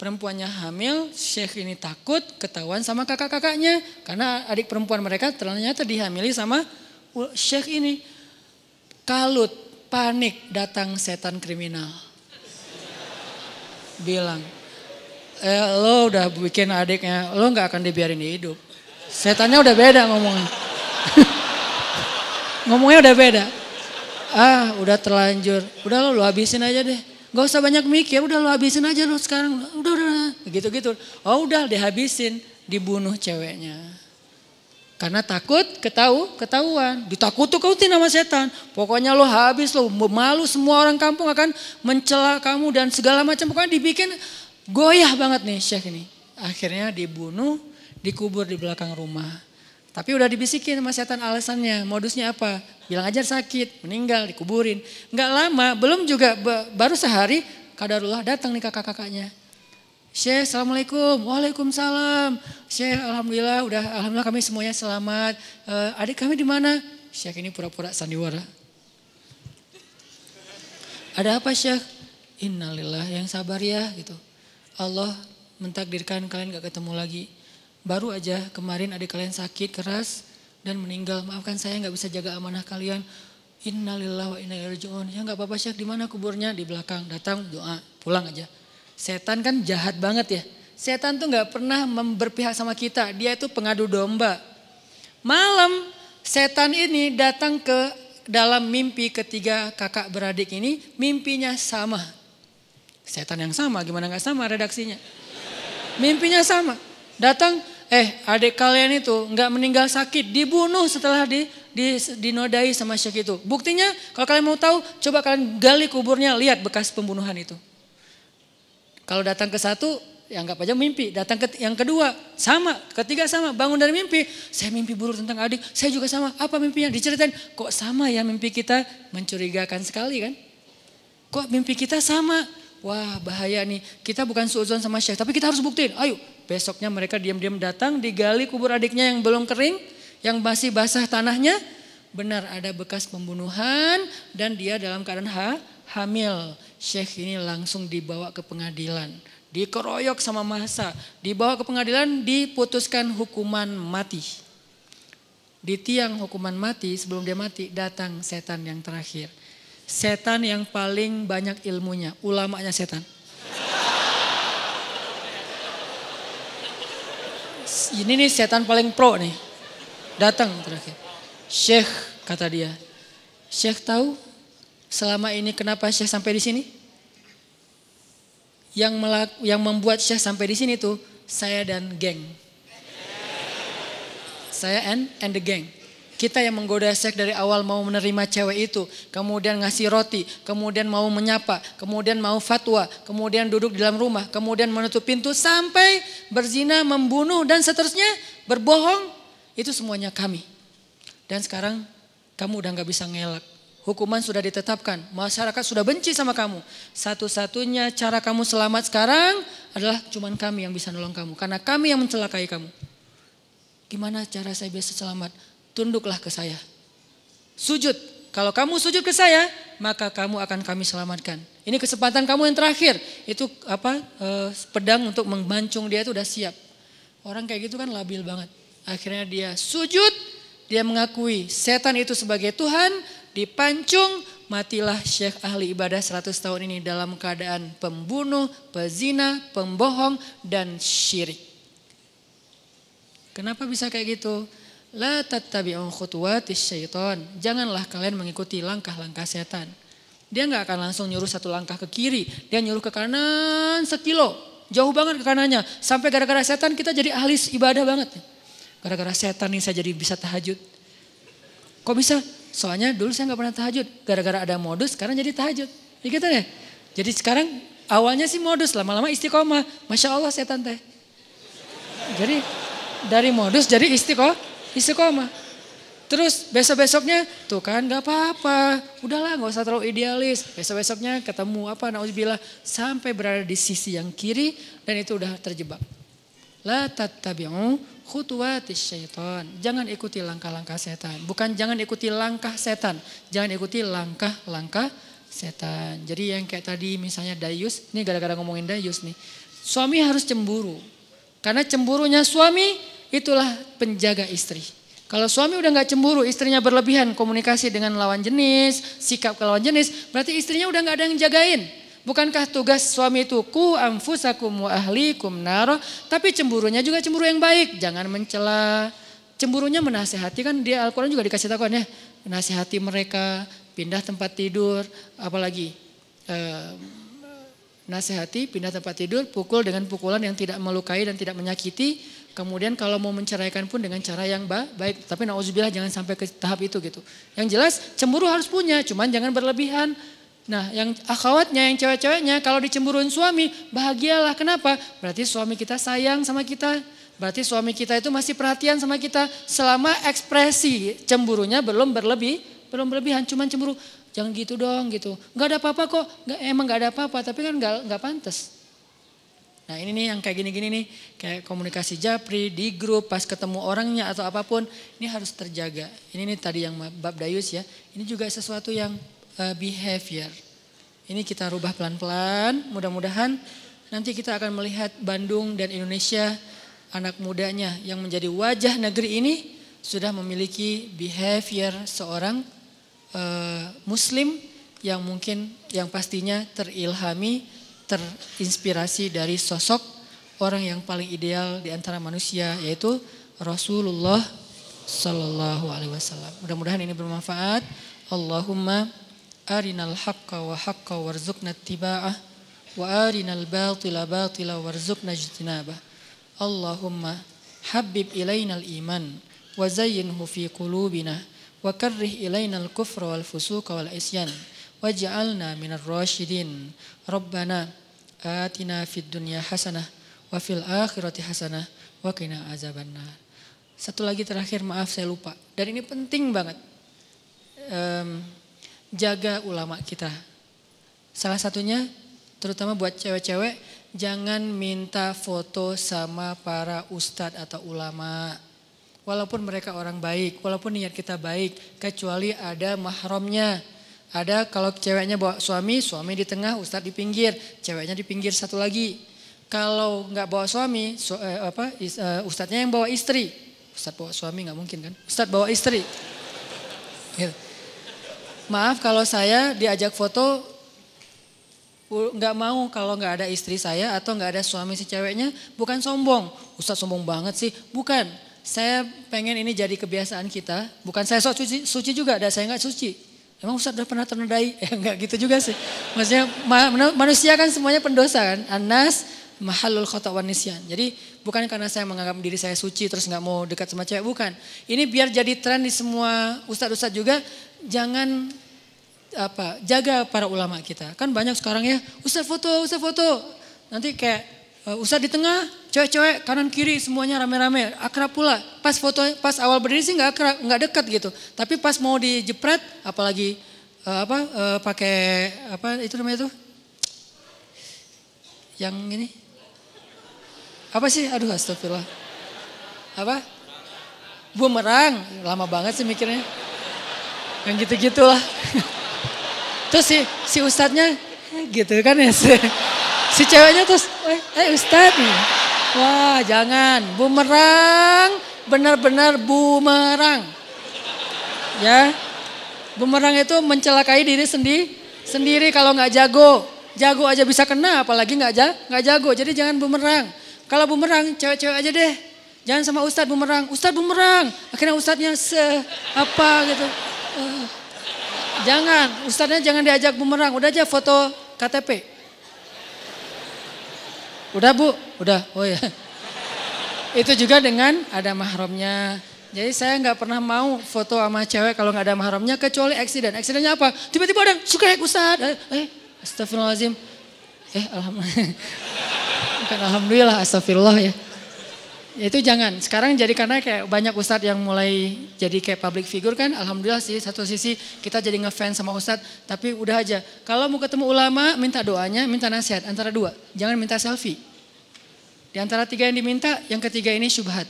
Perempuannya hamil, Syekh ini takut ketahuan sama kakak-kakaknya. Karena adik perempuan mereka ternyata dihamili sama Syekh ini. Kalut, panik, datang setan kriminal. Bilang, eh, lo udah bikin adiknya, lo gak akan dibiarin hidup. Setannya udah beda ngomongnya. ngomongnya udah beda. Ah udah terlanjur, udah lo, lo habisin aja deh. Gak usah banyak mikir, udah lo habisin aja lo sekarang. Udah, udah, gitu-gitu. Oh udah dihabisin, dibunuh ceweknya. Karena takut ketahu, ketahuan. Ditakut-takutin sama setan. Pokoknya lo habis lo malu semua orang kampung akan mencela kamu dan segala macam. Pokoknya dibikin goyah banget nih Syekh ini. Akhirnya dibunuh, dikubur di belakang rumah. Tapi udah dibisikin sama setan alasannya, modusnya apa? Bilang aja sakit, meninggal, dikuburin. Enggak lama, belum juga baru sehari kadarullah datang nih kakak-kakaknya. Syekh, Assalamualaikum. Waalaikumsalam. Syekh, Alhamdulillah, udah Alhamdulillah kami semuanya selamat. Uh, adik kami di mana? Syekh ini pura-pura sandiwara. Ada apa Syekh? Innalillah yang sabar ya gitu. Allah mentakdirkan kalian gak ketemu lagi. Baru aja kemarin adik kalian sakit keras dan meninggal. Maafkan saya gak bisa jaga amanah kalian. Innalillah wa inna ilaihi Ya gak apa-apa Syekh, di mana kuburnya? Di belakang. Datang doa, pulang aja. Setan kan jahat banget ya. Setan tuh nggak pernah berpihak sama kita. Dia itu pengadu domba. Malam setan ini datang ke dalam mimpi ketiga kakak beradik ini. Mimpinya sama. Setan yang sama gimana nggak sama redaksinya. Mimpinya sama. Datang eh adik kalian itu nggak meninggal sakit. Dibunuh setelah di, di, dinodai sama syekh itu. Buktinya kalau kalian mau tahu coba kalian gali kuburnya lihat bekas pembunuhan itu. Kalau datang ke satu, ya anggap aja mimpi. Datang ke yang kedua, sama. Ketiga sama, bangun dari mimpi. Saya mimpi buruk tentang adik, saya juga sama. Apa mimpinya? Diceritain, kok sama ya mimpi kita? Mencurigakan sekali kan? Kok mimpi kita sama? Wah bahaya nih, kita bukan suuzon sama Syekh, tapi kita harus buktiin. Ayo, besoknya mereka diam-diam datang, digali kubur adiknya yang belum kering, yang masih basah tanahnya. Benar ada bekas pembunuhan dan dia dalam keadaan ha, hamil. Syekh ini langsung dibawa ke pengadilan. Dikeroyok sama masa. Dibawa ke pengadilan diputuskan hukuman mati. Di tiang hukuman mati sebelum dia mati datang setan yang terakhir. Setan yang paling banyak ilmunya. Ulamanya setan. Ini nih setan paling pro nih. Datang terakhir. Syekh kata dia. Syekh tahu selama ini kenapa Syekh sampai di sini? Yang melak, yang membuat Syekh sampai di sini tuh saya dan geng. Saya and and the gang. Kita yang menggoda Syekh dari awal mau menerima cewek itu, kemudian ngasih roti, kemudian mau menyapa, kemudian mau fatwa, kemudian duduk di dalam rumah, kemudian menutup pintu sampai berzina, membunuh dan seterusnya, berbohong, itu semuanya kami. Dan sekarang kamu udah nggak bisa ngelak. Hukuman sudah ditetapkan, masyarakat sudah benci sama kamu. Satu-satunya cara kamu selamat sekarang adalah cuman kami yang bisa nolong kamu. Karena kami yang mencelakai kamu. Gimana cara saya bisa selamat? Tunduklah ke saya. Sujud. Kalau kamu sujud ke saya, maka kamu akan kami selamatkan. Ini kesempatan kamu yang terakhir. Itu apa? Eh, pedang untuk membancung dia itu udah siap. Orang kayak gitu kan labil banget. Akhirnya dia sujud, dia mengakui setan itu sebagai Tuhan, dipancung, matilah Syekh ahli ibadah 100 tahun ini dalam keadaan pembunuh, pezina, pembohong, dan syirik. Kenapa bisa kayak gitu? La tattabi'u khutuwatis syaitan. Janganlah kalian mengikuti langkah-langkah setan. Dia nggak akan langsung nyuruh satu langkah ke kiri. Dia nyuruh ke kanan sekilo. Jauh banget ke kanannya. Sampai gara-gara setan kita jadi ahli ibadah banget. Gara-gara setan nih saya jadi bisa tahajud. Kok bisa? Soalnya dulu saya nggak pernah tahajud. Gara-gara ada modus sekarang jadi tahajud. Ya gitu deh. Jadi sekarang awalnya sih modus, lama-lama istiqomah. Masya Allah setan teh. Jadi dari modus jadi istiqomah. istiqomah. Terus besok-besoknya tuh kan gak apa-apa. Udahlah gak usah terlalu idealis. Besok-besoknya ketemu apa nauzubillah sampai berada di sisi yang kiri dan itu udah terjebak. La tattabi'u khutuwatis syaitan. Jangan ikuti langkah-langkah setan. Bukan jangan ikuti langkah setan. Jangan ikuti langkah-langkah setan. Jadi yang kayak tadi misalnya Dayus, ini gara-gara ngomongin Dayus nih. Suami harus cemburu. Karena cemburunya suami itulah penjaga istri. Kalau suami udah nggak cemburu, istrinya berlebihan komunikasi dengan lawan jenis, sikap ke lawan jenis, berarti istrinya udah nggak ada yang jagain. Bukankah tugas suami itu ku amfusakum wa ahlikum naro, tapi cemburunya juga cemburu yang baik, jangan mencela. Cemburunya menasehati kan dia Al-Quran juga dikasih tahu ya, menasehati mereka, pindah tempat tidur, apalagi eh, nasihati, pindah tempat tidur, pukul dengan pukulan yang tidak melukai dan tidak menyakiti. Kemudian kalau mau menceraikan pun dengan cara yang baik. Tapi nauzubillah jangan sampai ke tahap itu gitu. Yang jelas cemburu harus punya, cuman jangan berlebihan. Nah yang akhwatnya, yang cewek-ceweknya kalau dicemburuin suami bahagialah. Kenapa? Berarti suami kita sayang sama kita. Berarti suami kita itu masih perhatian sama kita. Selama ekspresi cemburunya belum berlebih, belum berlebihan, cuman cemburu jangan gitu dong gitu. Gak ada apa-apa kok, gak, emang gak ada apa-apa, tapi kan gak, gak pantas. Nah ini nih yang kayak gini-gini nih, kayak komunikasi japri di grup pas ketemu orangnya atau apa pun, ini harus terjaga. Ini nih tadi yang bab dayus ya, ini juga sesuatu yang uh, behavior. Ini kita rubah pelan-pelan, mudah-mudahan nanti kita akan melihat Bandung dan Indonesia anak mudanya yang menjadi wajah negeri ini sudah memiliki behavior seorang uh, muslim yang mungkin yang pastinya terilhami, terinspirasi dari sosok orang yang paling ideal di antara manusia yaitu Rasulullah Sallallahu Alaihi Wasallam. Mudah-mudahan ini bermanfaat. Allahumma arinal haqqa wa haqqa warzuqna tiba'ah wa arinal batila batila warzuqna ijtinabah. Allahumma habib ilainal iman wa zayyinhu fi qulubina wa karrih ilaina al-kufra wal fusuqa wal isyan waj'alna minar rasyidin rabbana atina fid dunya hasanah wa fil akhirati hasanah wa qina azabannar satu lagi terakhir maaf saya lupa. Dan ini penting banget. Um, jaga ulama kita salah satunya terutama buat cewek-cewek jangan minta foto sama para ustadz atau ulama Walaupun mereka orang baik, walaupun niat kita baik, kecuali ada mahramnya. Ada kalau ceweknya bawa suami, suami di tengah, ustadz di pinggir, ceweknya di pinggir satu lagi. Kalau nggak bawa suami, su, eh, apa, is, uh, ustadznya yang bawa istri. Ustadz bawa suami nggak mungkin kan? Ustadz bawa istri. Gitu. Maaf kalau saya diajak foto nggak mau kalau nggak ada istri saya atau nggak ada suami si ceweknya bukan sombong. Ustadz sombong banget sih, bukan saya pengen ini jadi kebiasaan kita. Bukan saya sok suci, suci juga, ada saya nggak suci. Emang Ustaz udah pernah ternodai? Ya enggak gitu juga sih. Maksudnya manusia kan semuanya pendosa kan. Anas mahalul khata wa nisyan. Jadi bukan karena saya menganggap diri saya suci terus nggak mau dekat sama cewek, bukan. Ini biar jadi tren di semua ustadz-ustadz juga jangan apa jaga para ulama kita. Kan banyak sekarang ya, ustadz foto, ustadz foto. Nanti kayak Uh, Ustadz di tengah, cewek-cewek kanan kiri semuanya rame-rame, akrab pula. Pas foto, pas awal berdiri sih nggak akrab, nggak dekat gitu. Tapi pas mau dijepret, apalagi uh, apa uh, pakai apa itu namanya itu, yang ini, apa sih? Aduh astagfirullah. Apa? Bumerang, lama banget sih mikirnya. Yang gitu-gitulah. Terus si si ustadznya gitu kan ya si ceweknya terus, eh Ustadz nih. Wah jangan, bumerang, benar-benar bumerang. Ya, bumerang itu mencelakai diri sendiri, sendiri kalau nggak jago. Jago aja bisa kena, apalagi nggak ja, nggak jago. Jadi jangan bumerang. Kalau bumerang, cewek-cewek aja deh. Jangan sama Ustadz bumerang. Ustadz bumerang. Akhirnya Ustadznya se apa gitu. Jangan, Ustadznya jangan diajak bumerang. Udah aja foto KTP. Udah bu? Udah, oh ya. Itu juga dengan ada mahramnya. Jadi saya nggak pernah mau foto sama cewek kalau nggak ada mahramnya kecuali eksiden. Eksidennya apa? Tiba-tiba ada suka Ustaz. Eh, eh astagfirullahaladzim. Eh alhamdulillah. Bukan alhamdulillah astagfirullah ya. Itu jangan. Sekarang jadi karena kayak banyak ustadz yang mulai jadi kayak public figure kan. Alhamdulillah sih satu sisi kita jadi ngefans sama ustadz. Tapi udah aja. Kalau mau ketemu ulama minta doanya, minta nasihat. Antara dua. Jangan minta selfie. Di antara tiga yang diminta, yang ketiga ini syubhat.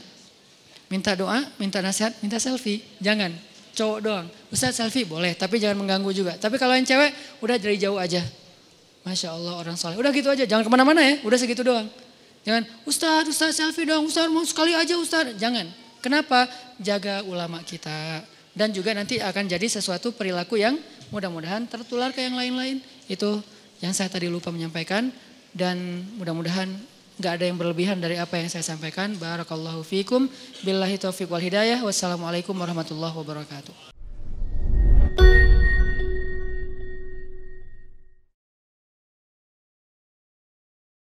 Minta doa, minta nasihat, minta selfie. Jangan. Cowok doang. Ustadz selfie boleh, tapi jangan mengganggu juga. Tapi kalau yang cewek, udah dari jauh aja. Masya Allah orang soleh. Udah gitu aja, jangan ke mana-mana ya. Udah segitu doang. Jangan, Ustadz, Ustadz selfie dong, Ustadz mau sekali aja Ustadz. Jangan. Kenapa? Jaga ulama kita. Dan juga nanti akan jadi sesuatu perilaku yang mudah-mudahan tertular ke yang lain-lain. Itu yang saya tadi lupa menyampaikan. Dan mudah-mudahan nggak ada yang berlebihan dari apa yang saya sampaikan. Barakallahu fikum. Billahi taufiq wal hidayah. Wassalamualaikum warahmatullahi wabarakatuh.